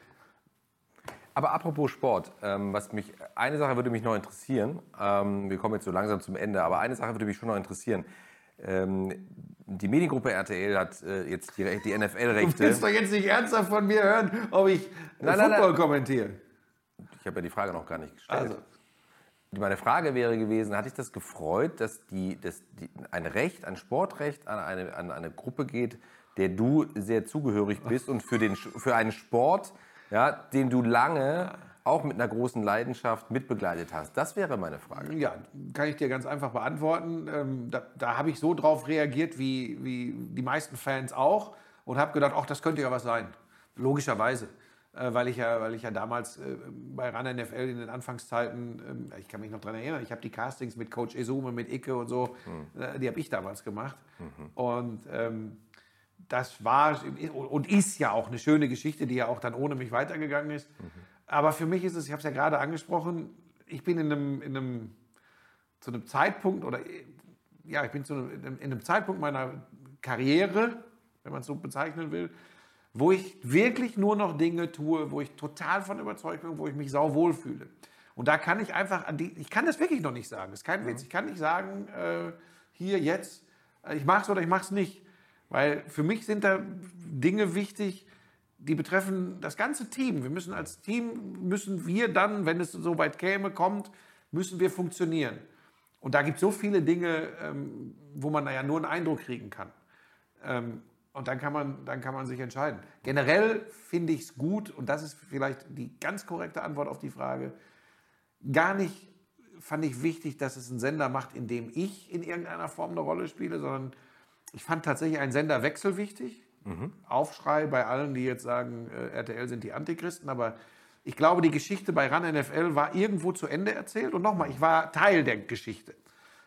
Speaker 1: Aber apropos Sport, ähm, was mich, eine Sache würde mich noch interessieren. Ähm, wir kommen jetzt so langsam zum Ende, aber eine Sache würde mich schon noch interessieren. Ähm, die Mediengruppe RTL hat äh, jetzt die, die
Speaker 2: Du
Speaker 1: NFL-Rechte.
Speaker 2: willst doch jetzt nicht ernsthaft von mir hören, ob ich
Speaker 1: Nein,
Speaker 2: nein,
Speaker 1: nein,
Speaker 2: Football
Speaker 1: nein.
Speaker 2: kommentiere.
Speaker 1: Ich habe ja die Frage noch gar nicht gestellt.
Speaker 2: Also,
Speaker 1: Meine Frage wäre gewesen, hat dich das gefreut, dass, die, dass die, ein Recht, ein Sportrecht an eine, an eine Gruppe geht, der du sehr zugehörig bist und für, den, für einen Sport, ja, den du lange auch mit einer großen Leidenschaft mitbegleitet hast? Das wäre meine Frage.
Speaker 2: ja, kann ich dir ganz einfach beantworten. Ähm, da da habe ich so drauf reagiert, wie, wie die meisten Fans auch, und habe gedacht, ach, das könnte ja was sein. Logischerweise. Äh, weil, ich ja, weil ich ja damals äh, bei RAN NFL in den Anfangszeiten, ähm, ich kann mich noch daran erinnern, ich habe die Castings mit Coach Esume, mit Icke und so, äh, die habe ich damals gemacht. Und ähm, das war und ist ja auch eine schöne Geschichte, die ja auch dann ohne mich weitergegangen ist. Aber für mich ist es, ich habe es ja gerade angesprochen, ich bin in einem, in einem zu einem Zeitpunkt oder ja, ich bin zu einem, in einem Zeitpunkt meiner Karriere, wenn man es so bezeichnen will, wo ich wirklich nur noch Dinge tue, wo ich total von überzeugt bin, wo ich mich sau wohl fühle. Und da kann ich einfach, an die, ich kann das wirklich noch nicht sagen. Das ist kein Witz. Ich kann nicht sagen, äh, hier, jetzt, äh, ich mache es oder ich mache es nicht. Weil für mich sind da Dinge wichtig, die betreffen das ganze Team. Wir müssen als Team, müssen wir dann, wenn es so weit käme, kommt, müssen wir funktionieren. Und da gibt es so viele Dinge, ähm, wo man da ja nur einen Eindruck kriegen kann. Ähm, und dann kann, man, dann kann man sich entscheiden. Generell finde ich es gut, und das ist vielleicht die ganz korrekte Antwort auf die Frage, gar nicht fand ich wichtig, dass es einen Sender macht, in dem ich in irgendeiner Form eine Rolle spiele, sondern ich fand tatsächlich einen Senderwechsel wichtig. Mhm. Aufschrei bei allen, die jetzt sagen, äh, RTL sind die Antichristen, aber ich glaube, die Geschichte bei RAN NFL war irgendwo zu Ende erzählt. Und nochmal, ich war Teil der Geschichte.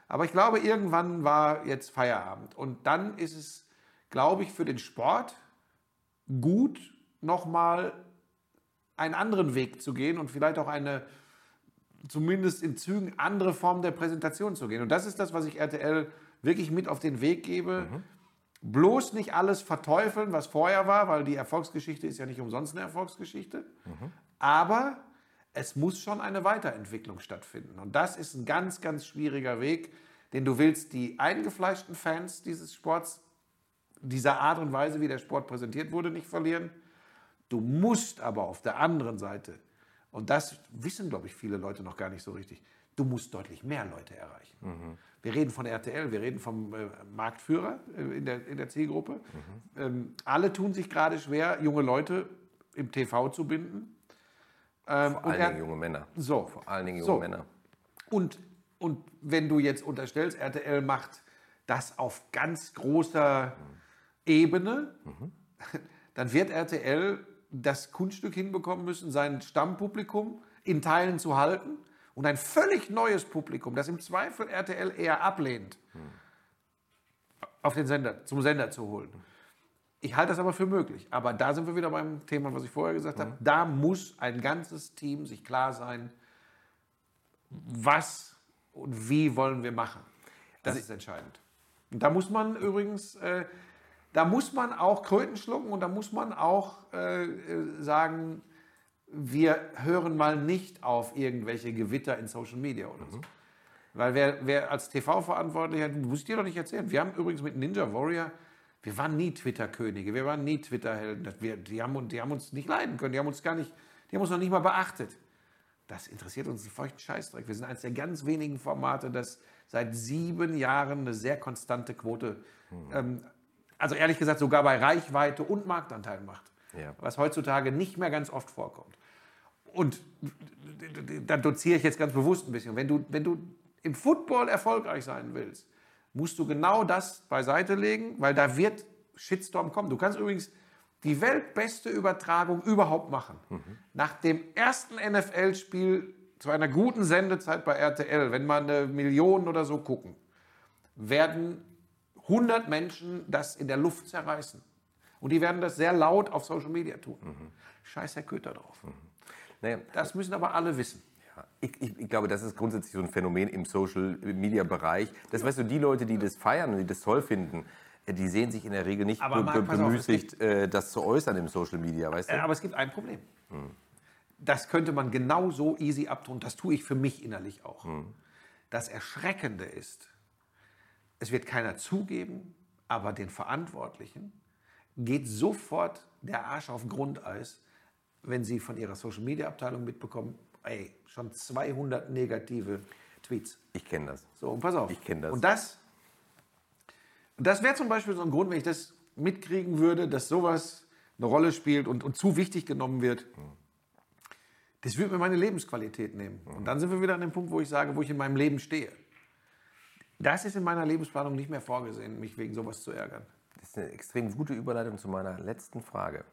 Speaker 2: Aber ich glaube, irgendwann war jetzt Feierabend. Und dann ist es, glaube ich, für den Sport gut, nochmal einen anderen Weg zu gehen und vielleicht auch eine, zumindest in Zügen, andere Form der Präsentation zu gehen. Und das ist das, was ich RTL wirklich mit auf den Weg gebe. Mhm. Bloß nicht alles verteufeln, was vorher war, weil die Erfolgsgeschichte ist ja nicht umsonst eine Erfolgsgeschichte. Mhm. Aber es muss schon eine Weiterentwicklung stattfinden. Und das ist ein ganz, ganz schwieriger Weg, denn du willst die eingefleischten Fans dieses Sports, dieser Art und Weise, wie der Sport präsentiert wurde, nicht verlieren. Du musst aber auf der anderen Seite, und das wissen, glaube ich, viele Leute noch gar nicht so richtig, du musst deutlich mehr Leute erreichen. Mhm. Wir reden von RTL, wir reden vom äh, Marktführer äh, in, der, in der Zielgruppe. Mhm. Ähm, alle tun sich gerade schwer, junge Leute im TV zu binden.
Speaker 1: Ähm, Vor allen Dingen junge Männer.
Speaker 2: So.
Speaker 1: Vor allen Dingen junge
Speaker 2: so.
Speaker 1: Männer.
Speaker 2: Und, und wenn du jetzt unterstellst, RTL macht das auf ganz großer mhm. Ebene, mhm. dann wird RTL das Kunststück hinbekommen müssen, sein Stammpublikum in Teilen zu halten und ein völlig neues Publikum, das im Zweifel RTL eher ablehnt, hm. auf den Sender, zum Sender zu holen. Ich halte das aber für möglich. Aber da sind wir wieder beim Thema, was ich vorher gesagt habe. Da muss ein ganzes Team sich klar sein, was und wie wollen wir machen. Das also ist entscheidend. Und da muss man übrigens, äh, da muss man auch Kröten schlucken und da muss man auch äh, äh sagen, wir hören mal nicht auf irgendwelche Gewitter in Social Media oder so. Mhm. Weil wer, wer als TV-Verantwortlicher, muss ich dir doch nicht erzählen, wir haben übrigens mit Ninja Warrior, wir waren nie Twitter-Könige, wir waren nie Twitter-Helden. Die haben, die haben uns nicht leiden können, die haben uns gar nicht, die haben uns noch nicht mal beachtet. Das interessiert uns einen feuchten Scheißdreck. Wir sind eines der ganz wenigen Formate, das seit sieben Jahren eine sehr konstante Quote, mhm. ähm, also ehrlich gesagt sogar bei Reichweite und Marktanteil macht. Ja. Was heutzutage nicht mehr ganz oft vorkommt und da doziere ich jetzt ganz bewusst ein bisschen. Wenn du, wenn du im Football erfolgreich sein willst, musst du genau das beiseite legen, weil da wird Shitstorm kommen. Du kannst übrigens die weltbeste Übertragung überhaupt machen. Mhm. Nach dem ersten NFL-Spiel zu einer guten Sendezeit bei RTL, wenn man eine Million oder so gucken, werden 100 Menschen das in der Luft zerreißen. Und die werden das sehr laut auf Social Media tun. Mhm. Scheiß Herr Köter drauf. Mhm. Naja, das müssen aber alle wissen.
Speaker 1: Ja, ich, ich, ich, glaube, das ist grundsätzlich so ein Phänomen im Social-Media-Bereich. Das weißt du, die Leute, die das feiern und die das toll finden, äh, die sehen sich in der Regel nicht
Speaker 2: aber be Marc, bemüßigt,
Speaker 1: auf, äh, das zu äußern im Social Media, weißt du?
Speaker 2: Aber es gibt ein Problem. Hm. Das könnte man genauso easy abtun. Das tue ich für mich innerlich auch. Hm. Das Erschreckende ist, es wird keiner zugeben, aber den Verantwortlichen geht sofort der Arsch auf Grundeis, wenn Sie von Ihrer Social Media Abteilung mitbekommen, ey, schon 200 negative Tweets.
Speaker 1: Ich kenne das.
Speaker 2: So, und pass auf.
Speaker 1: Ich kenne das.
Speaker 2: Und das, das wäre zum Beispiel so ein Grund, wenn ich das mitkriegen würde, dass sowas eine Rolle spielt und, und zu wichtig genommen wird. Das würde mir meine Lebensqualität nehmen. Und dann sind wir wieder an dem Punkt, wo ich sage, wo ich in meinem Leben stehe. Das ist in meiner Lebensplanung nicht mehr vorgesehen, mich wegen sowas zu ärgern.
Speaker 1: Das ist eine extrem gute Überleitung zu meiner letzten Frage.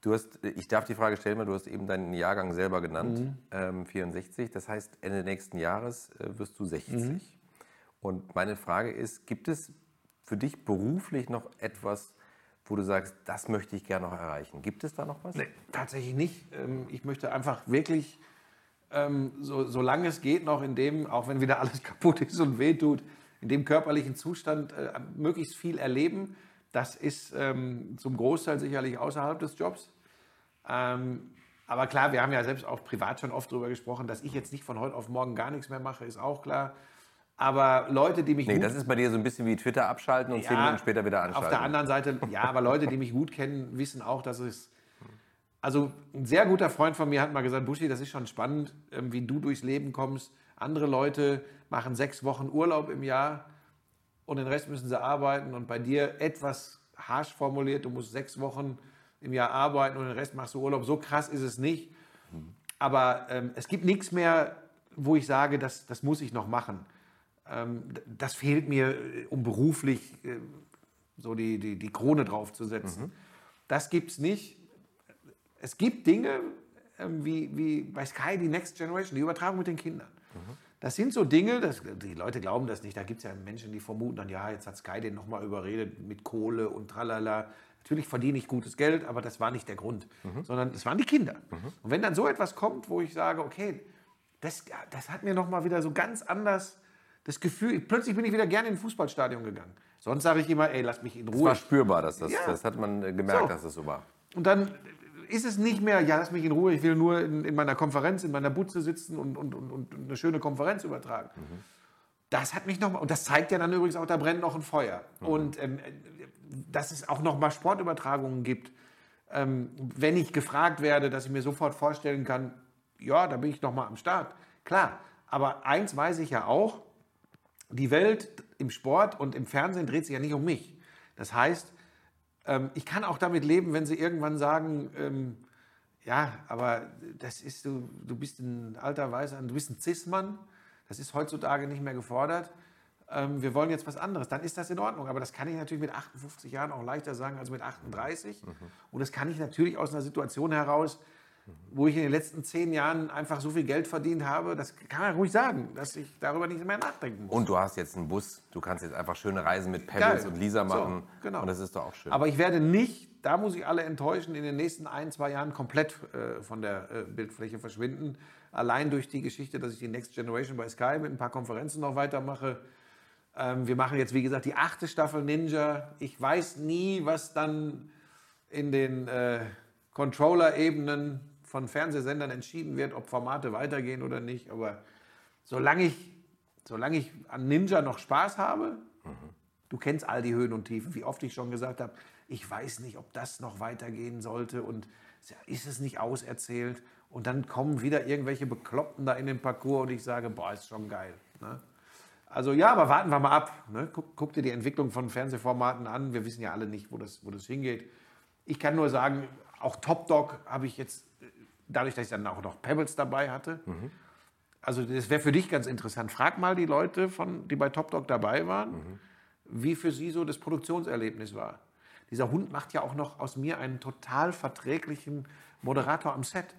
Speaker 1: Du hast, ich darf die Frage stellen, weil du hast eben deinen Jahrgang selber genannt, mhm. ähm, 64. Das heißt, Ende nächsten Jahres äh, wirst du 60. Mhm. Und meine Frage ist, gibt es für dich beruflich noch etwas, wo du sagst, das möchte ich gerne noch erreichen? Gibt es da noch was?
Speaker 2: Nee, tatsächlich nicht. Ähm, ich möchte einfach wirklich ähm, so, solange es geht, noch in dem, auch wenn wieder alles kaputt ist und wehtut, in dem körperlichen Zustand äh, möglichst viel erleben. Das ist ähm, zum Großteil sicherlich außerhalb des Jobs. Ähm, aber klar, wir haben ja selbst auch privat schon oft darüber gesprochen, dass ich jetzt nicht von heute auf morgen gar nichts mehr mache, ist auch klar. Aber Leute, die mich
Speaker 1: Nee,
Speaker 2: gut
Speaker 1: das ist bei dir so ein bisschen wie Twitter abschalten und zehn Minuten später wieder anschalten.
Speaker 2: auf der anderen Seite, ja, aber Leute, die mich gut kennen, wissen auch, dass es. Also ein sehr guter Freund von mir hat mal gesagt, Buschi, das ist schon spannend, ähm, wie du durchs Leben kommst. Andere Leute machen sechs Wochen Urlaub im Jahr und den Rest müssen sie arbeiten. Und bei dir etwas harsch formuliert, du musst sechs Wochen im Jahr arbeiten und den Rest machst du Urlaub. So krass ist es nicht. Aber ähm, es gibt nichts mehr, wo ich sage, das, das muss ich noch machen. Ähm, das fehlt mir, äh, um beruflich äh, so die, die, die Krone draufzusetzen. Das gibt es nicht. Es gibt Dinge, ähm, wie, wie bei Sky, die Next Generation, die Übertragung mit den Kindern. Das sind so Dinge, das, die Leute glauben das nicht. Da gibt es ja Menschen, die vermuten dann, ja, jetzt hat Sky den nochmal überredet mit Kohle und tralala. Natürlich verdiene ich gutes Geld, aber das war nicht der Grund, sondern es waren die Kinder. Und wenn dann so etwas kommt, wo ich sage, okay, das, das hat mir nochmal wieder so ganz anders das Gefühl, plötzlich bin ich wieder gerne in ein Fußballstadion gegangen. Sonst sage ich immer, ey, lass mich in
Speaker 1: Es
Speaker 2: Ruhe.
Speaker 1: war spürbar, dass das,
Speaker 2: Ja.
Speaker 1: das hat man äh, gemerkt,
Speaker 2: So.
Speaker 1: dass das so war.
Speaker 2: Und dann ist es nicht mehr, ja, lass mich in Ruhe, ich will nur in, in meiner Konferenz, in meiner Butze sitzen und, und, und, und eine schöne Konferenz übertragen. Das hat mich nochmal, und das zeigt ja dann übrigens auch, da brennt noch ein Feuer. Und ähm, dass es auch nochmal Sportübertragungen gibt. Ähm, wenn ich gefragt werde, dass ich mir sofort vorstellen kann, ja, da bin ich nochmal am Start. Klar, aber eins weiß ich ja auch, die Welt im Sport und im Fernsehen dreht sich ja nicht um mich. Das heißt, ähm, ich kann auch damit leben, wenn sie irgendwann sagen, ähm, ja, aber das ist du, du bist ein alter Weißer, du bist ein Cis-Mann, das ist heutzutage nicht mehr gefordert. Ähm, wir wollen jetzt was anderes, dann ist das in Ordnung. Aber das kann ich natürlich mit 58 Jahren auch leichter sagen als mit 38. Und das kann ich natürlich aus einer Situation heraus, wo ich in den letzten zehn Jahren einfach so viel Geld verdient habe, das kann man ruhig sagen, dass ich darüber nicht mehr nachdenken muss.
Speaker 1: Und du hast jetzt einen Bus, du kannst jetzt einfach schöne Reisen mit Pebbles
Speaker 2: Geil.
Speaker 1: und Lisa machen.
Speaker 2: So, genau.
Speaker 1: Und das ist doch auch schön.
Speaker 2: Aber ich werde nicht, da muss ich alle enttäuschen, in den nächsten ein, zwei Jahren komplett äh, von der äh, Bildfläche verschwinden. Allein durch die Geschichte, dass ich die Next Generation bei Sky mit ein paar Konferenzen noch weitermache. Ähm, wir machen jetzt, wie gesagt, die achte Staffel Ninja. Ich weiß nie, was dann in den äh, Controller-Ebenen von Fernsehsendern entschieden wird, ob Formate weitergehen oder nicht. Aber solange ich, solange ich an Ninja noch Spaß habe, Du kennst all die Höhen und Tiefen, wie oft ich schon gesagt habe, ich weiß nicht, ob das noch weitergehen sollte und ist es nicht auserzählt. Und dann kommen wieder irgendwelche Bekloppten da in den Parcours und ich sage, boah, ist schon geil. Ne? Also ja, aber warten wir mal ab. Ne? Guck, guck dir die Entwicklung von Fernsehformaten an. Wir wissen ja alle nicht, wo das, wo das hingeht. Ich kann nur sagen, auch Top Dog habe ich jetzt, dadurch, dass ich dann auch noch Pebbles dabei hatte, also das wäre für dich ganz interessant. Frag mal die Leute, von, die bei Top Dog dabei waren, wie für sie so das Produktionserlebnis war. Dieser Hund macht ja auch noch aus mir einen total verträglichen Moderator am Set.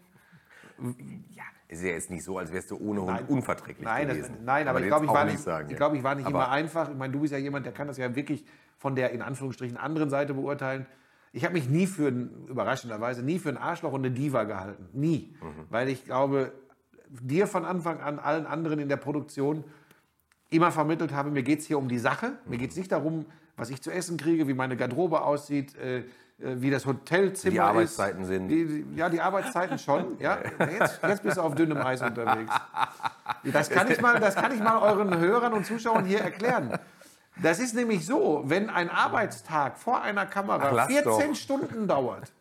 Speaker 1: ja, ist ja jetzt nicht so, als wärst du ohne Hund
Speaker 2: Nein.
Speaker 1: unverträglich
Speaker 2: Nein, das,
Speaker 1: gewesen.
Speaker 2: nein aber, ich glaube, ich, war nicht,
Speaker 1: sagen,
Speaker 2: ich,
Speaker 1: ja.
Speaker 2: glaub, ich war nicht
Speaker 1: Aber
Speaker 2: immer einfach. Ich meine, du bist ja jemand, der kann das ja wirklich von der in Anführungsstrichen anderen Seite beurteilen. Ich habe mich nie für, überraschenderweise, nie für ein Arschloch und eine Diva gehalten. Nie.
Speaker 1: Mhm.
Speaker 2: Weil ich glaube, dir von Anfang an, allen anderen in der Produktion immer vermittelt habe, mir geht es hier um die Sache. Mir geht es nicht darum, was ich zu essen kriege, wie meine Garderobe aussieht, äh, äh, wie das Hotelzimmer
Speaker 1: Die
Speaker 2: ist.
Speaker 1: Arbeitszeiten sind.
Speaker 2: Die, die, ja, die Arbeitszeiten schon. Ja. Jetzt, jetzt bist du auf dünnem Eis unterwegs. Das kann, ich mal, das kann ich mal euren Hörern und Zuschauern hier erklären. Das ist nämlich so, wenn ein Arbeitstag vor einer Kamera
Speaker 1: Ach, lass
Speaker 2: 14
Speaker 1: doch.
Speaker 2: Stunden dauert,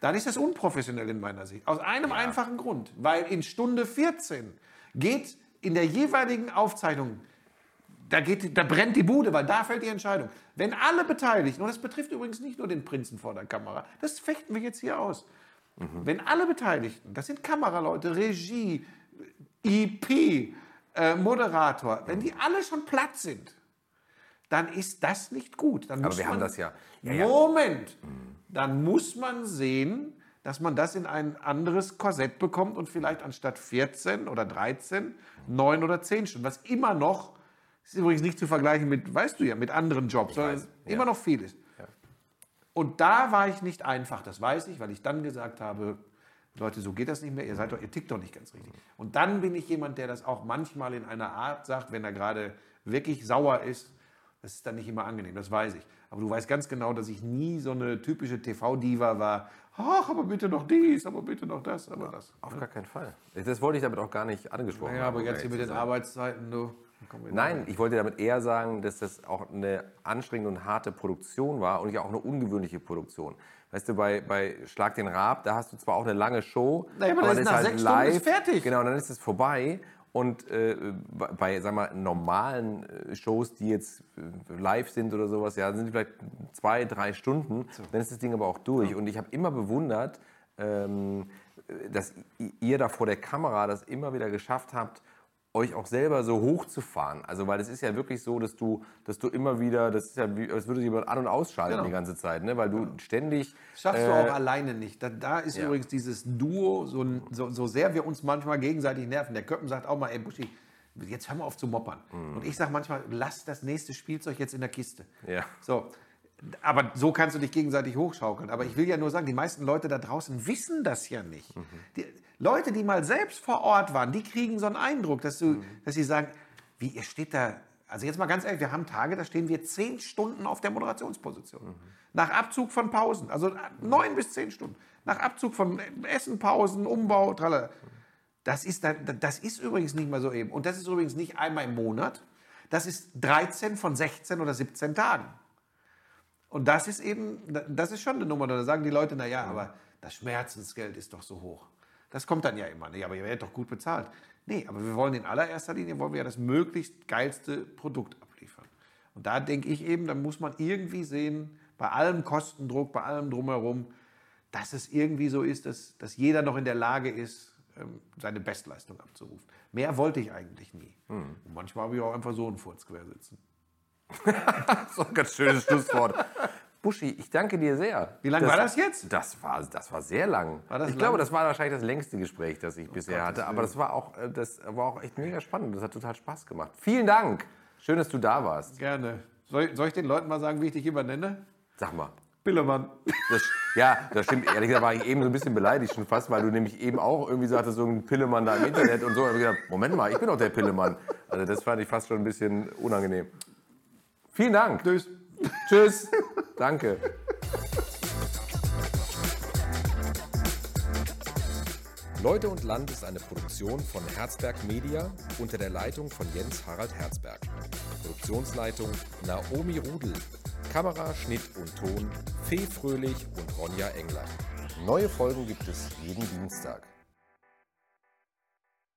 Speaker 2: dann ist das unprofessionell in meiner Sicht. Aus einem einfachen Grund. Weil in Stunde 14 geht in der jeweiligen Aufzeichnung, da, geht, da brennt die Bude, weil da fällt die Entscheidung. Wenn alle Beteiligten, und das betrifft übrigens nicht nur den Prinzen vor der Kamera, das fechten wir jetzt hier aus. Wenn alle Beteiligten, das sind Kameraleute, Regie, IP, äh, Moderator, wenn die alle schon platt sind, dann ist das nicht gut. Dann
Speaker 1: Aber
Speaker 2: muss
Speaker 1: wir haben
Speaker 2: man,
Speaker 1: das ja- ja, ja.
Speaker 2: Moment, dann muss man sehen, dass man das in ein anderes Korsett bekommt und vielleicht anstatt 14 oder 13, 9 oder 10 Stunden, was immer noch, ist übrigens nicht zu vergleichen mit, weißt du ja, mit anderen Jobs, sondern
Speaker 1: weiß, ja.
Speaker 2: immer noch viel ist. Und da war ich nicht einfach, das weiß ich, weil ich dann gesagt habe, Leute, so geht das nicht mehr, ihr seid doch, ihr tickt doch nicht ganz richtig. Und dann bin ich jemand, der das auch manchmal in einer Art sagt, wenn er gerade wirklich sauer ist. Das ist dann nicht immer angenehm, das weiß ich. Aber du weißt ganz genau, dass ich nie so eine typische TV-Diva war. Ach, aber bitte noch dies, aber bitte noch das, aber das.
Speaker 1: Auf gar keinen Fall. Das wollte ich damit auch gar nicht angesprochen
Speaker 2: Ja,
Speaker 1: haben.
Speaker 2: aber
Speaker 1: um
Speaker 2: jetzt hier mit den
Speaker 1: sein.
Speaker 2: Arbeitszeiten, du.
Speaker 1: Nein, ich wollte damit eher sagen, dass das auch eine anstrengende und harte Produktion war und ja auch eine ungewöhnliche Produktion. Weißt du, bei, bei Schlag den Raab, da hast du zwar auch eine lange Show,
Speaker 2: Naja, aber das ist nach sechs Stunden ist fertig.
Speaker 1: Genau, dann ist es vorbei. Und äh, bei- sag mal, normalen äh, Shows, die jetzt äh, live sind oder sowas, ja, sind vielleicht zwei, drei Stunden. Dann ist das Ding aber auch durch. Und ich habe immer bewundert, ähm, dass ihr da vor der Kamera das immer wieder geschafft habt, euch auch selber so hochzufahren. Also, weil es ist ja wirklich so, dass du, dass du immer wieder, das ist ja wie, als würde jemand an- und ausschalten
Speaker 2: Genau.
Speaker 1: die ganze Zeit, ne? weil du ständig.
Speaker 2: Schaffst du
Speaker 1: äh,
Speaker 2: auch alleine nicht. Da, da ist
Speaker 1: ja.
Speaker 2: übrigens dieses Duo, so, so, so sehr wir uns manchmal gegenseitig nerven. Der Köppen sagt auch mal, ey Buschi, jetzt hör mal auf zu moppern.
Speaker 1: Mhm.
Speaker 2: Und ich sage manchmal, lass das nächste Spielzeug jetzt in der Kiste.
Speaker 1: Ja.
Speaker 2: So. Aber so kannst du dich gegenseitig hochschaukeln. Aber ich will ja nur sagen, die meisten Leute da draußen wissen das ja nicht. Die Leute, die mal selbst vor Ort waren, die kriegen so einen Eindruck, dass, du, dass sie sagen, wie, ihr steht da, also jetzt mal ganz ehrlich, wir haben Tage, da stehen wir zehn Stunden auf der Moderationsposition. Nach Abzug von Pausen, also neun bis zehn Stunden. Nach Abzug von Essen, Pausen, Umbau, tralala. Das ist, da- das ist übrigens nicht mal so eben. Und das ist übrigens nicht einmal im Monat. Das ist 13 von 16 oder 17 Tagen. Und das ist eben, das ist schon eine Nummer. Da sagen die Leute, naja, aber das Schmerzensgeld ist doch so hoch. Das kommt dann ja immer. Nee, aber ihr werdet doch gut bezahlt. Nee, aber wir wollen in allererster Linie wollen wir ja das möglichst geilste Produkt abliefern. Und da denke ich eben, da muss man irgendwie sehen, bei allem Kostendruck, bei allem drumherum, dass es irgendwie so ist, dass, dass jeder noch in der Lage ist, ähm, seine Bestleistung abzurufen. Mehr wollte ich eigentlich nie. Und manchmal habe ich auch einfach so einen Furz quer sitzen.
Speaker 1: So ein ganz schönes Schlusswort. Buschi, ich danke dir sehr.
Speaker 2: Wie lang war das jetzt?
Speaker 1: Das war, das war sehr lang.
Speaker 2: War das
Speaker 1: ich glaube,
Speaker 2: lang?
Speaker 1: das war wahrscheinlich das längste Gespräch, das ich bisher
Speaker 2: Gottes
Speaker 1: hatte. Aber
Speaker 2: Willen.
Speaker 1: das war, auch, äh, das war auch echt mega spannend. Das hat total Spaß gemacht. Vielen Dank. Schön, dass du da warst.
Speaker 2: Gerne. Soll, soll ich den Leuten mal sagen, wie ich dich immer nenne?
Speaker 1: Sag mal.
Speaker 2: Pillemann.
Speaker 1: Das, ja, das stimmt. Ehrlich gesagt war ich eben so ein bisschen beleidigt schon fast, weil du nämlich eben auch irgendwie so hattest, so ein Pillemann da im Internet und so. Hab ich gedacht, Moment mal, ich bin doch der Pillemann. Also das fand ich fast schon ein bisschen unangenehm. Vielen Dank.
Speaker 2: Tschüss.
Speaker 1: Tschüss. Danke. Leute und Land ist eine Produktion von Herzberg Media unter der Leitung von Jens Harald Herzberg. Produktionsleitung Naomi Rudel. Kamera, Schnitt und Ton Fee Fröhlich und Ronja Engler. Neue Folgen gibt es jeden Dienstag.